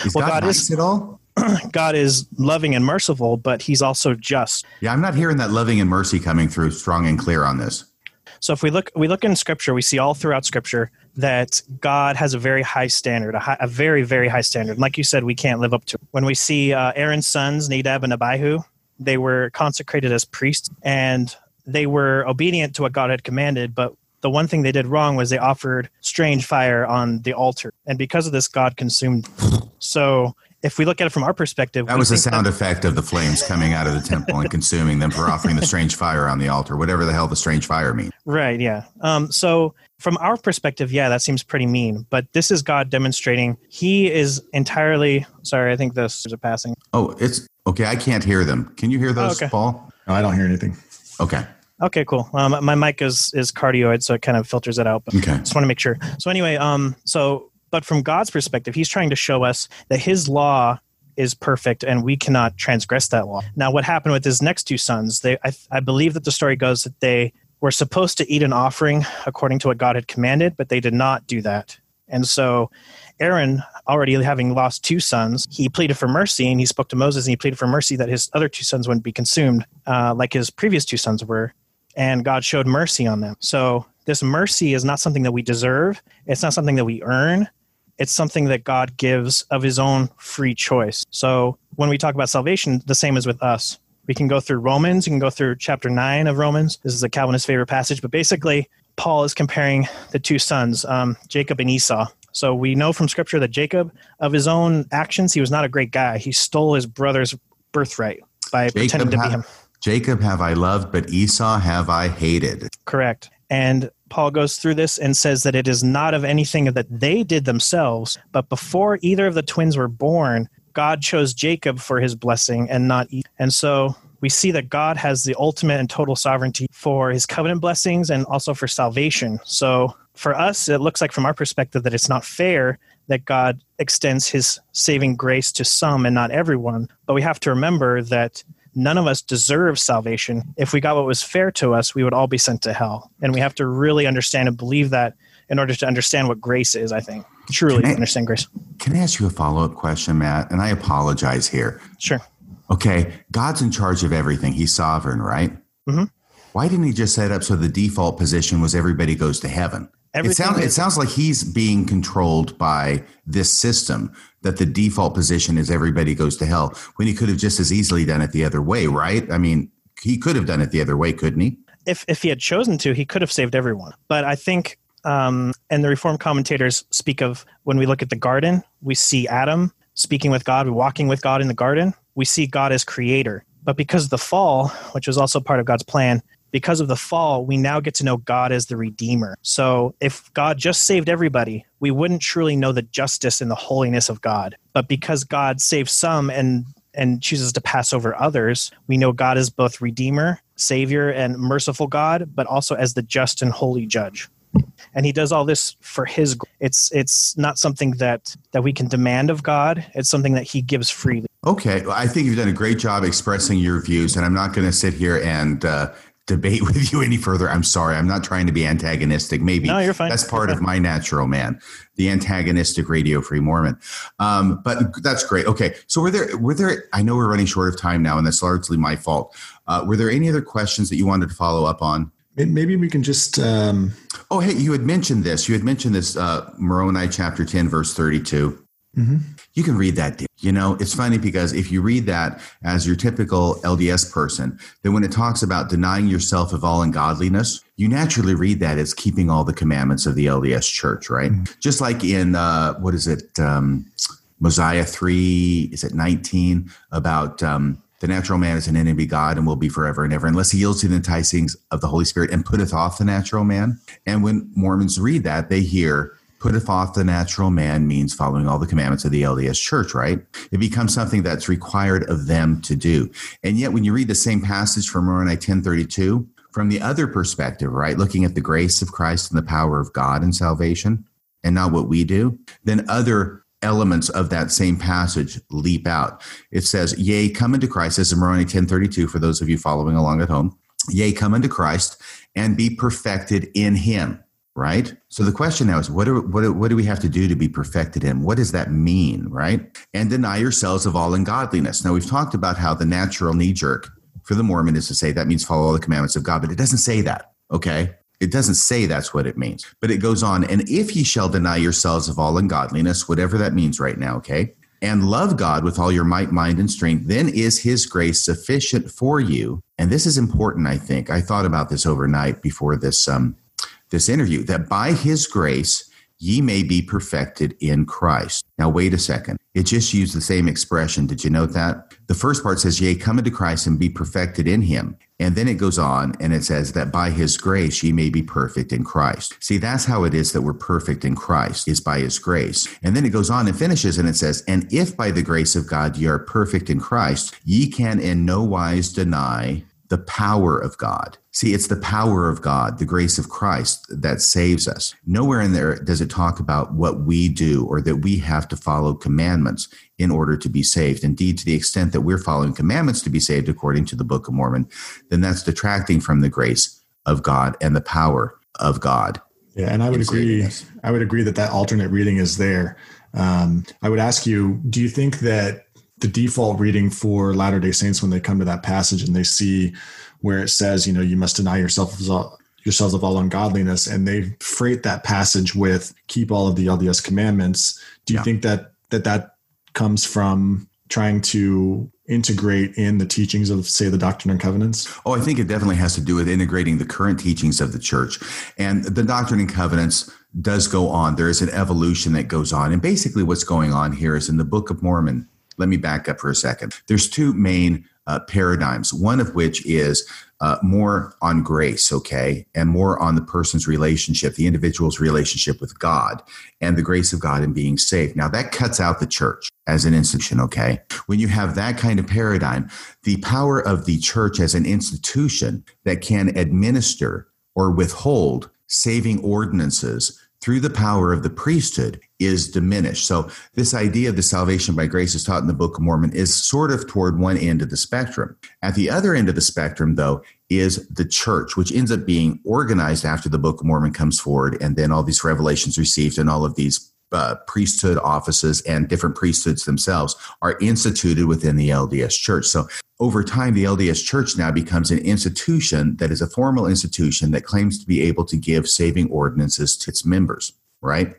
Is Well, God, God nice is- at all? [clears throat] God is loving and merciful, but he's also just. Yeah, I'm not hearing that loving and mercy coming through strong and clear on this. So if we look we look in scripture, we see all throughout scripture that God has a very high standard, a, high, a very very high standard. And like you said, we can't live up to. it. When we see uh, Aaron's sons, Nadab and Abihu, they were consecrated as priests and they were obedient to what God had commanded, but the one thing they did wrong was they offered strange fire on the altar. And because of this God consumed. So if we look at it from our perspective, That was the sound effect of the flames coming out of the temple and consuming them for offering the strange fire on the altar, whatever the hell the strange fire means. Right, yeah. Um, so from our perspective, yeah, that seems pretty mean. But this is God demonstrating He is entirely sorry, I think this is a passing. Oh, it's okay. I can't hear them. Can you hear those, okay. Paul? No, I don't hear anything. Okay. Okay, cool. Um, my mic is is cardioid, so it kind of filters it out. But Okay. just want to make sure. So anyway, um, so but from God's perspective, He's trying to show us that His law is perfect and we cannot transgress that law. Now, what happened with his next two sons? They, I, I believe that the story goes that they were supposed to eat an offering according to what God had commanded, but they did not do that. And so, Aaron, already having lost two sons, he pleaded for mercy and he spoke to Moses and he pleaded for mercy that his other two sons wouldn't be consumed uh, like his previous two sons were. And God showed mercy on them. So, this mercy is not something that we deserve, it's not something that we earn. It's something that God gives of his own free choice. So, when we talk about salvation, the same is with us. We can go through Romans, you can go through chapter 9 of Romans. This is a Calvinist favorite passage, but basically, Paul is comparing the two sons, um, Jacob and Esau. So we know from scripture that Jacob, of his own actions, he was not a great guy. He stole his brother's birthright by pretending to be him. Jacob have I loved, but Esau have I hated. Correct. And Paul goes through this and says that it is not of anything that they did themselves, but before either of the twins were born, God chose Jacob for his blessing and not Esau. And so we see that God has the ultimate and total sovereignty for his covenant blessings and also for salvation. So for us, it looks like from our perspective that it's not fair that God extends his saving grace to some and not everyone. But we have to remember that none of us deserve salvation. If we got what was fair to us, we would all be sent to hell. And we have to really understand and believe that in order to understand what grace is, I think. Truly I- understand grace. Can I ask you a follow up question, Matt? And I apologize here. Sure. Okay, God's in charge of everything. He's sovereign, right? Mhm. Why didn't he just set up so the default position was everybody goes to heaven? It Everything sounds, it is- sounds like he's being controlled by this system that the default position is everybody goes to hell when he could have just as easily done it the other way, right? I mean, he could have done it the other way, couldn't he? if if he had chosen to, he could have saved everyone. But I think, um, and the Reformed commentators speak of when we look at the garden, we see Adam speaking with God, walking with God in the garden. We see God as creator. But because of the fall, which was also part of God's plan, because of the fall, we now get to know God as the Redeemer. So if God just saved everybody, we wouldn't truly know the justice and the holiness of God. But because God saves some and and chooses to pass over others, we know God is both Redeemer, Savior, and merciful God, but also as the just and holy Judge. And He does all this for His. It's it's not something that that we can demand of God. It's something that He gives freely. Okay, well, I think you've done a great job expressing your views, and I'm not going to sit here and uh, debate [laughs] with you any further. I'm sorry. I'm not trying to be antagonistic. Maybe no, you're fine. that's part you're of my natural man, the antagonistic radio free Mormon. Um, but that's great. Okay. So were there, were there, I know we're running short of time now and that's largely my fault. Uh, were there any other questions that you wanted to follow up on? Maybe we can just. Um... Oh, hey, you had mentioned this. You had mentioned this, uh, Moroni chapter 10, verse 32. Mm-hmm. You can read that. You know, it's funny because if you read that as your typical LDS person, then when it talks about denying yourself of all ungodliness, you naturally read that as keeping all the commandments of the LDS church, right? Mm-hmm. Just like in, uh, what is it, um, Mosiah 3, is it 19, about um, the natural man is an enemy God and will be forever and ever, unless he yields to the enticings of the Holy Spirit and putteth off the natural man. And when Mormons read that, they hear, putteth off the natural man means following all the commandments of the LDS church, right? It becomes something that's required of them to do. And yet, when you read the same passage from Moroni 1032, from the other perspective, right, looking at the grace of Christ and the power of God in salvation, and not what we do, then other elements of that same passage leap out. It says, Yea, come into Christ, as in Moroni 1032, for those of you following along at home. Yea, come into Christ and be perfected in him. Right. So the question now is, what do, what, do, what do we have to do to be perfected in? What does that mean? Right. And deny yourselves of all ungodliness. Now, we've talked about how the natural knee jerk for the Mormon is to say that means follow all the commandments of God, but it doesn't say that. Okay. It doesn't say that's what it means, but it goes on. And if ye shall deny yourselves of all ungodliness, whatever that means right now, okay, and love God with all your might, mind, and strength, then is his grace sufficient for you. And this is important, I think. I thought about this overnight before this um this interview, that by his grace ye may be perfected in Christ. Now wait a second. It just used the same expression. Did you note that? The first part says, Yea, come into Christ and be perfected in him. And then it goes on and it says that by his grace ye may be perfect in Christ. See, that's how it is that we're perfect in Christ, is by his grace. And then it goes on and finishes and it says, And if by the grace of God ye are perfect in Christ, ye can in no wise deny the power of God. See, it's the power of God, the grace of Christ that saves us. Nowhere in there does it talk about what we do or that we have to follow commandments in order to be saved. Indeed, to the extent that we're following commandments to be saved according to the Book of Mormon, then that's detracting from the grace of God and the power of God. Yeah, and I would agree. I would agree that that alternate reading is there. Um, I would ask you: Do you think that the default reading for Latter day Saints when they come to that passage and they see where it says, you know, you must deny yourself yourselves of all ungodliness, and they freight that passage with keep all of the LDS commandments. Do you yeah. think that that that comes from trying to integrate in the teachings of say the doctrine and covenants oh i think it definitely has to do with integrating the current teachings of the church and the doctrine and covenants does go on there is an evolution that goes on and basically what's going on here is in the book of mormon let me back up for a second. There's two main uh, paradigms, one of which is uh, more on grace, okay, and more on the person's relationship, the individual's relationship with God and the grace of God in being saved. Now, that cuts out the church as an institution, okay? When you have that kind of paradigm, the power of the church as an institution that can administer or withhold saving ordinances through the power of the priesthood is diminished. So, this idea of the salvation by grace is taught in the Book of Mormon is sort of toward one end of the spectrum. At the other end of the spectrum, though, is the church, which ends up being organized after the Book of Mormon comes forward, and then all these revelations received and all of these uh, priesthood offices and different priesthoods themselves are instituted within the LDS church. So over time, the LDS church now becomes an institution that is a formal institution that claims to be able to give saving ordinances to its members, right?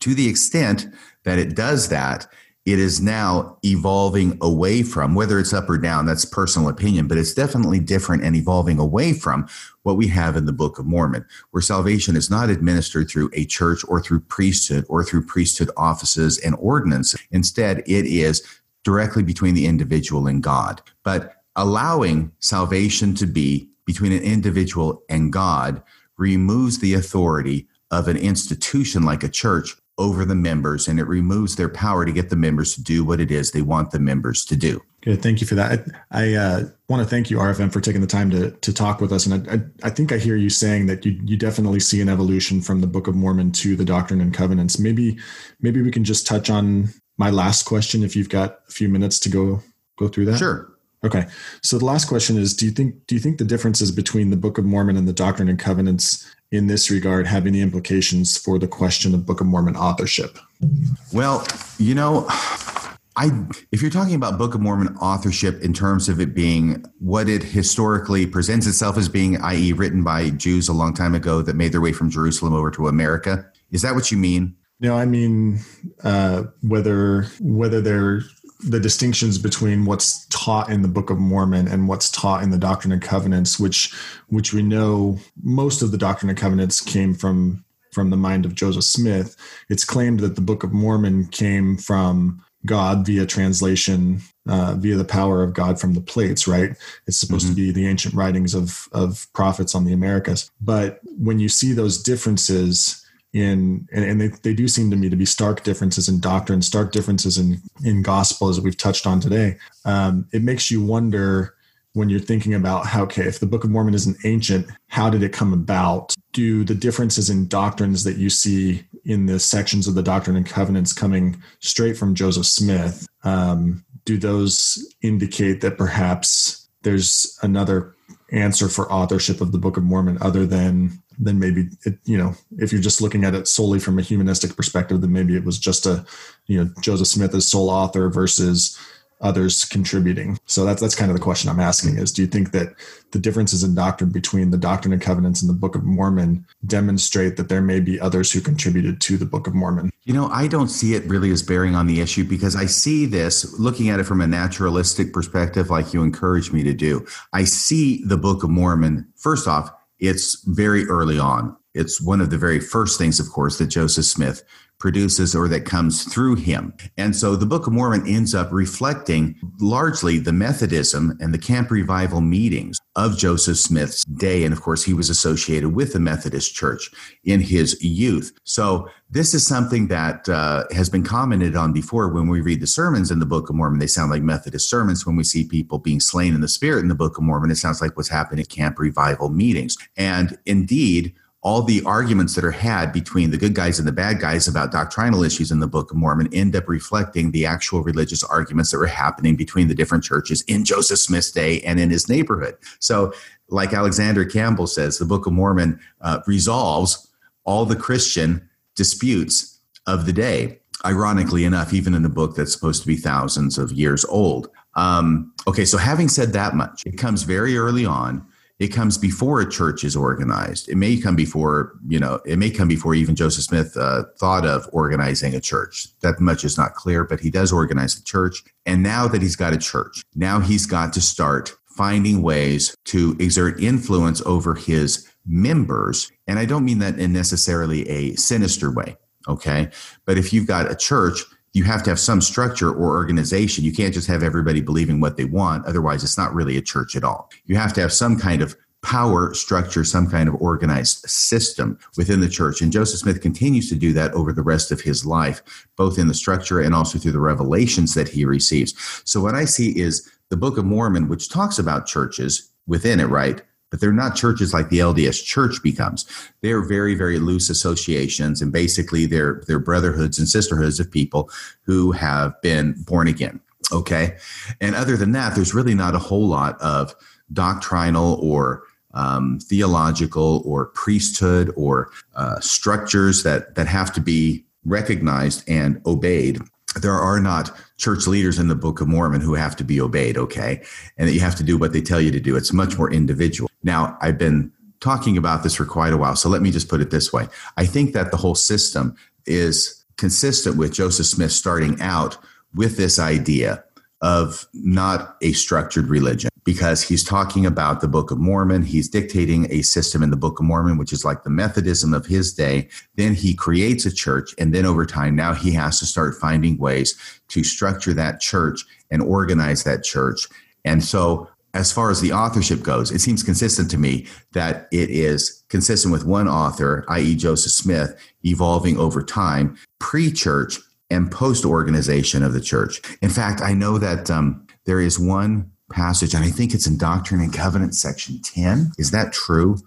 To the extent that it does that, it is now evolving away from whether it's up or down that's personal opinion but it's definitely different and evolving away from what we have in the book of mormon where salvation is not administered through a church or through priesthood or through priesthood offices and ordinances. Instead it is directly between the individual and god. But allowing salvation to be between an individual and god removes the authority of an institution like a church over the members and it removes their power to get the members to do what it is they want the members to do. Good. Thank you for that. I, I uh, want to thank you, RFM, for taking the time to, to talk with us. And I, I, I, think I hear you saying that you, you definitely see an evolution from the Book of Mormon to the Doctrine and Covenants. Maybe maybe we can just touch on my last question if you've got a few minutes to go go through that. Sure. Okay. So the last question is do you think do you think the differences between the Book of Mormon and the Doctrine and Covenants in this regard have any implications for the question of Book of Mormon authorship? Well, you know, I if you're talking about Book of Mormon authorship in terms of it being what it historically presents itself as being, i.e., written by Jews a long time ago that made their way from Jerusalem over to America, is that what you mean? No, I mean uh, whether whether they're the distinctions between what's taught in the Book of Mormon and what's taught in the Doctrine and Covenants, which which we know most of the Doctrine and Covenants came from from the mind of Joseph Smith. It's claimed that the Book of Mormon came from God via translation, uh, via the power of God from the plates, right? It's supposed mm-hmm. to be the ancient writings of of prophets on the Americas. But when you see those differences, in and, and they, they do seem to me to be stark differences in doctrine stark differences in in gospel as we've touched on today. Um, it makes you wonder when you're thinking about how okay if the book of mormon isn't ancient how did it come about? Do the differences in doctrines that you see in the sections of the doctrine and covenants coming straight from joseph smith um, do those indicate that perhaps there's another answer for authorship of the book of mormon other than then maybe it, you know if you're just looking at it solely from a humanistic perspective then maybe it was just a you know joseph smith as sole author versus others contributing. So that's that's kind of the question i'm asking is do you think that the differences in doctrine between the doctrine and covenants and the book of mormon demonstrate that there may be others who contributed to the book of mormon? You know i don't see it really as bearing on the issue because i see this looking at it from a naturalistic perspective like you encourage me to do i see the book of mormon first off it's very early on. It's one of the very first things, of course, that Joseph Smith produces or that comes through him. And so the Book of Mormon ends up reflecting largely the Methodism and the camp revival meetings of Joseph Smith's day. And of course, he was associated with the Methodist Church in his youth. So this is something that uh, has been commented on before when we read the sermons in the Book of Mormon. They sound like Methodist sermons. When we see people being slain in the Spirit in the Book of Mormon, it sounds like what's happening at camp revival meetings. And indeed, all the arguments that are had between the good guys and the bad guys about doctrinal issues in the Book of Mormon end up reflecting the actual religious arguments that were happening between the different churches in Joseph Smith's day and in his neighborhood. So, like Alexander Campbell says, the Book of Mormon uh, resolves all the Christian disputes of the day. Ironically enough, even in a book that's supposed to be thousands of years old. Um, okay, so having said that much, it comes very early on it comes before a church is organized. It may come before, you know, it may come before even Joseph Smith uh, thought of organizing a church. That much is not clear, but he does organize the church. And now that he's got a church, now he's got to start finding ways to exert influence over his members. And I don't mean that in necessarily a sinister way. Okay. But if you've got a church you have to have some structure or organization. You can't just have everybody believing what they want. Otherwise, it's not really a church at all. You have to have some kind of power structure, some kind of organized system within the church. And Joseph Smith continues to do that over the rest of his life, both in the structure and also through the revelations that he receives. So, what I see is the Book of Mormon, which talks about churches within it, right? But they're not churches like the LDS church becomes. They're very, very loose associations, and basically they're they're brotherhoods and sisterhoods of people who have been born again. Okay, and other than that, there's really not a whole lot of doctrinal or um, theological or priesthood or uh, structures that that have to be recognized and obeyed there are not church leaders in the Book of Mormon who have to be obeyed, okay? And that you have to do what they tell you to do. It's much more individual. Now, I've been talking about this for quite a while, so let me just put it this way. I think that the whole system is consistent with Joseph Smith starting out with this idea of not a structured religion because he's talking about the Book of Mormon. He's dictating a system in the Book of Mormon, which is like the Methodism of his day. Then he creates a church. And then over time, now he has to start finding ways to structure that church and organize that church. And so, as far as the authorship goes, it seems consistent to me that it is consistent with one author, i.e., Joseph Smith, evolving over time, pre church and post organization of the church. In fact, I know that um, there is one passage, and I think it's in Doctrine and Covenants, section 10. Is that true?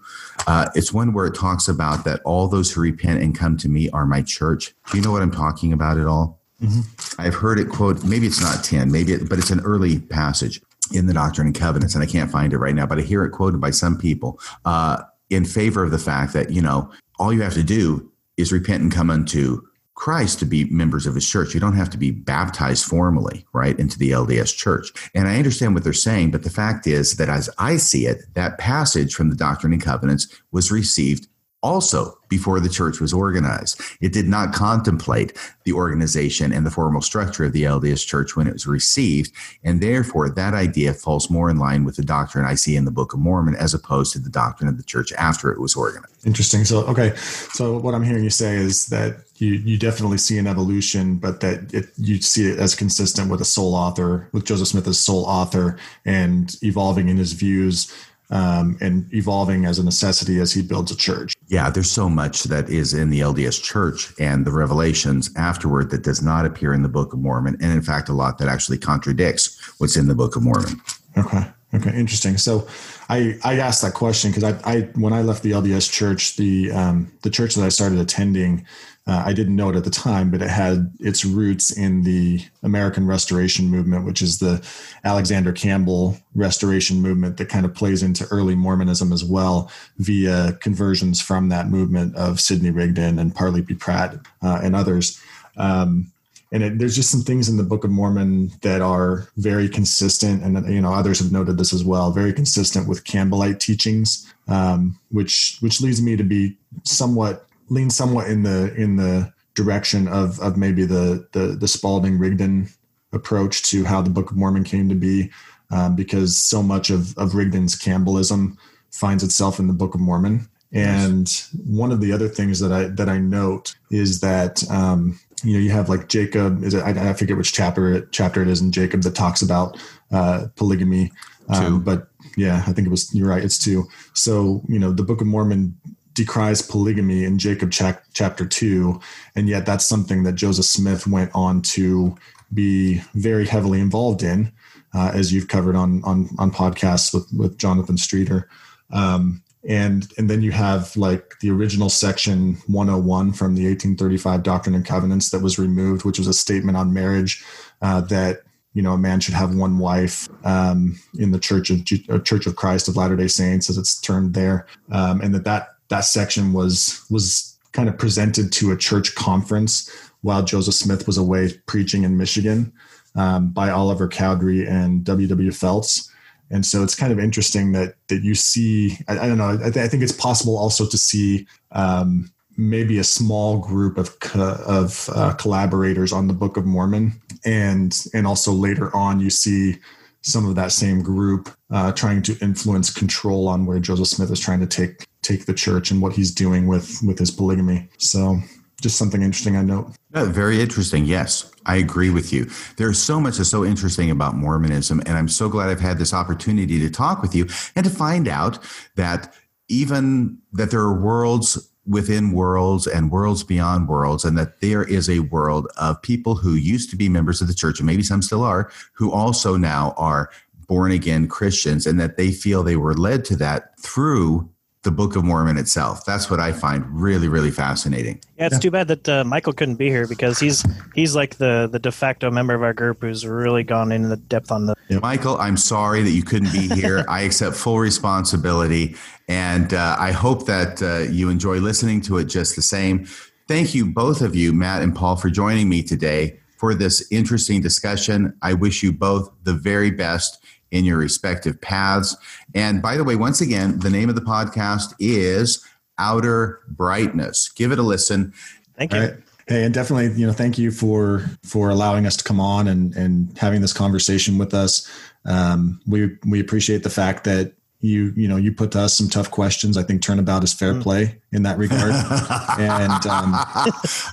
Uh, it's one where it talks about that all those who repent and come to me are my church. Do you know what I'm talking about at all? Mm-hmm. I've heard it quote, maybe it's not 10, maybe, it, but it's an early passage. in the Doctrine and Covenants, and I can't find it right now, but I hear it quoted by some people uh, in favor of the fact that, you know, all you have to do is repent and come unto Christ to be members of his church. You don't have to be baptized formally, right, into the LDS church. And I understand what they're saying, but the fact is that as I see it, that passage from the Doctrine and Covenants was received also before the church was organized. It did not contemplate the organization and the formal structure of the LDS church when it was received. And therefore, that idea falls more in line with the doctrine I see in the Book of Mormon as opposed to the doctrine of the church after it was organized. Interesting. So, okay. So, what I'm hearing you say is that you, you definitely see an evolution, but that it, you see it as consistent with a sole author, with Joseph Smith as sole author and evolving in his views um, and evolving as a necessity as he builds a church. Yeah, there's so much that is in the LDS church and the revelations afterward that does not appear in the Book of Mormon. And in fact, a lot that actually contradicts what's in the Book of Mormon. Okay. Okay. Interesting. So I, I asked that question because I, I, when I left the LDS church, the, um, the church that I started attending, uh, I didn't know it at the time, but it had its roots in the American Restoration Movement, which is the Alexander Campbell Restoration Movement that kind of plays into early Mormonism as well via conversions from that movement of Sidney Rigdon and Parley P. Pratt uh, and others. Um, and it, there's just some things in the Book of Mormon that are very consistent, and you know others have noted this as well, very consistent with Campbellite teachings, um, which which leads me to be somewhat lean somewhat in the in the direction of of maybe the the, the Spalding Rigdon approach to how the Book of Mormon came to be, um, because so much of of Rigdon's Campbellism finds itself in the Book of Mormon. And one of the other things that I that I note is that um, you know you have like Jacob is it, I, I forget which chapter it, chapter it is in Jacob that talks about uh, polygamy, um, but yeah, I think it was you're right. It's two. So you know the Book of Mormon decries polygamy in Jacob chapter 2 and yet that's something that Joseph Smith went on to be very heavily involved in uh, as you've covered on on on podcasts with with Jonathan Streeter. Um, and and then you have like the original section 101 from the 1835 Doctrine and Covenants that was removed which was a statement on marriage uh, that you know a man should have one wife um, in the Church of Church of Christ of Latter Day Saints as it's termed there, um, and that that that section was was kind of presented to a church conference while Joseph Smith was away preaching in Michigan um, by Oliver Cowdery and W.W. Phelps. And so it's kind of interesting that that you see. I, I don't know. I, th- I, think it's possible also to see um, maybe a small group of co- of uh, collaborators on the Book of Mormon, and and also later on you see some of that same group uh, trying to influence control on where Joseph Smith is trying to take take the church and what he's doing with with his polygamy. So just something interesting I note. Yeah, very interesting. Yes, I agree with you. There's so much that's so interesting about Mormonism, and I'm so glad I've had this opportunity to talk with you and to find out that even that there are worlds within worlds and worlds beyond worlds, and that there is a world of people who used to be members of the church, and maybe some still are, who also now are born again Christians, and that they feel they were led to that through the Book of Mormon itself. That's what I find really, really fascinating. Yeah, it's yeah. too bad that uh, Michael couldn't be here because he's he's like the the de facto member of our group who's really gone into the depth on the. Yeah. Michael, I'm sorry that you couldn't be here. [laughs] I accept full responsibility, and uh, I hope that uh, you enjoy listening to it just the same. Thank you, both of you, Matt and Paul, for joining me today for this interesting discussion. I wish you both the very best in your respective paths. And by the way, once again, the name of the podcast is Outer Brightness. Give it a listen. Thank you. Right. Hey, and definitely, you know, thank you for for allowing us to come on and and having this conversation with us. Um, we we appreciate the fact that you you know you put to us some tough questions. I think turnabout is fair mm. play in that regard. [laughs] and um,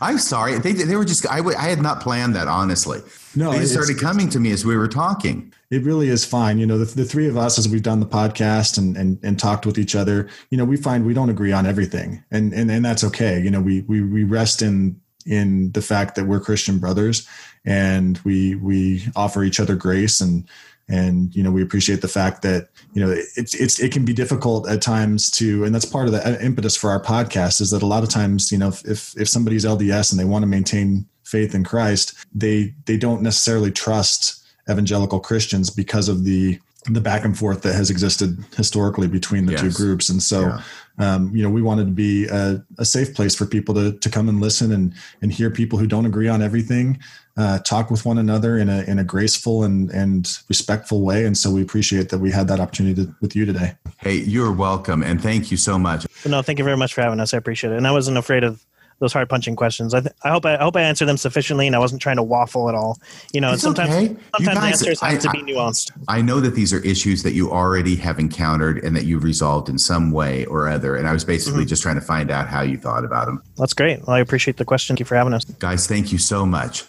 I'm sorry, they they were just I, w- I had not planned that honestly. No, they started coming to me as we were talking. It really is fine. You know, the, the three of us, as we've done the podcast and, and, and talked with each other, you know, we find we don't agree on everything and, and, and that's okay. You know, we, we, we rest in, in the fact that we're Christian brothers and we, we offer each other grace and, and you know we appreciate the fact that you know it's it's it can be difficult at times to and that's part of the impetus for our podcast is that a lot of times you know if if somebody's LDS and they want to maintain faith in Christ they they don't necessarily trust evangelical Christians because of the the back and forth that has existed historically between the Yes. two groups. And so, um, you know, we wanted to be a, a safe place for people to, to come and listen and, and hear people who don't agree on everything, uh, talk with one another in a, in a graceful and, and respectful way. And so we appreciate that we had that opportunity to, with you today. Hey, you're welcome. And thank you so much. No, thank you very much for having us. I appreciate it. And I wasn't afraid of those hard punching questions. I, th- I hope I, I hope I answered them sufficiently, and I wasn't trying to waffle at all. You know, It's sometimes okay. Sometimes guys- answers have I- to be nuanced. I know that these are issues that you already have encountered and that you've resolved in some way or other. And I was basically just trying to find out how you thought about them. That's great. Well, I appreciate the question. Thank you for having us. Guys, thank you so much.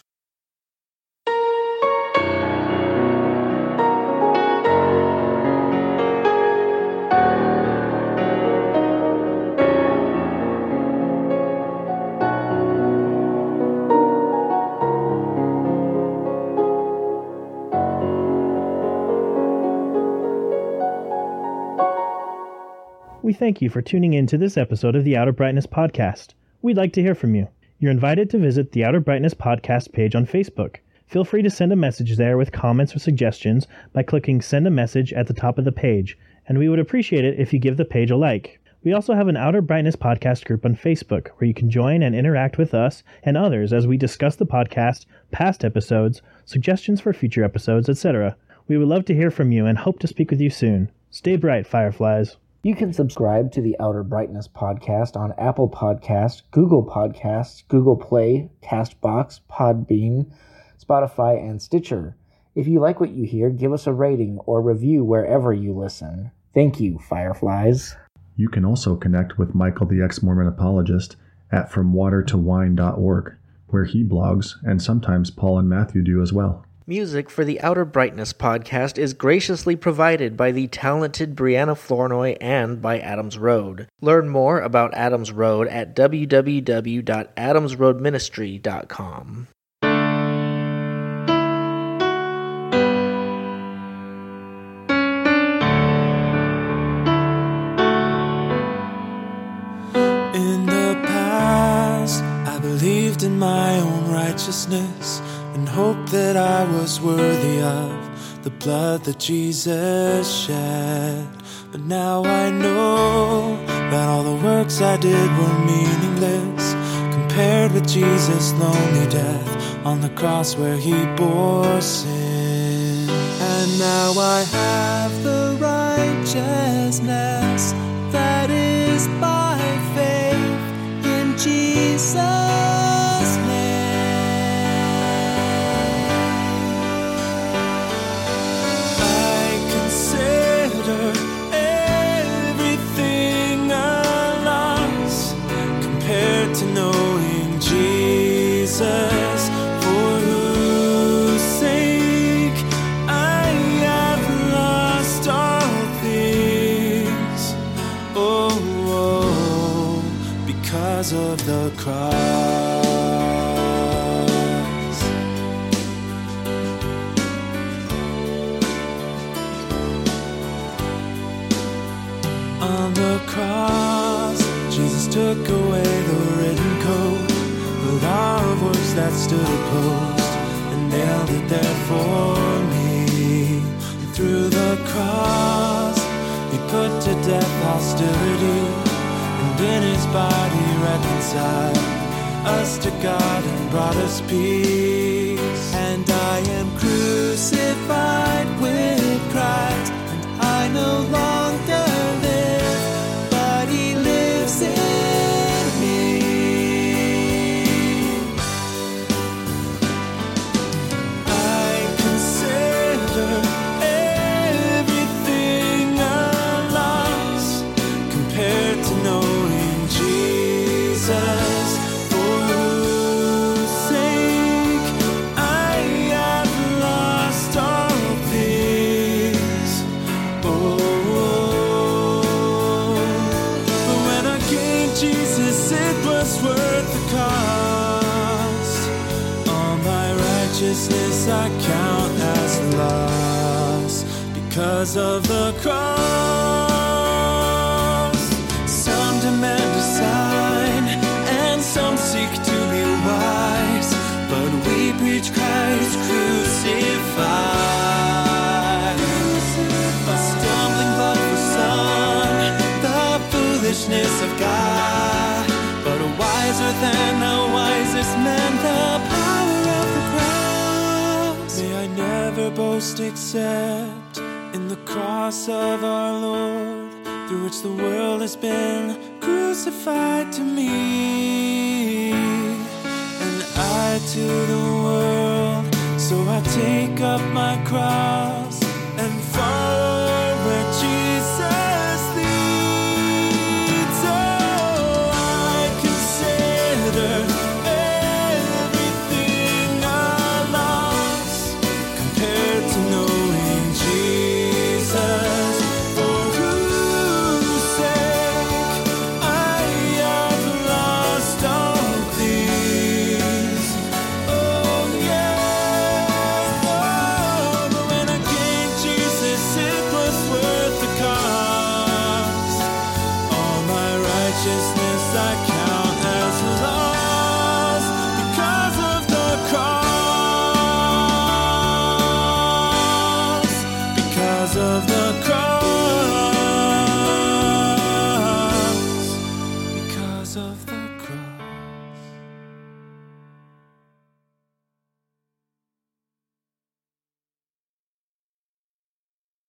We thank you for tuning in to this episode of the Outer Brightness Podcast. We'd like to hear from you. You're invited to visit the Outer Brightness Podcast page on Facebook. Feel free to send a message there with comments or suggestions by clicking Send a Message at the top of the page, and we would appreciate it if you give the page a like. We also have an Outer Brightness Podcast group on Facebook where you can join and interact with us and others as we discuss the podcast, past episodes, suggestions for future episodes, etc. We would love to hear from you and hope to speak with you soon. Stay bright, Fireflies. You can subscribe to the Outer Brightness podcast on Apple Podcasts, Google Podcasts, Google Play, Castbox, Podbean, Spotify, and Stitcher. If you like what you hear, give us a rating or review wherever you listen. Thank you, Fireflies. You can also connect with Michael the ex Mormon apologist at fromwatertowine.org, where he blogs, and sometimes Paul and Matthew do as well. Music for the Outer Brightness podcast is graciously provided by the talented Brianna Flournoy and by Adams Road. Learn more about Adams Road at www.adamsroadministry.com. In the past, I believed in my own righteousness and hoped that I was worthy of the blood that Jesus shed. But now I know that all the works I did were meaningless compared with Jesus' lonely death on the cross where he bore sin. And now I have the righteousness that is by faith in Jesus' that stood opposed, and nailed it there for me. And through the cross, he put to death hostility, and in his body reconciled us to God and brought us peace. And I am crucified with Christ, and I no longer live, cause of the cross. Some demand a sign, and some seek to be wise, but we preach Christ crucified. A stumbling block for some, the foolishness of God, but wiser than the wisest man, the power of the cross. May I never boast except cross of our Lord, through which the world has been crucified to me, and I to the world. So I take up my cross.